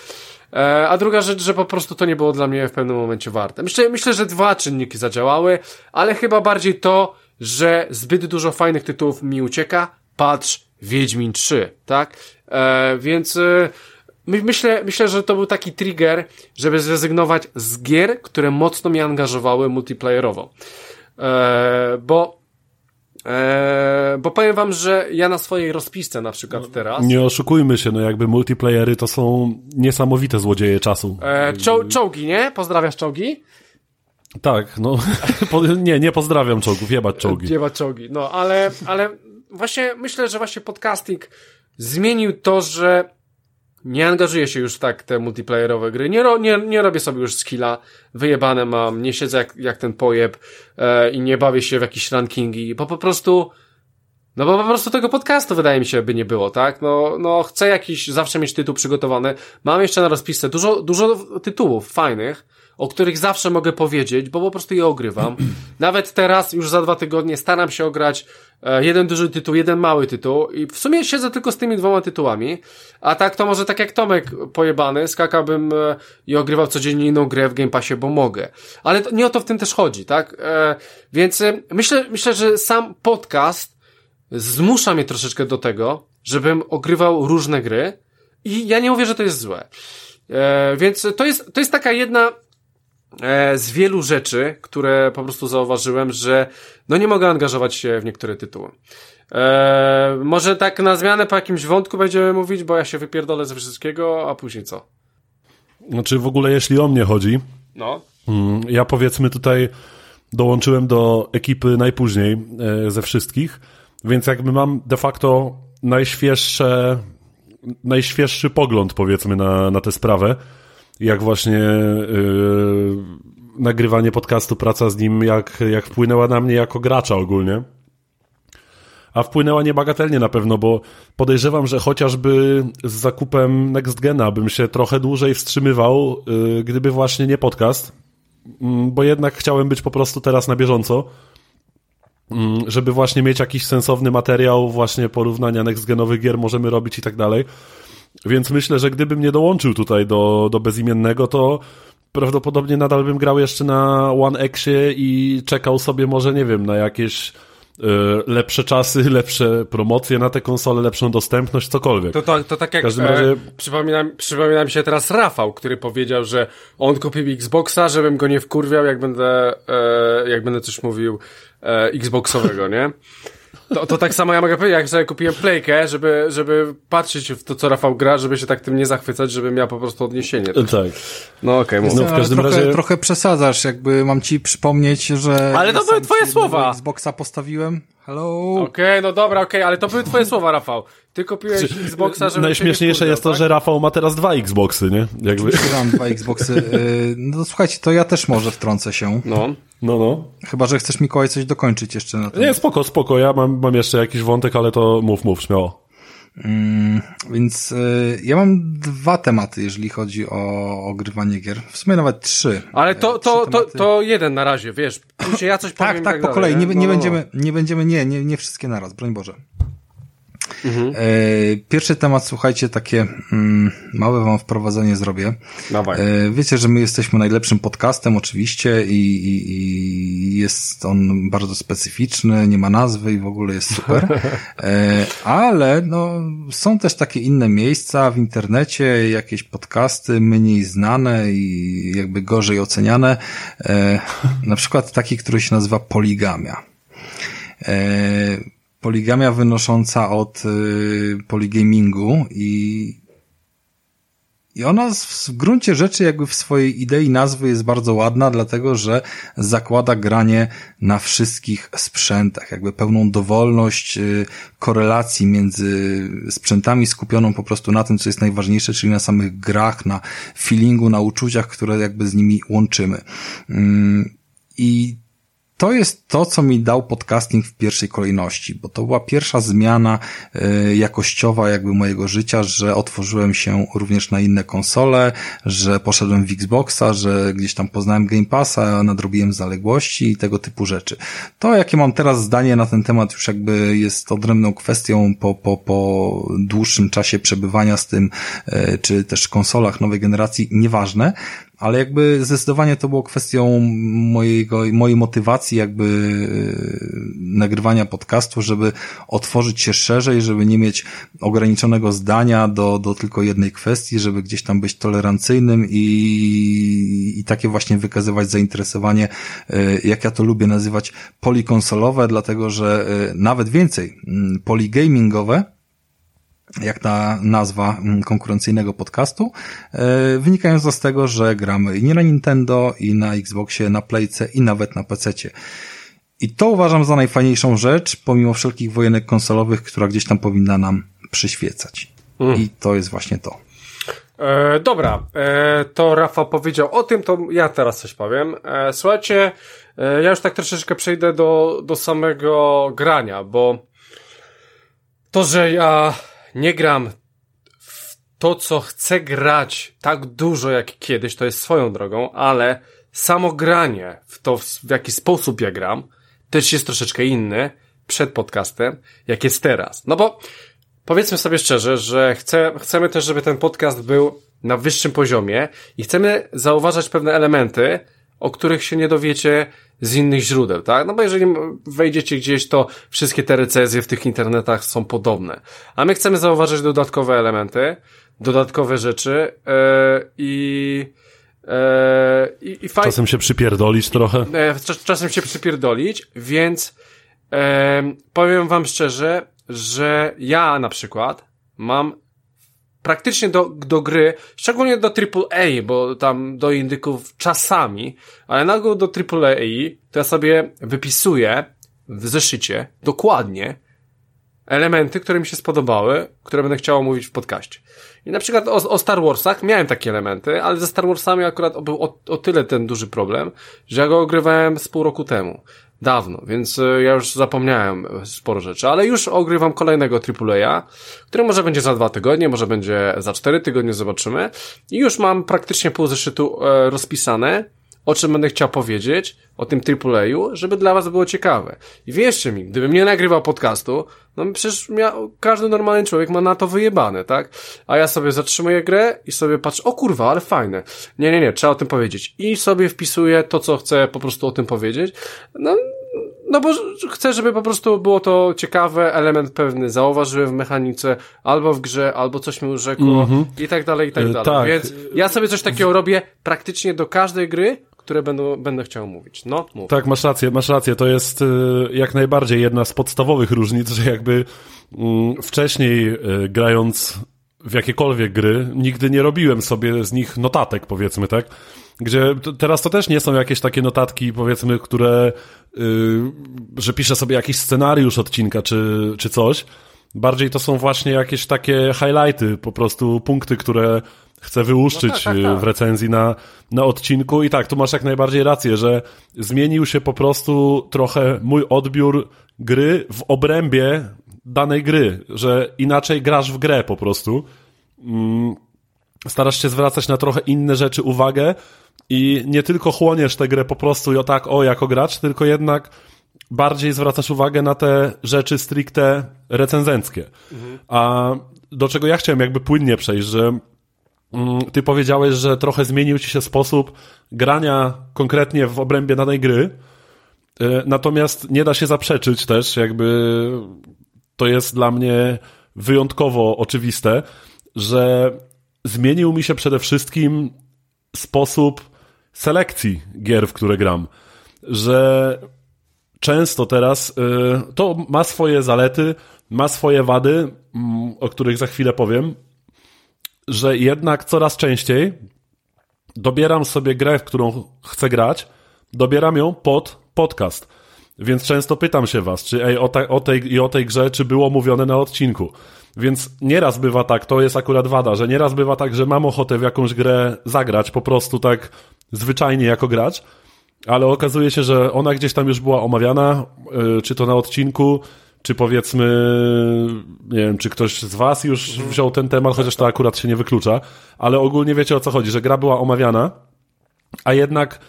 E, a druga rzecz, że po prostu to nie było dla mnie w pewnym momencie warte. Myślę, myślę, że dwa czynniki zadziałały, ale chyba bardziej to, że zbyt dużo fajnych tytułów mi ucieka. Patrz, Wiedźmin 3, tak? E, więc e, myślę, myślę, że to był taki trigger, żeby zrezygnować z gier, które mocno mnie angażowały multiplayerowo. E, bo Eee, bo powiem wam, że ja na swojej rozpisce na przykład no, teraz... Nie oszukujmy się, no jakby multiplayery to są niesamowite złodzieje czasu. Eee, czo czołgi, nie? Pozdrawiasz czołgi? Tak, no nie, nie pozdrawiam czołgów, jebać czołgi. Jebać czołgi, no ale, ale właśnie myślę, że właśnie podcasting zmienił to, że nie angażuję się już tak te multiplayerowe gry. Nie, ro, nie, nie robię sobie już skilla. Wyjebane mam, nie siedzę jak, jak ten pojeb e, i nie bawię się w jakieś rankingi, bo po prostu no bo po prostu tego podcastu wydaje mi się by nie było, tak? No, no chcę jakiś zawsze mieć tytuł przygotowany. Mam jeszcze na rozpisce dużo, dużo tytułów fajnych, o których zawsze mogę powiedzieć, bo po prostu je ogrywam. Nawet teraz, już za dwa tygodnie, staram się ograć e, jeden duży tytuł, jeden mały tytuł i w sumie siedzę tylko z tymi dwoma tytułami, a tak to może tak jak Tomek pojebany, skakałbym e, i ogrywał codziennie inną grę w Game Passie, bo mogę. Ale to, nie o to w tym też chodzi, tak? E, więc myślę, myślę, że sam podcast zmusza mnie troszeczkę do tego, żebym ogrywał różne gry i ja nie mówię, że to jest złe. Więc to jest, to jest taka jedna z wielu rzeczy, które po prostu zauważyłem, że no nie mogę angażować się w niektóre tytuły. E, może tak na zmianę po jakimś wątku będziemy mówić, bo ja się wypierdolę ze wszystkiego, a później co? Znaczy w ogóle jeśli o mnie chodzi, No. mm, ja powiedzmy tutaj dołączyłem do ekipy najpóźniej e, ze wszystkich, więc jakby mam de facto najświeższe, najświeższy pogląd powiedzmy na, na tę sprawę, jak właśnie yy, nagrywanie podcastu, praca z nim, jak, jak wpłynęła na mnie jako gracza ogólnie. A wpłynęła niebagatelnie na pewno, bo podejrzewam, że chociażby z zakupem Next Gena bym się trochę dłużej wstrzymywał, yy, gdyby właśnie nie podcast, Mm, bo jednak chciałem być po prostu teraz na bieżąco, mm, żeby właśnie mieć jakiś sensowny materiał, właśnie porównania next-genowych gier możemy robić i tak dalej. Więc myślę, że gdybym nie dołączył tutaj do, do bezimiennego, to prawdopodobnie nadal bym grał jeszcze na One Xie i czekał sobie może, nie wiem, na jakieś y, lepsze czasy, lepsze promocje na te konsole, lepszą dostępność, cokolwiek. To, to, to tak jak W każdym e, razie- przypomina, przypomina mi się teraz Rafał, który powiedział, że on kupił Xboxa, żebym go nie wkurwiał, jak będę, e, jak będę coś mówił e, Xboxowego, nie? To, to tak samo ja mogę powiedzieć, jak sobie kupiłem playkę, żeby, żeby patrzeć w to, co Rafał gra, żeby się tak tym nie zachwycać, żebym miał po prostu odniesienie. Tak. No okej, mów. No, w każdym trochę, razie- trochę przesadzasz, jakby mam ci przypomnieć, że... Ale to ja były twoje słowa. Xboxa postawiłem. Hello? Okej, no dobra, okej, ale to były twoje słowa, Rafał. Ty kupiłeś Xboxa, żeby Najśmieszniejsze jest to, że Rafał ma teraz dwa Xboxy, nie? Jakby. Mam dwa Xboxy. y, No słuchajcie, to ja też może wtrącę się. No. No, no. Chyba, że chcesz Mikołaj coś dokończyć jeszcze na tym. Nie, spoko, spoko. Ja mam, mam jeszcze jakiś wątek, ale to mów, mów, śmiało. Więc y, ja mam dwa tematy, jeżeli chodzi o ogrywanie gier. W sumie nawet trzy. Ale to, E, to, trzy to, to jeden na razie, wiesz. Później ja coś powiem Tak, i tak, po dalej, kolei. Nie, nie, No, no, no. będziemy, nie będziemy, nie, nie, nie wszystkie naraz, broń Boże. Mhm. E, pierwszy temat, słuchajcie, takie mm, małe wam wprowadzenie zrobię. Dawaj. E, wiecie, że my jesteśmy najlepszym podcastem oczywiście i, i, i jest on bardzo specyficzny, nie ma nazwy i w ogóle jest super. E, ale no, są też takie inne miejsca w internecie, jakieś podcasty mniej znane i jakby gorzej oceniane. Na przykład taki, który się nazywa Poligamia. Poligamia wynosząca od y, poligamingu i i ona w w gruncie rzeczy jakby w swojej idei nazwy jest bardzo ładna, dlatego że zakłada granie na wszystkich sprzętach, jakby pełną dowolność y, korelacji między sprzętami skupioną po prostu na tym, co jest najważniejsze, czyli na samych grach, na feelingu, na uczuciach, które jakby z nimi łączymy. Ym, I to jest to, co mi dał podcasting w pierwszej kolejności, bo to była pierwsza zmiana y, jakościowa jakby mojego życia, że otworzyłem się również na inne konsole, że poszedłem w Xboxa, że gdzieś tam poznałem Game Passa, nadrobiłem zaległości i tego typu rzeczy. To, jakie mam teraz zdanie na ten temat, już jakby jest odrębną kwestią po, po, po dłuższym czasie przebywania z tym, y, czy też konsolach nowej generacji, nieważne ale jakby zdecydowanie to było kwestią mojego, mojej motywacji jakby yy, nagrywania podcastu, żeby otworzyć się szerzej, żeby nie mieć ograniczonego zdania do, do tylko jednej kwestii, żeby gdzieś tam być tolerancyjnym i, i takie właśnie wykazywać zainteresowanie, yy, jak ja to lubię nazywać, polikonsolowe, dlatego że yy, nawet więcej, poligamingowe, jak ta nazwa mm, konkurencyjnego podcastu, e, wynikająca z tego, że gramy i nie na Nintendo, i na Xboxie, na Playce, i nawet na PC-cie. I to uważam za najfajniejszą rzecz, pomimo wszelkich wojenek konsolowych, która gdzieś tam powinna nam przyświecać. I to jest właśnie to. E, dobra, e, to Rafał powiedział o tym, to ja teraz coś powiem. E, słuchajcie, e, ja już tak troszeczkę przejdę do, do samego grania, bo to, że ja nie gram w to, co chcę grać tak dużo jak kiedyś, to jest swoją drogą, ale samo granie w to, w jaki sposób ja gram, też jest troszeczkę inny przed podcastem, jak jest teraz. No bo powiedzmy sobie szczerze, że chcę, chcemy też, żeby ten podcast był na wyższym poziomie i chcemy zauważać pewne elementy, o których się nie dowiecie z innych źródeł, tak? No bo jeżeli wejdziecie gdzieś, to wszystkie te recenzje w tych internetach są podobne. A my chcemy zauważyć dodatkowe elementy, dodatkowe rzeczy yy, i yy, i, i faj... Czasem się przypierdolić trochę. Yy, czasem się przypierdolić, więc powiem wam szczerze, że ja na przykład mam praktycznie do, do gry, szczególnie do AAA, bo tam do indyków czasami, ale nagle do AAA to ja sobie wypisuję w zeszycie dokładnie elementy, które mi się spodobały, które będę chciał mówić w podcaście. I na przykład o, o Star Warsach miałem takie elementy, ale ze Star Warsami akurat był o, o tyle ten duży problem, że ja go ogrywałem z pół roku temu. Dawno, więc e, ja już zapomniałem sporo rzeczy, ale już ogrywam kolejnego AAA, który może będzie za dwa tygodnie, może będzie za cztery tygodnie, zobaczymy. I już mam praktycznie pół zeszytu e, rozpisane, o czym będę chciał powiedzieć, o tym AAA-u, żeby dla was było ciekawe. I wierzcie mi, gdybym nie nagrywał podcastu, no przecież miał, każdy normalny człowiek ma na to wyjebane, tak? A ja sobie zatrzymuję grę i sobie patrzę, o kurwa, ale fajne. Nie, nie, nie, trzeba o tym powiedzieć. I sobie wpisuję to, co chcę po prostu o tym powiedzieć. No, no bo chcę, żeby po prostu było to ciekawe, element pewny zauważyłem w mechanice, albo w grze, albo coś mi urzekło mm -hmm. i tak dalej, i tak e, dalej. Tak. Więc ja sobie coś takiego robię praktycznie do każdej gry, które będą, będę chciał mówić. No, mów. Tak, masz rację, masz rację. To jest y, jak najbardziej jedna z podstawowych różnic, że jakby mm, wcześniej y, grając w jakiekolwiek gry, nigdy nie robiłem sobie z nich notatek, powiedzmy, tak? Gdzie teraz to też nie są jakieś takie notatki, powiedzmy, które, yy, że piszę sobie jakiś scenariusz odcinka czy, czy coś. Bardziej to są właśnie jakieś takie highlighty, po prostu punkty, które chcę wyłuszczyć no tak, tak, y, tak. w recenzji na, na odcinku. I tak, tu masz jak najbardziej rację, że zmienił się po prostu trochę mój odbiór gry w obrębie danej gry, że inaczej grasz w grę po prostu. Mm, starasz się zwracać na trochę inne rzeczy uwagę i nie tylko chłoniesz tę grę po prostu i o tak, o, jako gracz, tylko jednak bardziej zwracasz uwagę na te rzeczy stricte recenzenckie. Mhm. A do czego ja chciałem jakby płynnie przejść, że ty powiedziałeś, że trochę zmienił ci się sposób grania konkretnie w obrębie danej gry, e, natomiast nie da się zaprzeczyć też, jakby to jest dla mnie wyjątkowo oczywiste, że zmienił mi się przede wszystkim sposób selekcji gier, w które gram. Że często teraz y, to ma swoje zalety, ma swoje wady, mm, o których za chwilę powiem, że jednak coraz częściej dobieram sobie grę, w którą chcę grać, dobieram ją pod podcast. Więc często pytam się was, czy ej, o, o tej i o tej grze, czy było mówione na odcinku. Więc nieraz bywa tak, to jest akurat wada, że nieraz bywa tak, że mam ochotę w jakąś grę zagrać, po prostu tak zwyczajnie jako gracz, ale okazuje się, że ona gdzieś tam już była omawiana, yy, czy to na odcinku, czy powiedzmy, nie wiem, czy ktoś z was już mhm. wziął ten temat, chociaż to akurat się nie wyklucza, ale ogólnie wiecie o co chodzi, że gra była omawiana, a jednak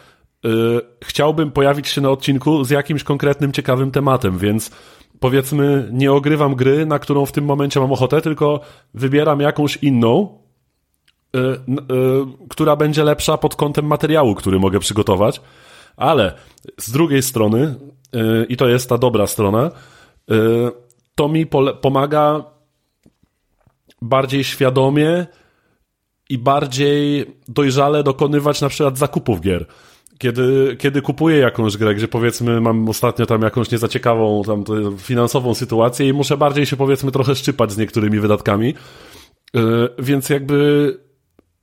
yy, chciałbym pojawić się na odcinku z jakimś konkretnym, ciekawym tematem, więc powiedzmy, nie ogrywam gry, na którą w tym momencie mam ochotę, tylko wybieram jakąś inną, yy, yy, która będzie lepsza pod kątem materiału, który mogę przygotować. Ale z drugiej strony, i to jest ta dobra strona, y, to mi pomaga bardziej świadomie i bardziej dojrzale dokonywać na przykład zakupów gier. Kiedy, kiedy kupuję jakąś grę, gdzie powiedzmy mam ostatnio tam jakąś niezaciekawą tam finansową sytuację i muszę bardziej się powiedzmy trochę szczypać z niektórymi wydatkami, yy, więc jakby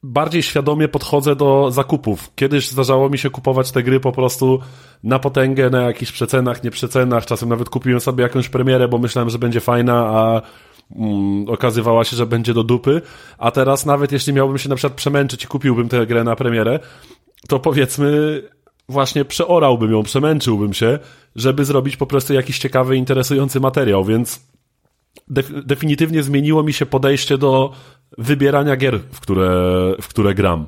bardziej świadomie podchodzę do zakupów. Kiedyś zdarzało mi się kupować te gry po prostu na potęgę, na jakichś przecenach, nie przecenach, czasem nawet kupiłem sobie jakąś premierę, bo myślałem, że będzie fajna, a mm, okazywała się, że będzie do dupy, a teraz nawet jeśli miałbym się na przykład przemęczyć i kupiłbym tę grę na premierę, to powiedzmy właśnie przeorałbym ją, przemęczyłbym się, żeby zrobić po prostu jakiś ciekawy, interesujący materiał, więc definitywnie zmieniło mi się podejście do wybierania gier, w które, w które gram.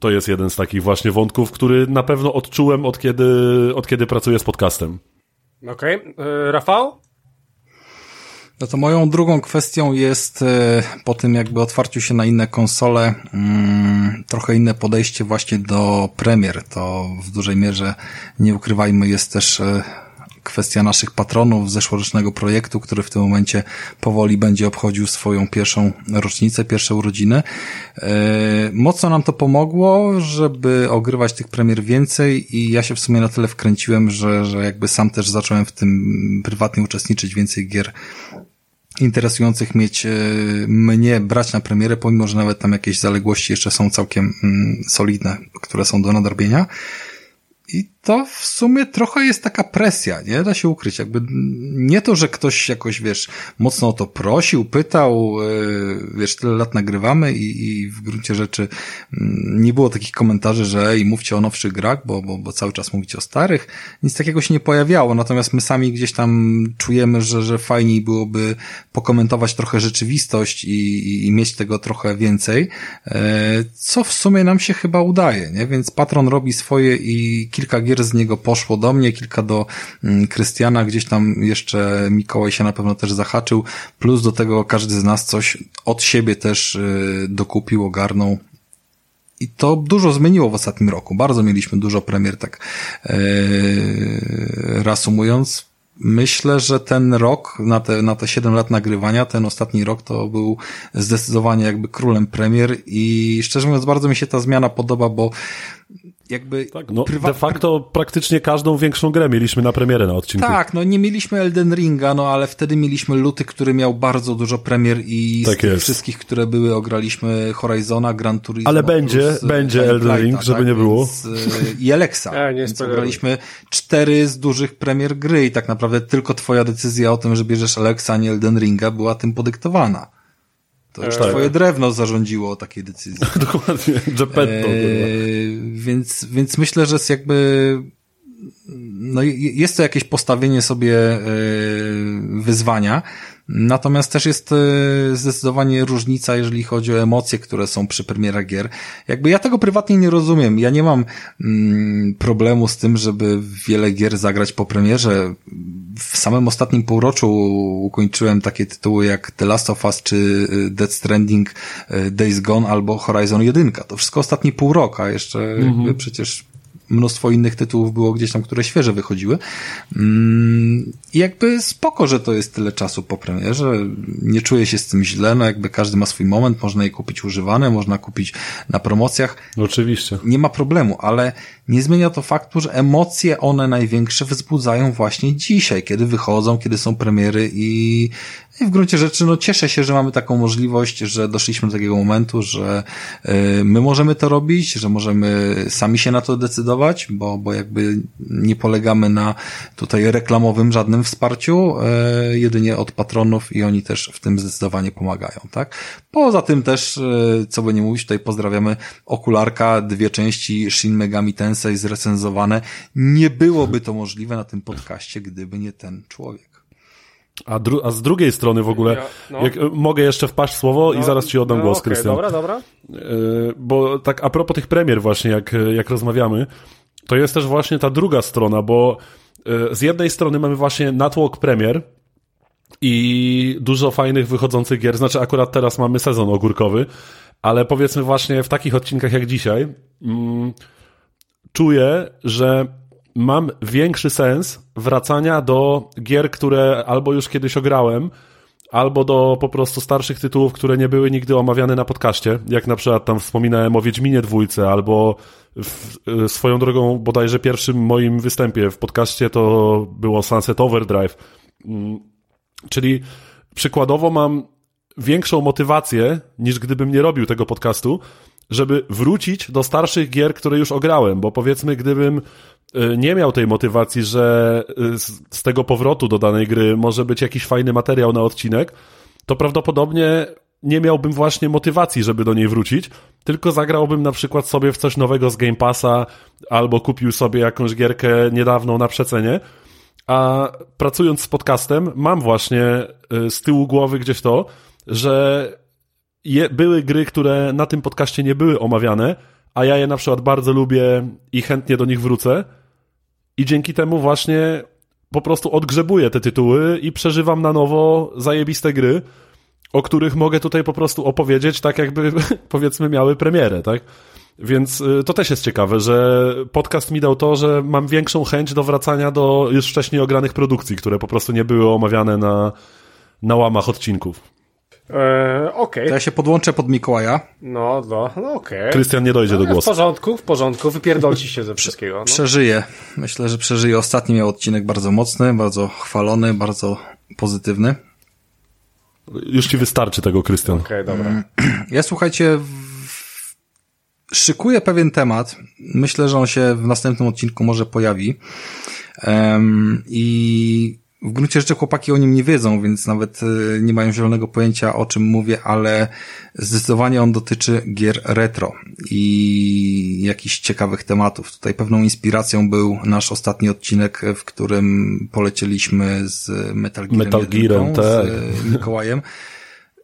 To jest jeden z takich właśnie wątków, który na pewno odczułem od kiedy, od kiedy pracuję z podcastem. Okej. Okay. Rafał? No to moją drugą kwestią jest e, po tym jakby otwarciu się na inne konsole, mm, trochę inne podejście właśnie do premier. To w dużej mierze, nie ukrywajmy, jest też e, kwestia naszych patronów zeszłorocznego projektu, który w tym momencie powoli będzie obchodził swoją pierwszą rocznicę, pierwsze urodziny. E, mocno nam to pomogło, żeby ogrywać tych premier więcej i ja się w sumie na tyle wkręciłem, że, że jakby sam też zacząłem w tym prywatnie uczestniczyć, więcej gier interesujących mieć e, mnie brać na premierę, pomimo, że nawet tam jakieś zaległości jeszcze są całkiem mm, solidne, które są do nadrobienia. I to w sumie trochę jest taka presja, nie da się ukryć. Jakby nie to, że ktoś jakoś, wiesz, mocno o to prosił, pytał, e, wiesz, tyle lat nagrywamy i, i w gruncie rzeczy mm, nie było takich komentarzy, że i mówcie o nowszych grach, bo, bo, bo cały czas mówicie o starych. Nic takiego się nie pojawiało, natomiast my sami gdzieś tam czujemy, że, że fajniej byłoby pokomentować trochę rzeczywistość i, i, i mieć tego trochę więcej, e, co w sumie nam się chyba udaje, nie? Więc patron robi swoje i kilka gier z niego poszło do mnie, kilka do mm, Krystiana, gdzieś tam jeszcze Mikołaj się na pewno też zahaczył, plus do tego każdy z nas coś od siebie też y, dokupił, ogarnął. I to dużo zmieniło w ostatnim roku. Bardzo mieliśmy dużo premier, tak yy, reasumując. Myślę, że ten rok, na te, na te 7 lat nagrywania, ten ostatni rok to był zdecydowanie jakby królem premier i szczerze mówiąc bardzo mi się ta zmiana podoba, bo jakby... Tak, no, de facto praktycznie każdą większą grę mieliśmy na premierę na odcinku. Tak, no nie mieliśmy Elden Ringa, no ale wtedy mieliśmy Luty, który miał bardzo dużo premier i tak z tych wszystkich, które były, ograliśmy Horizona, Gran Turismo. Ale będzie, plus, będzie Elden Ring, żeby tak, nie było. Więc, I Alexa. Ja, nie więc ograliśmy cztery z dużych premier gry i tak naprawdę tylko twoja decyzja o tym, że bierzesz Alexa, a nie Elden Ringa była tym podyktowana. To już tak. twoje drewno zarządziło takiej decyzji. Dokładnie, Geppetto. Eee, więc, więc myślę, że jest jakby no jest to jakieś postawienie sobie e, wyzwania, Natomiast też jest e, zdecydowanie różnica, jeżeli chodzi o emocje, które są przy premierach gier. Jakby ja tego prywatnie nie rozumiem. Ja nie mam mm, problemu z tym, żeby wiele gier zagrać po premierze. W samym ostatnim półroczu ukończyłem takie tytuły jak The Last of Us czy e, Dead Stranding, e, Days Gone albo Horizon 1. To wszystko ostatni pół roku, a jeszcze mhm. przecież mnóstwo innych tytułów było gdzieś tam, które świeże wychodziły. Mm, I jakby spoko, że to jest tyle czasu po premierze. Nie czuję się z tym źle, no jakby każdy ma swój moment, można je kupić używane, można kupić na promocjach. Oczywiście. Nie ma problemu, ale nie zmienia to faktu, że emocje one największe wzbudzają właśnie dzisiaj, kiedy wychodzą, kiedy są premiery i i w gruncie rzeczy, no cieszę się, że mamy taką możliwość, że doszliśmy do takiego momentu, że y, my możemy to robić, że możemy sami się na to decydować, bo, bo jakby nie polegamy na tutaj reklamowym żadnym wsparciu, y, jedynie od patronów i oni też w tym zdecydowanie pomagają, tak? Poza tym też, y, co by nie mówić, tutaj pozdrawiamy Okularka, dwie części Shin Megami Tensei zrecenzowane. Nie byłoby to możliwe na tym podcaście, gdyby nie ten człowiek. A, dru a z drugiej strony w ogóle, ja, no. jak, mogę jeszcze wpaść słowo no, i zaraz ci oddam no, głos, okay, Krystian. Dobra, dobra. Yy, bo tak a propos tych premier właśnie, jak, jak rozmawiamy, to jest też właśnie ta druga strona, bo yy, z jednej strony mamy właśnie natłok premier i dużo fajnych wychodzących gier, znaczy akurat teraz mamy sezon ogórkowy, ale powiedzmy właśnie w takich odcinkach jak dzisiaj, yy, czuję, że mam większy sens wracania do gier, które albo już kiedyś ograłem, albo do po prostu starszych tytułów, które nie były nigdy omawiane na podcaście, jak na przykład tam wspominałem o Wiedźminie dwójce, albo w, y, swoją drogą bodajże pierwszym moim występie w podcaście to było Sunset Overdrive. Mm, czyli przykładowo mam większą motywację niż gdybym nie robił tego podcastu, żeby wrócić do starszych gier, które już ograłem, bo powiedzmy, gdybym nie miał tej motywacji, że y, z tego powrotu do danej gry może być jakiś fajny materiał na odcinek, to prawdopodobnie nie miałbym właśnie motywacji, żeby do niej wrócić, tylko zagrałbym na przykład sobie w coś nowego z Game Passa albo kupił sobie jakąś gierkę niedawną na przecenie. A pracując z podcastem, mam właśnie y, z tyłu głowy gdzieś to, że je, były gry, które na tym podcaście nie były omawiane, a ja je na przykład bardzo lubię i chętnie do nich wrócę. I dzięki temu właśnie po prostu odgrzebuję te tytuły i przeżywam na nowo zajebiste gry, o których mogę tutaj po prostu opowiedzieć, tak jakby powiedzmy miały premierę, tak? Więc y, to też jest ciekawe, że podcast mi dał to, że mam większą chęć do wracania do już wcześniej ogranych produkcji, które po prostu nie były omawiane na, na łamach odcinków. Eee, okej. To ja się podłączę pod Mikołaja. No, no, no okej. Krystian nie dojdzie do W głosu. porządku, w porządku, wypierdolci się ze wszystkiego. No. Przeżyję. Myślę, że przeżyję. Ostatni miał odcinek bardzo mocny, bardzo chwalony, bardzo pozytywny. Już ci wystarczy tego, Krystian. Okej, dobra. Ja słuchajcie, w... szykuję pewien temat. Myślę, że on się w następnym odcinku może pojawi. Um, I w gruncie rzeczy chłopaki o nim nie wiedzą, więc nawet y, nie mają zielonego pojęcia o czym mówię, ale zdecydowanie on dotyczy gier retro i jakichś ciekawych tematów. Tutaj pewną inspiracją był nasz ostatni odcinek, w którym polecieliśmy z Metal Gearem, Metal Gearem, tak. z Mikołajem.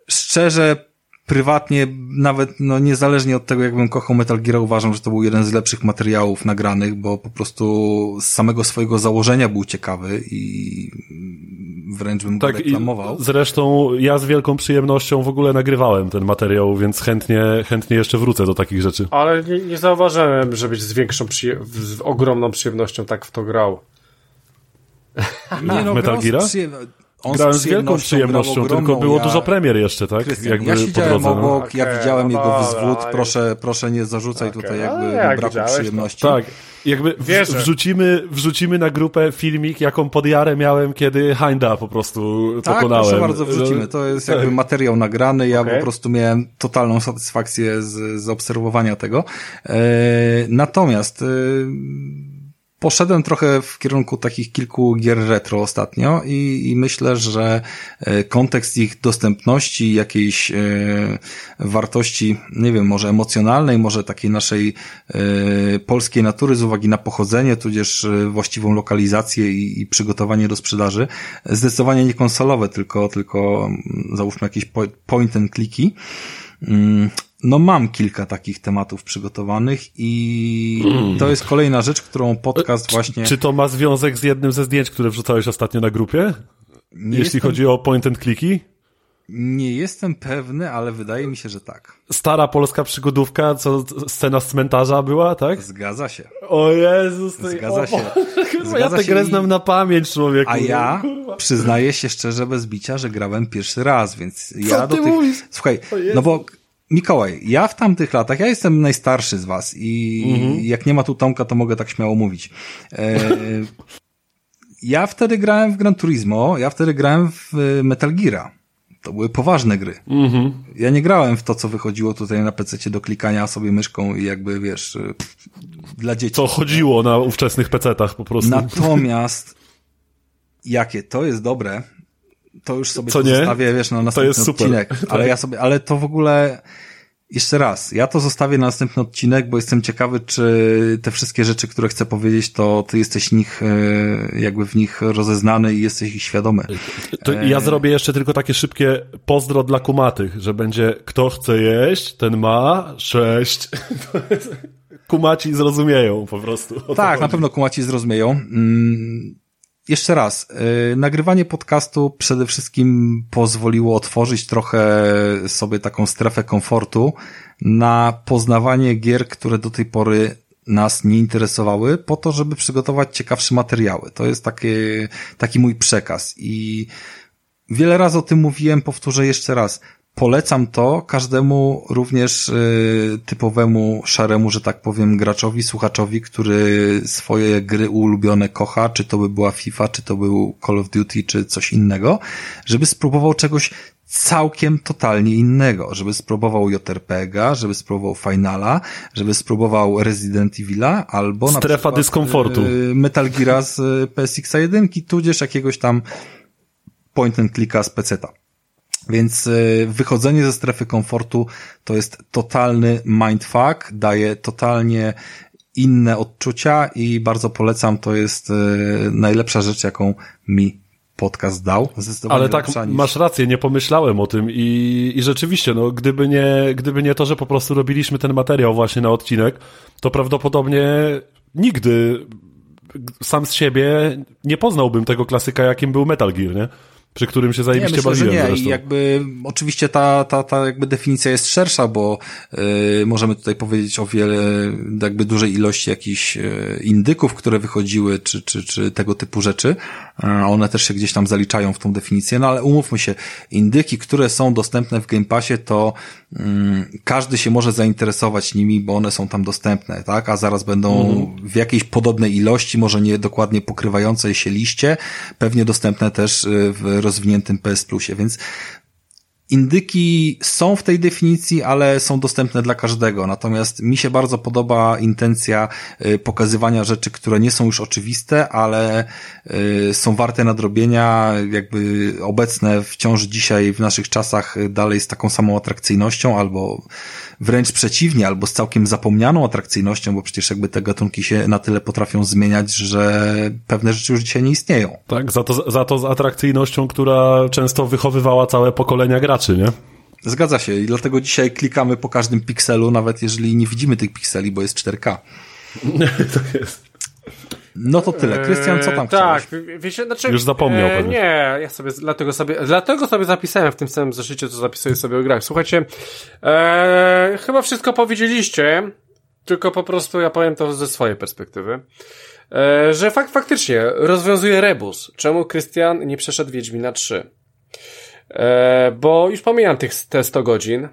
Szczerze, prywatnie, nawet no niezależnie od tego, jakbym kochał Metal Gear, uważam, że to był jeden z lepszych materiałów nagranych, bo po prostu z samego swojego założenia był ciekawy i wręcz bym go Tak, i reklamował. zresztą ja z wielką przyjemnością w ogóle nagrywałem ten materiał, więc chętnie, chętnie jeszcze wrócę do takich rzeczy. Ale nie, nie zauważyłem, żebyś z większą, przyje- z ogromną przyjemnością tak w to grał. Nie, no, Metal przyjem- on Grałem z wielką przyjemnością, tylko było Ja- dużo premier jeszcze, tak? Krystian, Jakby ja po siedziałem drodze. No. obok, ja widziałem no jego wzwód, ale- proszę, proszę nie zarzucaj Okej, tutaj ale jakby jak braku widziałeś, to- przyjemności. Tak, jakby w, wrzucimy, wrzucimy na grupę filmik, jaką podjarę miałem, kiedy Hinda po prostu Tak, pokonałem. proszę bardzo, wrzucimy. To jest Tak. jakby materiał nagrany. Ja Okej. po prostu miałem totalną satysfakcję z, z obserwowania tego. E, natomiast e, poszedłem trochę w kierunku takich kilku gier retro ostatnio i, i myślę, że e, kontekst ich dostępności, jakiejś e, wartości, nie wiem, może emocjonalnej, może takiej naszej e, polskiej natury z uwagi na pochodzenie, tudzież właściwą lokalizację i, i przygotowanie do sprzedaży, zdecydowanie nie konsolowe, tylko, tylko mm, załóżmy jakieś po- point and clicky. Mm, No mam kilka takich tematów przygotowanych i to jest kolejna rzecz, którą podcast właśnie... Czy to ma związek z jednym ze zdjęć, które wrzucałeś ostatnio na grupie? Nie Jeśli jestem- chodzi o point and clicky? Nie jestem pewny, ale wydaje mi się, że tak. Stara polska przygodówka, co scena z cmentarza była, tak? Zgadza się. O Jezus, to Zgadza o, się. Kurwa, ja Zgadza tę się grę i- znam na pamięć, człowieku. A ja Kurwa. przyznaję się szczerze bez bicia, że grałem pierwszy raz, więc ja ty do tych... mówisz? Słuchaj, no bo Mikołaj, ja w tamtych latach, ja jestem najstarszy z was i Mhm. jak nie ma tu Tomka, to mogę tak śmiało mówić. E, ja wtedy grałem w Gran Turismo, ja wtedy grałem w e, Metal Geara. To były poważne gry. Mhm. Ja nie grałem w to, co wychodziło tutaj na PC do klikania sobie myszką i jakby, wiesz, e, dla dzieci. Co chodziło na ówczesnych pecetach po prostu. Natomiast jakie to jest dobre, to już sobie Co to nie? zostawię, wiesz, na następny jest super. odcinek. Ale ja sobie, ale to w ogóle jeszcze raz, ja to zostawię na następny odcinek, bo jestem ciekawy, czy te wszystkie rzeczy, które chcę powiedzieć, to ty jesteś nich, e, jakby w nich rozeznany i jesteś ich świadomy. To ja zrobię jeszcze tylko takie szybkie pozdro dla kumatych, że będzie kto chce jeść, ten ma sześć. Kumaci zrozumieją po prostu. Tak, na pewno kumaci zrozumieją. Mm, Jeszcze raz, yy, nagrywanie podcastu przede wszystkim pozwoliło otworzyć trochę sobie taką strefę komfortu na poznawanie gier, które do tej pory nas nie interesowały, po to, żeby przygotować ciekawsze materiały. To jest taki, taki mój przekaz i Wiele razy o tym mówiłem, powtórzę jeszcze raz. Polecam to każdemu również y, typowemu, szaremu, że tak powiem, graczowi, słuchaczowi, który swoje gry ulubione kocha, czy to by była FIFA, czy to był Call of Duty, czy coś innego, żeby spróbował czegoś całkiem totalnie innego, żeby spróbował JRPG-a, żeby spróbował Finala, żeby spróbował Resident Evila, albo na Strefa przykład, dyskomfortu. y, Metal Geara z y, PSX 1, tudzież jakiegoś tam point and clicka z peceta. Więc y, wychodzenie ze strefy komfortu to jest totalny mindfuck, daje totalnie inne odczucia i bardzo polecam, to jest y, najlepsza rzecz, jaką mi podcast dał. Ale tak, niż... masz rację, nie pomyślałem o tym i, i rzeczywiście, no, gdyby nie, gdyby nie to, że po prostu robiliśmy ten materiał właśnie na odcinek, to prawdopodobnie nigdy sam z siebie nie poznałbym tego klasyka, jakim był Metal Gear, nie? Przy którym się zajebiście nie, myślę, bawiłem że nie. zresztą. I jakby oczywiście ta, ta, ta jakby definicja jest szersza, bo y, możemy tutaj powiedzieć o wiele jakby dużej ilości jakichś y, indyków, które wychodziły, czy, czy, czy tego typu rzeczy. Y, one też się gdzieś tam zaliczają w tą definicję, no ale umówmy się, indyki, które są dostępne w Game Passie, to mm, każdy się może zainteresować nimi, bo one są tam dostępne, tak? A zaraz będą mhm. w jakiejś podobnej ilości, może nie dokładnie pokrywającej się liście, pewnie dostępne też w rozwiniętym PS Plusie, więc Indyki są w tej definicji, ale są dostępne dla każdego. Natomiast mi się bardzo podoba intencja y, pokazywania rzeczy, które nie są już oczywiste, ale y, są warte nadrobienia, jakby obecne wciąż dzisiaj w naszych czasach dalej z taką samą atrakcyjnością albo wręcz przeciwnie, albo z całkiem zapomnianą atrakcyjnością, bo przecież jakby te gatunki się na tyle potrafią zmieniać, że pewne rzeczy już dzisiaj nie istnieją. Tak, za to, za to z atrakcyjnością, która często wychowywała całe pokolenia graczy, nie? Zgadza się i dlatego dzisiaj klikamy po każdym pikselu, nawet jeżeli nie widzimy tych pikseli, bo jest 4K. to jest. No to tyle. Krystian, co tam eee, Tak, znaczy, Już zapomniał e, Nie, ja sobie, dlatego sobie, dlatego sobie zapisałem w tym samym zeszycie, co zapisuję sobie o grach. Słuchajcie, e, chyba wszystko powiedzieliście, tylko po prostu ja powiem to ze swojej perspektywy. E, że fakt, faktycznie rozwiązuje rebus. Czemu Krystian nie przeszedł Wiedźmina 3? E, bo już pomijam tych, te 100 godzin,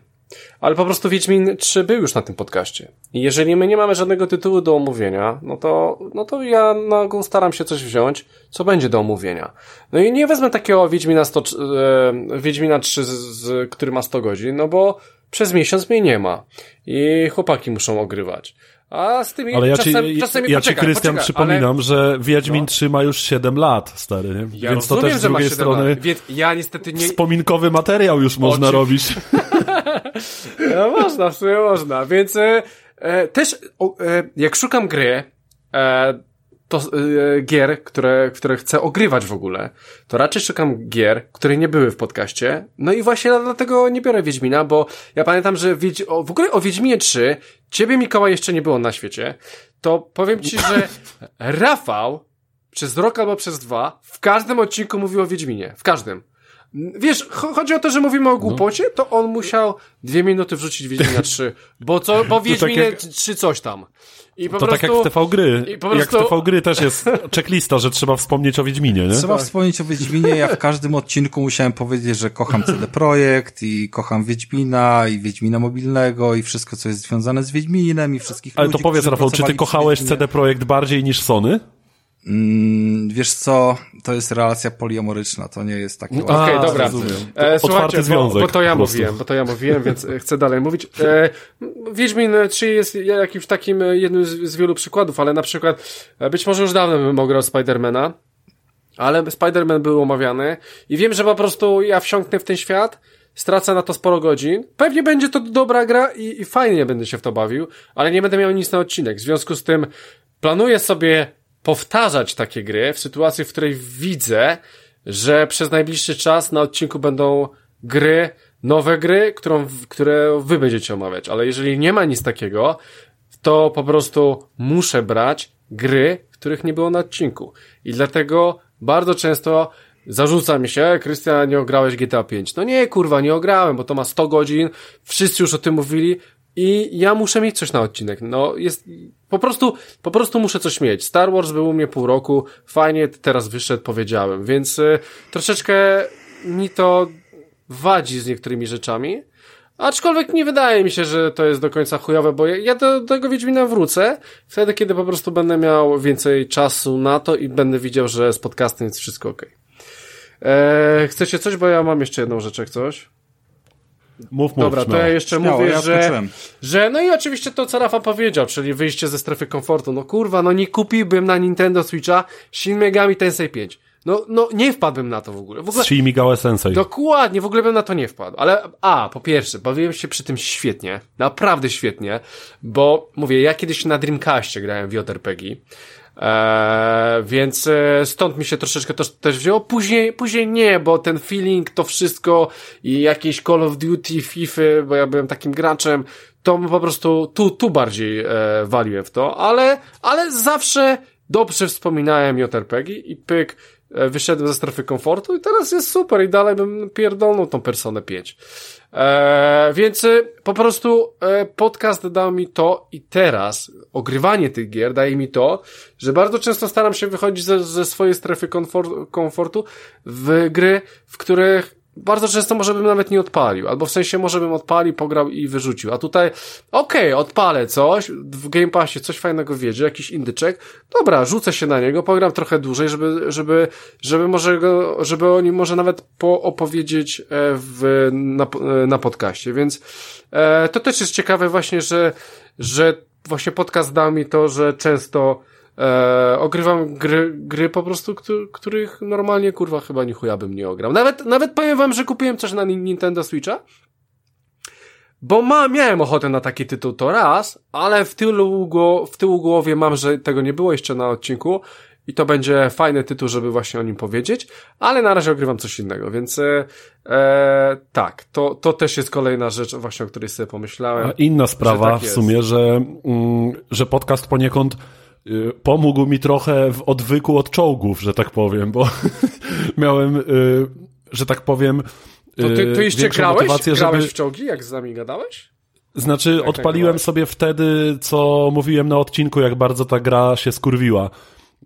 ale po prostu Wiedźmin 3 był już na tym podcaście. I jeżeli my nie mamy żadnego tytułu do omówienia, no to, no to ja na go staram się coś wziąć, co będzie do omówienia. No i nie wezmę takiego Wiedźmina, 100, e, Wiedźmina 3, z, z, który ma 100 godzin, no bo przez miesiąc mnie nie ma. I chłopaki muszą ogrywać. A z tymi ale ja czasem, ci, czasami ja ci Krystian przypominam, ale... że Wiedźmin no. 3 ma już 7 lat, stary, nie? Ja Więc rozumiem, to też z drugiej strony lat. Więc ja niestety nie... Wspominkowy materiał już można Oczy... robić. no można, w sumie można. Więc e, e, też e, jak szukam gry, e, to e, gier, które, które chcę ogrywać w ogóle, to raczej szukam gier, które nie były w podcaście. No i właśnie dlatego nie biorę Wiedźmina, bo ja pamiętam, że Wiedź... o, w ogóle o Wiedźminie 3 ciebie Mikołaj jeszcze nie było na świecie. To powiem ci, że Rafał przez rok albo przez dwa w każdym odcinku mówił o Wiedźminie. W każdym. Wiesz, chodzi o to, że mówimy o głupocie, to on musiał dwie minuty wrzucić Wiedźmina 3, bo co, bo Wiedźminie tak jak... 3 coś tam. I po to prostu, tak jak w TV Gry. I po prostu... Jak w TV Gry też jest checklista, że trzeba wspomnieć o Wiedźminie, nie? Trzeba tak. wspomnieć o Wiedźminie. Ja w każdym odcinku musiałem powiedzieć, że kocham CD Projekt i kocham Wiedźmina i Wiedźmina mobilnego i wszystko, co jest związane z Wiedźminem i wszystkich Ale ludzi, to powiedz, Rafał, czy ty kochałeś CD Projekt bardziej niż Sony? Mm, wiesz co, to jest relacja poliamoryczna, to nie jest takie... Okej, okay, dobra. E, Otwarty związek. Bo, bo to ja mówiłem, bo to ja mówiłem, więc e, chcę dalej mówić. E, Wiedźmin 3 jest jakimś takim e, jednym z, z, wielu przykładów, ale na przykład e, być może już dawno bym ograł Spidermana, ale Spider-Man był omawiany i wiem, że po prostu ja wsiąknę w ten świat, stracę na to sporo godzin. Pewnie będzie to dobra gra i, i fajnie będę się w to bawił, ale nie będę miał nic na odcinek. W związku z tym planuję sobie powtarzać takie gry w sytuacji, w której widzę, że przez najbliższy czas na odcinku będą gry, nowe gry, którą, które wy będziecie omawiać. Ale jeżeli nie ma nic takiego, to po prostu muszę brać gry, których nie było na odcinku. I dlatego bardzo często zarzuca mi się, Krystian, nie ograłeś GTA 5. No nie, kurwa, nie ograłem, bo to ma 100 godzin, wszyscy już o tym mówili, i ja muszę mieć coś na odcinek. No, jest, po prostu, po prostu muszę coś mieć. Star Wars był u mnie pół roku, fajnie, teraz wyszedł, powiedziałem, więc y, troszeczkę mi to wadzi z niektórymi rzeczami. Aczkolwiek nie wydaje mi się, że to jest do końca chujowe, bo ja, ja do, do tego Wiedźmina wrócę wtedy, kiedy po prostu będę miał więcej czasu na to i będę widział, że z podcastem jest wszystko ok. Eee, chcecie coś? Bo ja mam jeszcze jedną rzecz, jak coś. Mów, mów, Dobra, to ja jeszcze Śmiało, mówię, ja że, że no i oczywiście to, co Rafa powiedział, czyli wyjście ze strefy komfortu. No kurwa, no nie kupiłbym na Nintendo Switcha Shin Megami Tensei 5. No, no nie wpadłbym na to w ogóle. W ogóle Shin Megami Sensei. Dokładnie, w ogóle bym na to nie wpadł. Ale a, po pierwsze, bawiłem się przy tym świetnie, naprawdę świetnie, bo mówię, ja kiedyś na Dreamcastie grałem w JRPG Eee, więc e, stąd mi się troszeczkę to też wzięło. Później, później nie, bo ten feeling, to wszystko i jakieś Call of Duty, FIFA, bo ja byłem takim graczem, to po prostu tu, tu bardziej e, waliłem w to, ale, ale zawsze dobrze wspominałem JRPG i pyk, e, wyszedłem ze strefy komfortu i teraz jest super i dalej bym pierdolnął tą Personę 5. E, więc e, po prostu e, podcast dał mi to i teraz ogrywanie tych gier daje mi to, że bardzo często staram się wychodzić ze, ze swojej strefy komfort, komfortu w gry, w których bardzo często może bym nawet nie odpalił, albo w sensie może bym odpalił, pograł i wyrzucił, a tutaj okej, okay, odpalę coś, w Game Passie coś fajnego wiedzie, jakiś indyczek, dobra, rzucę się na niego, pogram trochę dłużej, żeby, żeby, żeby może go, żeby o nim może nawet opowiedzieć e, w, na, e, na podcaście, więc e, to też jest ciekawe właśnie, że, że właśnie podcast dał mi to, że często E, ogrywam gry, gry po prostu, których normalnie kurwa chyba ni chuja bym nie ograł. Nawet, nawet powiem wam, że kupiłem coś na Nintendo Switcha, bo ma, miałem ochotę na taki tytuł to raz, ale w tyłu, w tyłu głowie mam, że tego nie było jeszcze na odcinku i to będzie fajny tytuł, żeby właśnie o nim powiedzieć, ale na razie ogrywam coś innego, więc e, e, tak, to, to też jest kolejna rzecz właśnie, o której sobie pomyślałem. A inna sprawa tak w sumie, że, mm, że podcast poniekąd pomógł mi trochę w odwyku od czołgów, że tak powiem, bo miałem, y, że tak powiem, to ty, ty jeszcze grałeś? Grałeś żeby... w czołgi, jak z nami gadałeś? Znaczy, odpaliłem sobie wtedy, co mówiłem na odcinku, jak bardzo ta gra się skurwiła.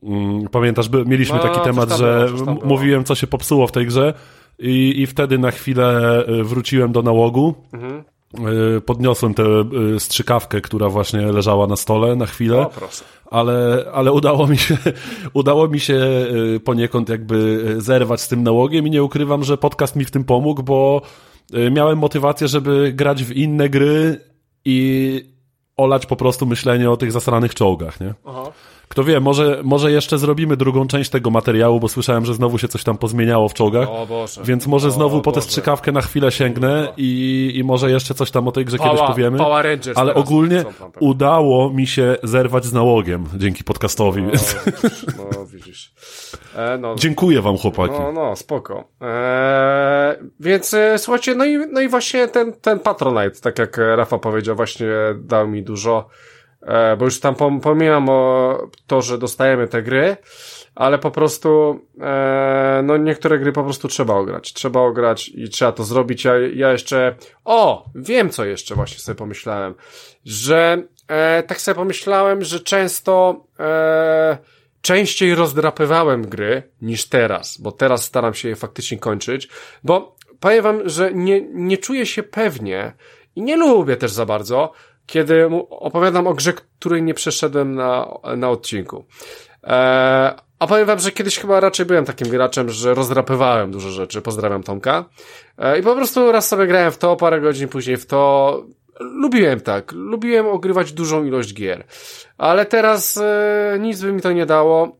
Mm, pamiętasz, by, mieliśmy no, taki temat, że było, mówiłem, co się popsuło w tej grze i, i wtedy na chwilę y, wróciłem do nałogu. Mhm. Podniosłem tę strzykawkę, która właśnie leżała na stole na chwilę. O, ale, ale udało mi się, udało mi się y, poniekąd jakby zerwać z tym nałogiem i nie ukrywam, że podcast mi w tym pomógł, bo miałem motywację, żeby grać w inne gry i olać po prostu myślenie o tych zasranych czołgach, nie? Aha. Kto wie, może, może jeszcze zrobimy drugą część tego materiału, bo słyszałem, że znowu się coś tam pozmieniało w czołgach. O Boże. Więc może znowu o po tę strzykawkę na chwilę sięgnę i, i może jeszcze coś tam o tej grze kiedyś powiemy. Power Rangers Ale ogólnie udało mi się zerwać z nałogiem dzięki podcastowi. No, więc... no widzisz. E, no. Dziękuję wam, chłopaki. No, no, spoko. E, więc e, słuchajcie, no i, no i właśnie ten, ten Patronite, tak jak Rafa powiedział, właśnie dał mi dużo bo już tam pomijam o to, że dostajemy te gry, ale po prostu e, no niektóre gry po prostu trzeba ograć. Trzeba ograć i trzeba to zrobić. Ja, ja jeszcze o, wiem co jeszcze właśnie sobie pomyślałem, że e, tak sobie pomyślałem, że często e, częściej rozdrapywałem gry niż teraz, bo teraz staram się je faktycznie kończyć, bo powiem wam, że nie, nie czuję się pewnie i nie lubię też za bardzo, kiedy opowiadam o grze, której nie przeszedłem na, na odcinku. Eee, a powiem wam, że kiedyś chyba raczej byłem takim graczem, że rozdrapywałem dużo rzeczy. Pozdrawiam Tomka. Eee, I po prostu raz sobie grałem w to, parę godzin później w to. Lubiłem tak. Lubiłem ogrywać dużą ilość gier. Ale teraz e, nic by mi to nie dało.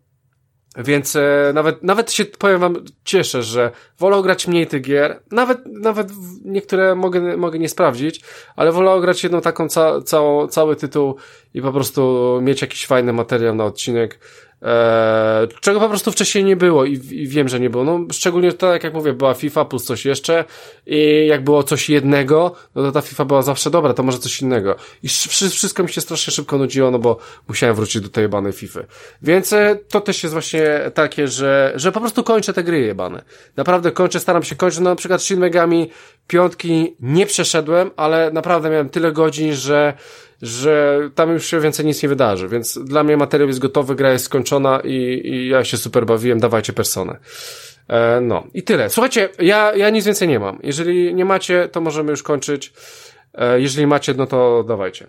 Więc e, nawet, nawet się, powiem wam, cieszę, że wolę grać mniej tych gier. Nawet, nawet niektóre mogę, mogę nie sprawdzić, ale wolę grać jedną taką ca, całą, cały tytuł i po prostu mieć jakiś fajny materiał na odcinek E, czego po prostu wcześniej nie było i, i, wiem, że nie było. No, szczególnie tak jak mówię, była FIFA plus coś jeszcze i jak było coś jednego, no to ta FIFA była zawsze dobra, to może coś innego. I wszystko mi się strasznie szybko nudziło, no bo musiałem wrócić do tej jebanej FIFA. Więc e, to też jest właśnie takie, że, że po prostu kończę te gry jebane. Naprawdę kończę, staram się kończyć, no na przykład Shin Megami piątki nie przeszedłem, ale naprawdę miałem tyle godzin, że że tam już się więcej nic nie wydarzy, więc dla mnie materiał jest gotowy, gra jest skończona i, i ja się super bawiłem, dawajcie personę. E, no i tyle. Słuchajcie, ja, ja nic więcej nie mam. Jeżeli nie macie, to możemy już kończyć. E, jeżeli macie, no to dawajcie.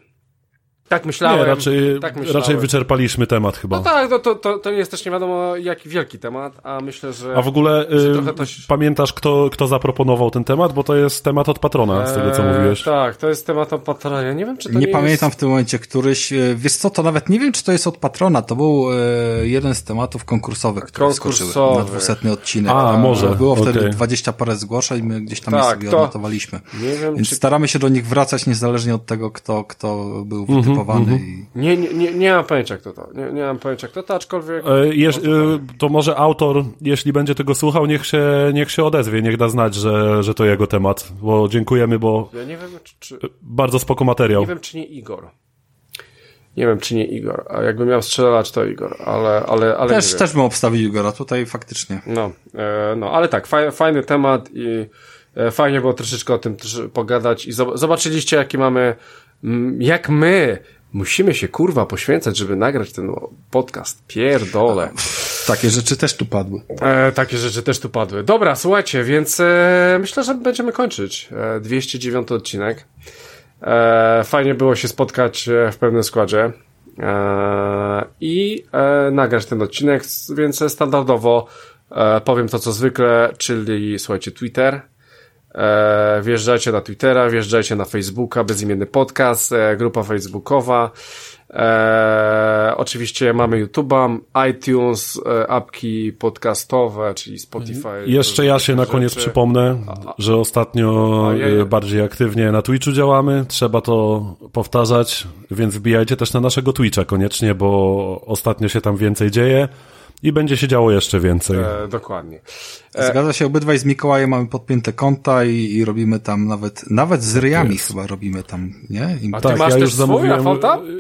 Tak myślałem. Nie, raczej, tak myślałem. raczej wyczerpaliśmy temat chyba. No tak, no to, to, to jest też nie wiadomo jaki wielki temat, a myślę, że... A w ogóle y, pamiętasz kto, kto zaproponował ten temat? Bo to jest temat od patrona, z tego co eee, mówiłeś. Tak, to jest temat od patrona. Ja nie wiem, czy to nie, nie pamiętam w tym momencie któryś. E, wiesz co, to nawet nie wiem, czy to jest od patrona. To był e, jeden z tematów konkursowych, które Konkursowy. skoczyły na dwusetny odcinek. A, może. Było okay. wtedy dwadzieścia parę zgłoszeń, my gdzieś tam tak, je sobie to... odnotowaliśmy. Nie wiem, Więc czy... staramy się do nich wracać niezależnie od tego, kto, kto był mm -hmm. Nahypowany. i... Nie, nie, nie, nie mam pojęcia kto to. Nie, nie mam pojęcia kto to, aczkolwiek... E, jeż, e, to może autor, jeśli będzie tego słuchał, niech się, niech się odezwie, niech da znać, że, że to jego temat, bo dziękujemy, bo Ja nie wiem, czy, czy, bardzo spoko materiał. nie wiem, czy nie Igor. Nie wiem, czy nie Igor. A jakbym miał strzelać, to Igor, ale, ale, ale nie Też, wiem. też bym obstawił Igora, tutaj faktycznie. No, e, no, ale tak, faj, fajny temat i e, fajnie było troszeczkę o tym też pogadać i zob- zobaczyliście, jaki mamy, mm, jak my musimy się kurwa poświęcać, żeby nagrać ten podcast. Pierdole. Takie rzeczy też tu padły. E, takie rzeczy też tu padły. Dobra, słuchajcie, więc e, myślę, że będziemy kończyć. E, 209 odcinek. E, fajnie było się spotkać e, w pewnym składzie e, i e, nagrać ten odcinek, więc standardowo powiem to, co zwykle, czyli słuchajcie, Twitter. E, wjeżdżajcie na Twittera, wjeżdżajcie na Facebooka, bezimienny podcast, e, grupa facebookowa. E, oczywiście mamy YouTube'a, iTunes, e, apki podcastowe, czyli Spotify. Jeszcze ja się na rzeczy. koniec przypomnę, że ostatnio e, bardziej aktywnie na Twitchu działamy, trzeba to powtarzać, więc wbijajcie też na naszego Twitcha koniecznie, bo ostatnio się tam więcej dzieje i będzie się działo jeszcze więcej. E, dokładnie. Zgadza się, obydwaj z Mikołajem mamy podpięte konta i, i robimy tam nawet, nawet z ryjami chyba robimy tam, nie? I A ty tak, masz ja też już swój, zamówiłem.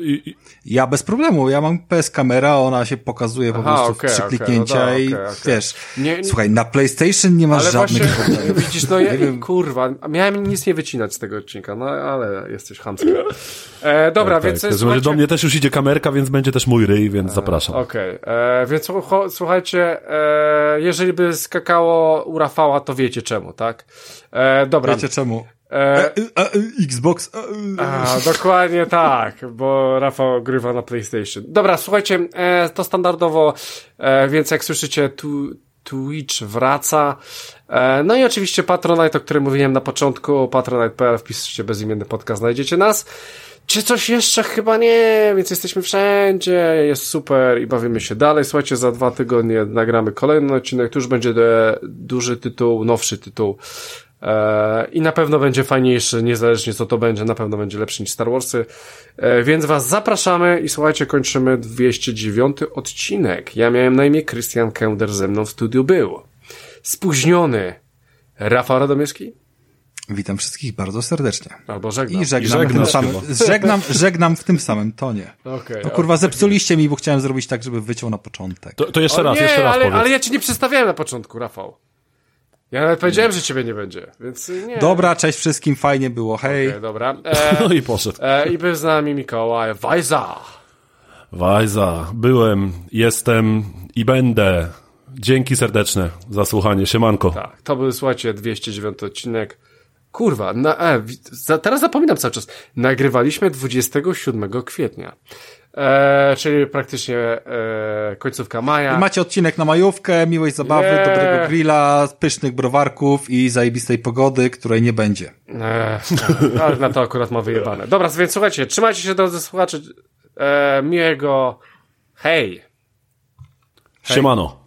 I- i- Ja bez problemu, ja mam PS kamera, ona się pokazuje po Aha, prostu okej, w trzy okej, kliknięcia no dobra, i okej, okej. wiesz, Nie- nie- słuchaj, na PlayStation nie masz Ale żadnych właśnie, problemów. widzisz, no ja, Nie wiem. kurwa, miałem nic nie wycinać z tego odcinka, no ale jesteś chamski. E, dobra, tak, więc tak, słuchajcie, do mnie też już idzie kamerka, więc będzie też mój ryj, więc zapraszam. Okej, e, więc słuchajcie, e, jeżeli by skakało u Rafała, to wiecie czemu, tak? E, dobra. Wiecie czemu? E, E, e, Xbox. e, e. A, dokładnie tak, bo Rafał grywa na PlayStation. Dobra, słuchajcie, to standardowo, więc jak słyszycie, tu, Twitch wraca. No i oczywiście Patronite, o którym mówiłem na początku, patronite.pl, wpiszcie bezimienny podcast, znajdziecie nas. Czy coś jeszcze? Chyba nie, więc jesteśmy wszędzie, jest super i bawimy się dalej. Słuchajcie, za dwa tygodnie nagramy kolejny odcinek, tu już będzie duży tytuł, nowszy tytuł. E, I na pewno będzie fajniejszy, niezależnie co to będzie, na pewno będzie lepszy niż Star Warsy. E, Więc was zapraszamy i słuchajcie, kończymy 209 odcinek. Ja miałem na imię Christian Kender, ze mną w studiu był. Spóźniony Rafał Radomierski? Witam wszystkich bardzo serdecznie. Albo żegnam. I żegnam, I w tym żegnasz samym, żegnam, żegnam w tym samym tonie. Okej, No kurwa, zepsuliście mi, bo chciałem zrobić tak, żeby wyciął na początek. To, to jeszcze O raz, nie, jeszcze raz ale, powiedz. ale ja ci nie przedstawiałem na początku, Rafał. Ja nawet powiedziałem, że ciebie nie będzie, więc nie. Dobra, cześć wszystkim, fajnie było, hej. Okej, dobra. E, No i poszedł. e, I był z nami Mikołaj Wajza. Wajza, byłem, jestem i będę. Dzięki serdeczne za słuchanie. Siemanko. Tak, to był, słuchajcie, 209 odcinek. Kurwa, na, e, za, teraz zapominam cały czas. Nagrywaliśmy 27 kwietnia. E, czyli praktycznie e, końcówka maja. I macie odcinek na majówkę, miłej zabawy, Nie. dobrego grilla, pysznych browarków i zajebistej pogody, której nie będzie. E, ale na to akurat ma wyjebane. Dobra, więc słuchajcie, trzymajcie się drodzy słuchacze. E, miłego. Hej! Siemano.